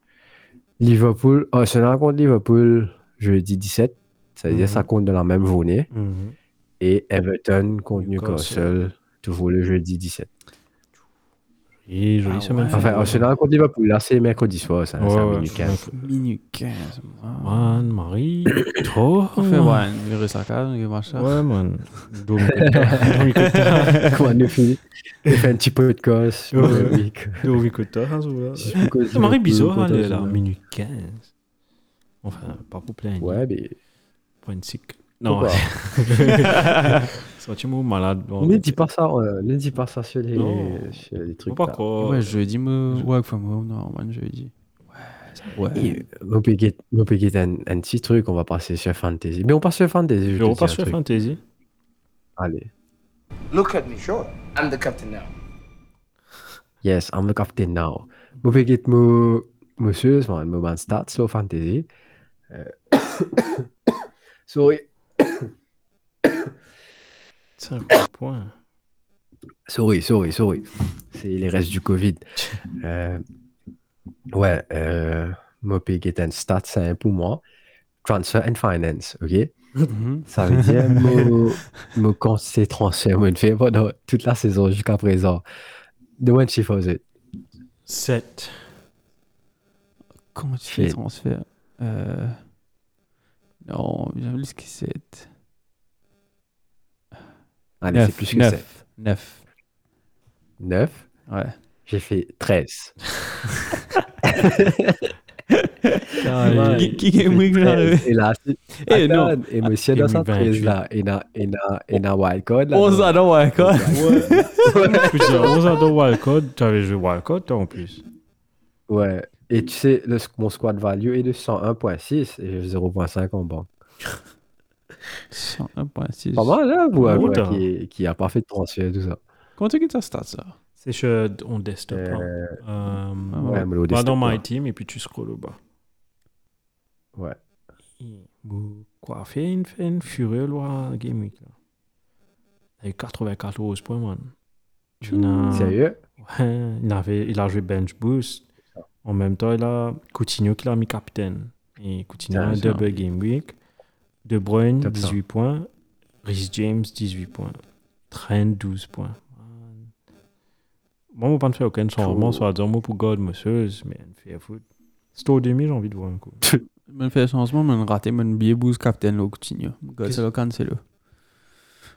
Liverpool, Arsenal contre Liverpool jeudi 17. Ça veut dire Mhm. ça compte de la même journée. Mhm. Et Everton contre Newcastle. Toujours le jeudi 17. Et jolie Ah semaine. ouais. Enfin, Arsenal contre Liverpool, là, c'est mercredi soir, ça, Ouais, c'est <coughs> ouais. minuit 15. Minute 15. man. Man, Marie, trop. Enfin, il va ça. Ouais, man. Comment on fait on fait un petit peu de. C'est Marie bizarre, elle est là, minute 15. Enfin, pas pour plein. Ouais, mais. Point sick. Non, <laughs> ça tu malade. bon. Ne dis pas ça, ne dis pas ça sur les, Non. sur les trucs. Pas là. quoi. Ouais, jeudi, me work from home, non, man, jeudi. Ouais. Ouais. Et, euh, On on peut get un, un petit truc, on va passer sur Fantasy. Mais on passe sur Fantasy. Je Je dis repasse un sur truc. Fantasy. Allez. Look at me. Sure. I'm the captain now. Yes, I'm the captain now. On peut get mon, mon chose, man, mon stats sur Fantasy. Euh, <coughs> Sorry. C'est un gros point. Sorry, sorry, sorry. C'est les restes du Covid. Euh, ouais, euh, moi, payer un stat, c'est un pour moi. Transfer and finance, ok? Mhm. Ça veut dire, <laughs> moi, moi, quand c'est transfert, moi, je fais pendant toute la saison jusqu'à présent. De moins de chiffre, c'est 7. Comment tu fais transfert? Euh... Non, j'ai vu ce que c'est. Allez, c'est plus que 7. 9. 9. 9. Ouais. J'ai fait 13. <laughs> Ouais. Qui- Qui est moins grave Et là, c'est- Eh non. Et monsieur dans sa 28. 13 là, il a, il a, il a wildcard là. 11 ans, non. Je veux dire, 11 ans de wildcard, tu avais joué wildcard toi en plus. Ouais. Et tu sais, le, mon squad value est de 101.6 et j'ai 0.5 en banque. 101.6. Pas mal, hein, pour un Ouais, joueur t'as- qui, qui a pas fait de transfert, tout ça. Comment tu as stats, ça C'est sur on desktop. hein. Euh, Euh, ouais, mais au va dans desktop, My. Team et puis tu scrolles au bas. Ouais. Vous- Quoi, fait une, fait une fureur là, Game Week. Il a eu 94 points, man. Il a, Sérieux? ouais, il, avait, il a joué bench boost. En même temps, il a Coutinho qui l'a mis capitaine. Et Coutinho a un double Game Week. De Bruyne, Top ça. 18 points. Rhys James, 18 points. Trent, 12 points. Moi, je ne pas faire aucun changement, soit dire moi pour God, monsieur, mais il fait foot. C'est au demi, j'ai envie de voir un coup. <laughs> Je fais changement, je raté mon billet boost captain, là, Coutinho. Gars, c'est le cancel.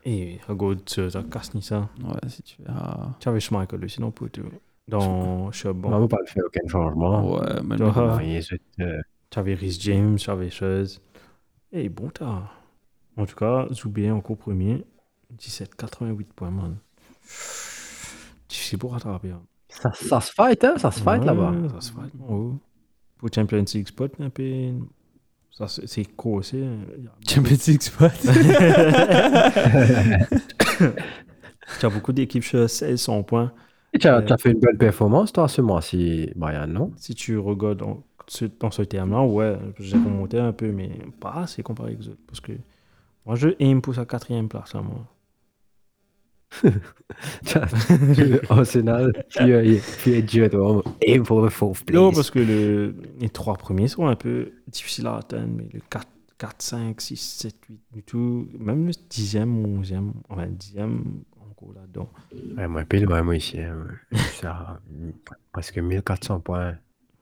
Et regarde, tu as cassé ça. Ouais, si tu ah, Tu avais Schmeichel aussi, non, pour tout. Dans Charbon. On va pas faire aucun changement. Ouais, mais euh, Tu avais Rhys James, tu avais chose. Et bon, t'as. En tout cas, Zoubé encore premier. 17,88 points, man. Difficile pour rattraper. hein. ça, ça se fight, hein? Ça se fight Ouais, là-bas. Ça se fight, mon haut. Pour Champions League spot, un peu. Ça, c'est c'est corsé. hein. Champions League spot? <laughs> Tu as beaucoup d'équipes sur 1600 points. Et Tu as, Euh, as fait une bonne performance, toi, ce mois-ci, Brian, non? Si tu regardes dans ce terme-là, ouais, j'ai remonté un peu, mais pas assez comparé avec les autres. Parce que moi, je aime pour sa quatrième place, là, moi. <laughs> Arsenal, tu es, tu es Dieu, toi. Aim for the fourth place. Non, parce que le, les trois premiers sont un peu difficiles à atteindre, mais le 4, 4 5, 6, 7, 8, du tout, même le dixième, onzième, enfin, dixième, encore là-dedans. Ouais, moi, pile, moi ici. hein. Ça, presque 1400 points.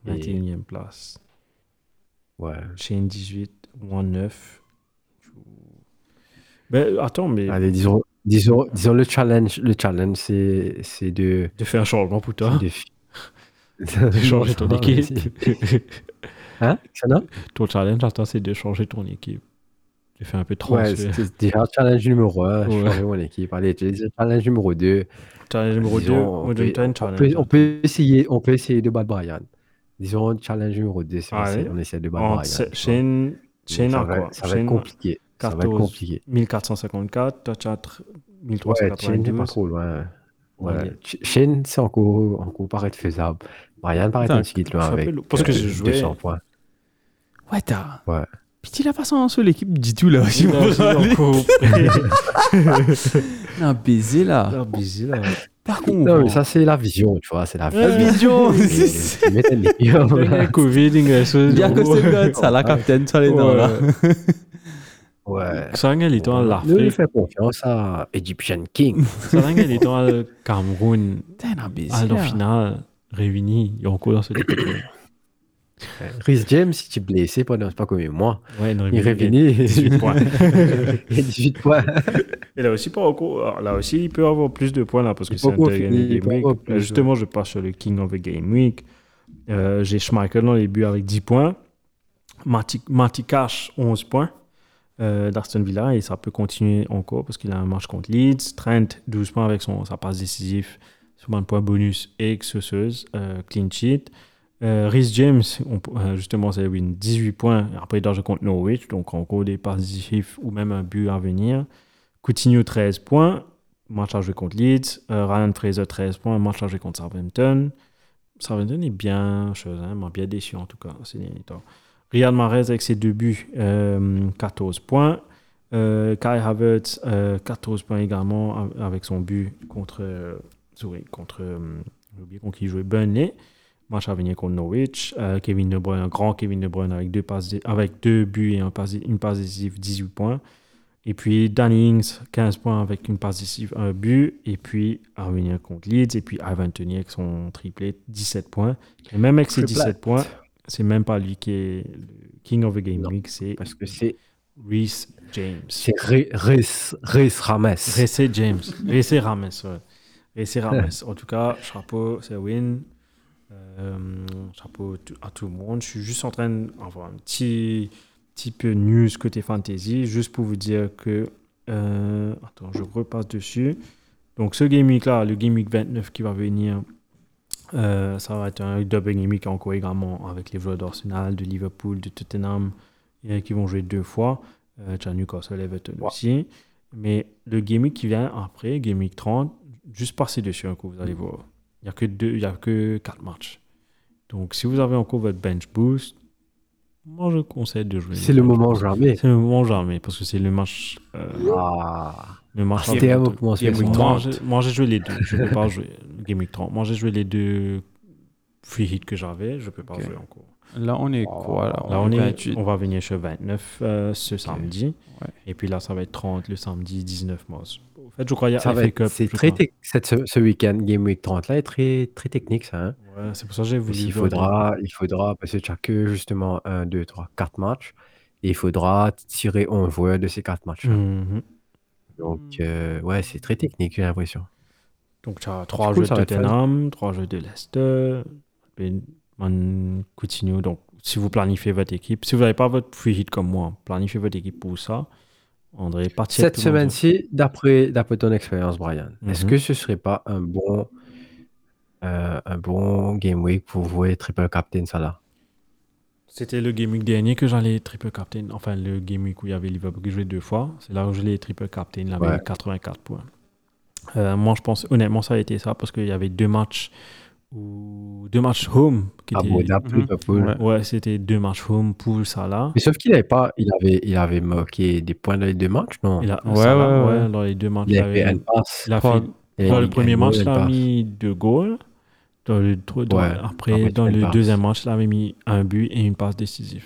Et- 21e place. Ouais. Chain 18, moins 9. Ben, attends, mais Allez, disons, disons, disons le challenge, le challenge, c'est, c'est de, de faire un changement pour toi, <laughs> de, changer ton <laughs> équipe. Hein? Non? ton challenge, attends, c'est de changer ton équipe. De faire un peu de Ouais, c'est déjà challenge numéro 1, Ouais. changer mon équipe. Allez, challenge numéro 2. challenge numéro 2, Disons, moi, on, peut, peut essayer, on peut essayer de battre Brian. Disons challenge numéro 2, c'est on, essaie, on essaie de battre chaîne, Mais chaîne ça à va, quoi? ça va être Chaîne compliqué. Ça va être 14, compliqué. 1454, toi, tu as tr- Ouais, Shane n'est pas 1392. trop loin. Ouais. Shane, c'est encore, encore paraît faisable. Brian paraît un petit loin ça avec parce que je jouais- 200 points. Ouais, t'as. Ouais. Puis tu l'as pas sans sur l'équipe du tout, là. aussi, Non, <laughs> <laughs> Un baiser, là. Ah, busy, là. Par contre. Non, mais ça, c'est la vision, tu vois, c'est la La vision. vision. Et- et- tu mets ta ligne, Il y a voilà. le Covid, ce- Bien que c'est le ça, la capitaine, ça les dents, là. Ouais. <laughs> Il l'Afrique. fait confiance à Egyptian King. <laughs> En le Cameroun. T'es un imbécile. À la là. finale, réunis, il y a encore dans équipe. Rhys James, si tu es blessé pendant, c'est pas comme moi. Ouais, non, Il est il- revenu. <laughs> 18 points. Il a 18 points. Et là aussi, pas encore, alors là aussi, il peut avoir plus de points là parce que Il c'est un il Justement, je passe sur le King of the Game Week. Euh, J'ai Schmeichel dans les buts avec 10 points. Marty, Marty Cash, 11 points euh, d'Aston Villa et ça peut continuer encore parce qu'il a un match contre Leeds. Trent, 12 points avec son, sa passe décisive sur un point bonus et exauceuse, euh, clean sheet. Euh, Rhys James, on euh, justement, c'est win 18 points. Après, jouer contre Norwich, donc encore des passes décisives ou même un but à venir. Coutinho, 13 points. Match à jouer contre Leeds. Euh, Ryan Fraser, 13 points. Match à jouer contre Southampton. Southampton est bien chose, hein, bien déçu en tout cas ces derniers temps. Riyad Mahrez avec ses deux buts, euh, 14 points. Euh, Kai Havertz, euh, 14 points également avec son but contre, sorry, contre, j'ai oublié contre qui jouait Burnley. Match à venir contre Norwich. Euh, Kevin De Bruyne, un grand Kevin De Bruyne avec deux, passes avec deux buts et un une passe décisive, 18 points. Et puis Danny Ings, 15 points avec une passe décisive, un but. Et puis venir contre Leeds. Et puis Ivan Toney avec son triplé, 17 points. Et même avec ses Triplette. 17 points, c'est même pas lui qui est le King of the Game Non. Week, c'est Parce que c'est Reese James. c'est Rhys Rames. Reese James. Reese Rames, ouais. Reese Rames. En tout cas, chapeau, c'est win. Euh, chapeau à tout le monde. Je suis juste en train d'avoir un petit, petit peu news côté fantasy, juste pour vous dire que. euh, attends, je repasse dessus. Donc, ce Game Week là, le Game Week 29 qui va venir, euh, ça va être un double Game Week encore également avec les joueurs d'Arsenal, de Liverpool, de Tottenham, et qui vont jouer deux fois. Euh, tu as Newcastle, Everton aussi. Mais le Game Week qui vient après, Game Week 30, juste passez dessus un coup, vous allez voir. Il n'y a que deux, il y a que quatre matchs. Donc, si vous avez encore votre bench boost, moi je conseille de jouer. C'est le moment jamais. C'est le moment jamais parce que c'est le match. euh, Ah. le match moment Game Week Moi, 30. j'ai- Moi j'ai joué les deux. Je peux pas <laughs> jouer Game Week 30. Moi j'ai joué les deux free hits que j'avais. Je peux pas Ok. jouer encore. Là, on est quoi là? Là on est, 28. on va venir sur 29 euh, ce samedi. Ouais. Et puis là ça va être 30 le samedi 19 mars. En fait je crois qu'il y a Ça va FA Cup. C'est très cette, ce, ce week-end, Game Week 30 là, est très, très technique ça. hein? Ouais, c'est pour ça que j'ai voulu. voir- faudra, il faudra, parce que tu as que justement 1, 2, 3, 4 matchs. Et il faudra tirer 11 joueurs de ces 4 matchs. Mhm. Donc, euh, ouais, c'est très technique, j'ai l'impression. Donc tu as trois cool, jeux ça de. Tottenham, trois jeux de Leicester, et Coutinho. Donc si vous planifiez votre équipe, si vous n'avez pas votre free hit comme moi, planifiez votre équipe pour ça. André, partir Cette semaine-ci, d'après d'après ton expérience, Brian, est-ce Mhm. que ce serait pas un bon, euh, un bon game week pour jouer triple captain ça là C'était le game week dernier que j'allais triple captain. Enfin, le game week où il y avait Liverpool qui jouait deux fois. C'est là où je l'ai triple captain. Il avait Ouais. eu 84 points. Euh, moi, je pense, honnêtement, ça a été ça parce qu'il y avait deux matchs ou deux matchs home qui À étaient- Boda, Mhm. Liverpool. Ouais. Ouais, c'était deux matchs home pour Salah. Mais sauf qu'il avait pas, il avait, il avait marqué des points dans les deux matchs, non? Il a, Ouais, Salah, ouais, ouais. ouais, dans les deux matchs, Il il a fait avait- un pass. il a fait- et dans le premier match, il a pass. mis deux goals. Dans le, tro- dans- Ouais. Après, Après, dans le une passe. deuxième match, il avait mis un but et une passe décisive.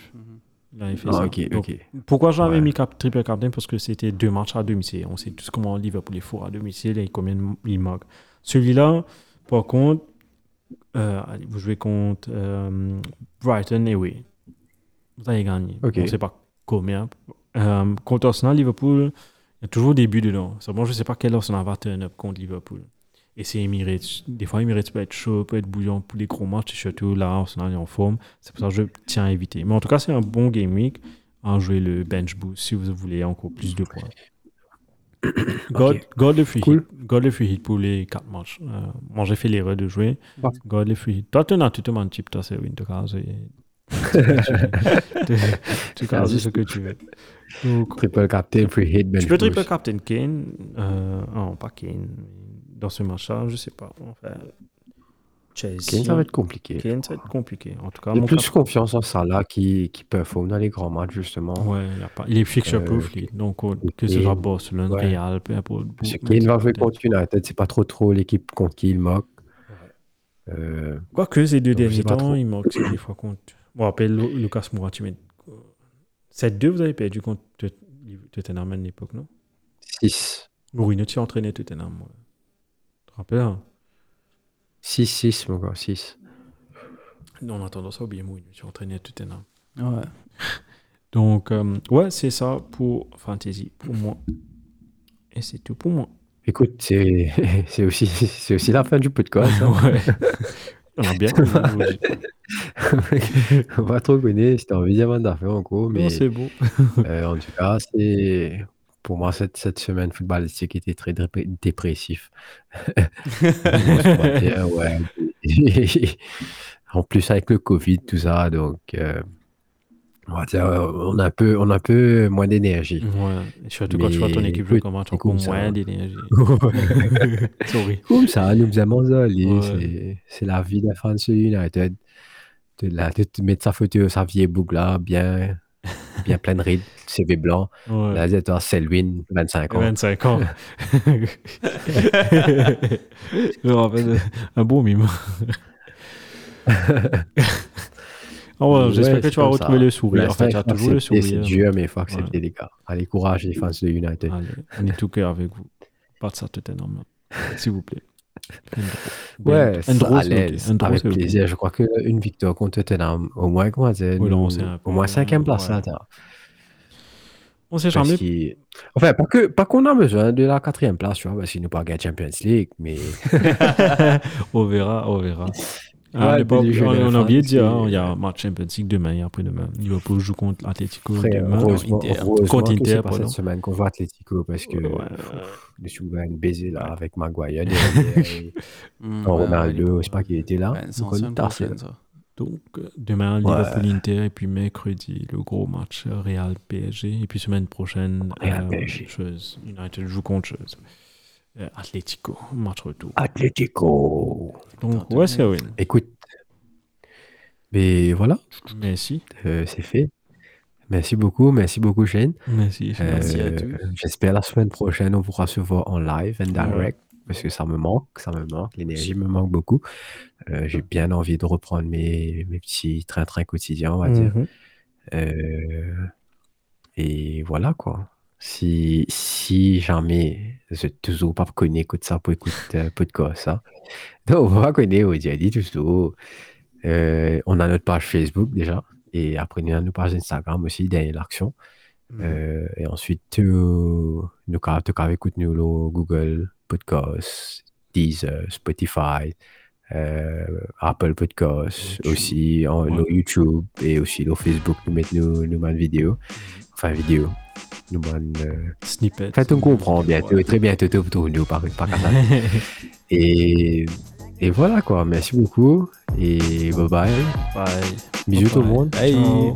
Il avait fait Ah, ça. ok, Donc, ok. Pourquoi j'avais Ouais. mis cap, triple captain Parce que c'était deux matchs à domicile. On sait tous comment Liverpool est fort à domicile et combien il manque. Celui-là, par contre, allez, vous jouez contre euh, Brighton et oui. Vous allez gagner. Ok. On ne sait pas combien. Euh, contre Arsenal, Liverpool, il y a toujours des buts dedans. Seulement, je ne sais pas quel Arsenal va turn up contre Liverpool. Et c'est Emirates. Des fois, Emirates peut être chaud, peut être bouillant pour les gros matchs. Et surtout là, Arsenal est en forme. C'est pour ça que je tiens à éviter. Mais en tout cas, c'est un bon game week à jouer le bench boost si vous voulez encore plus de points. God, God le free Cool. hit. God le free hit pour les 4 matchs. Euh, moi, j'ai fait l'erreur de jouer. Ouais. God le free hit. Toi, tu as tout le monde chip, toi, c'est win. Tu tu cases ce que tu veux. Donc, Triple captain, free hit, bench tu peux triple captain Kane. Euh, non, pas Kane. Dans ce match-là, je sais pas. Enfin, Chelsea. Kane, ça va être compliqué. Kane, ça va être compliqué. En tout cas, J'ai plus confiance en Salah qui, qui performe dans les grands matchs, justement. Ouais, il, pas... il est fixture proof, Euh. Donc, euh, que ce soit Barcelone. Real, peu importe. Kane va jouer contre United, c'est pas trop trop l'équipe contre qui il moque. Euh, Quoique ces deux derniers temps, il manque des fois contre. Bon, après, Lu- Lucas Moura, tu mets. 7-2, vous avez perdu contre Tottenham à l'époque, non? 6. Mourinho, tu entraîné Tottenham. Tu te rappelles hein? 6, 6, mon gars, 6. Non, on a tendance à oublier Mourinho, as entraîné Tottenham. Ouais. <laughs> Donc, euh, ouais, c'est ça pour Fantasy, pour moi. Et c'est tout pour moi. Écoute, c'est <laughs> c'est aussi, c'est aussi la fin du podcast. hein. Ouais. <laughs> on a bien connu. On va trop connaître, c'était envie d'y avoir d'affaires encore, mais Non, c'est beau. euh, en tout cas, c'est pour moi cette, cette semaine footballistique était très dépr- dépressif. <laughs> Supporter, ouais. <laughs> en plus avec le Covid, tout ça, donc euh, on va dire, euh, on a un peu, on a un peu moins d'énergie. Ouais. Surtout quand tu vois ton Mais équipe jouer comme un ça, moins d'énergie. <laughs> Sorry. Comme ça, nous faisons Ouais. c'est- la vie de United. De, la, de mettre sa photo, sa vieille boucle là, bien, bien pleine de rides, CV blanc. Ouais. Là, c'est toi, Selwyn, 25 ans. 25 ans. Je me rappelle un beau mime. Oh, ouais, J'espère que tu vas retrouver ça. le sourire. En fait, tu as toujours le sourire. C'est dur, mais il faut accepter, Ouais. les gars. Allez, courage, les fans de United. Allez, on est tout cœur avec vous. Pas de ça, Tottenham. S'il vous plaît. Ouais, à l'aise, avec plaisir. Je crois qu'une victoire contre Tottenham, au moins, Oui, au moins cinquième ouais. place là. t'as. On sait Parce jamais. qu'il- Enfin, pas que pas qu'on a besoin de la quatrième place, tu vois, parce qu'il nous pas gagner Champions League, mais <laughs> on verra, on verra. Ouais, Ah, on jeux on- on a oublié de dire, hein, il y a un match Champions League demain et après-demain. Liverpool joue contre Atletico frère, demain. heureusement, Inter. heureusement Contre Inter, c'est pas cette semaine qu'on voit Atletico, parce que Ouais, pff, ouais. je suis un baiser là avec Maguire <laughs> et Mm, ouais, Ronaldo, ouais. je sais pas qui était là. Ouais, donc demain, Liverpool-Inter, et puis mercredi, le gros match euh, Real-PSG. Et puis semaine prochaine, Real euh, PSG. United joue contre chose. Euh, Atletico, match retour. Atletico. Donc, ouais, c'est win. Écoute, mais voilà, Merci. euh, c'est fait. Merci beaucoup, merci beaucoup Shane. Merci. Merci à Euh, tous. J'espère la semaine prochaine on pourra se voir en live and direct parce que ça me manque, ça me manque, l'énergie me manque beaucoup. Euh, J'ai bien envie de reprendre mes, mes petits train-train quotidiens, on va dire. Mhm. Euh, et voilà quoi. Si, si jamais je toujours pas connu écoute ça pour écouter euh, podcast, hein. Donc, on va connaître aujourd'hui toujours. Euh, on a notre page Facebook déjà. Et après, on a notre page Instagram aussi, derrière l'action. Euh, et ensuite, euh, nous avons écouté nous le Google Podcast, Deezer, Spotify, euh, Apple Podcast, YouTube. aussi en, Ouais. le YouTube et aussi le Facebook, nous mettons nous, nous une vidéo. Enfin, vidéo. Nous mettons, euh, Snippet. en fait, on comprend bientôt, Ouais. très bientôt, tout nous, par, par <laughs> et, et voilà quoi, merci beaucoup et bye bye. Bye. Bisous tout le Bye. monde. Bye. Ciao.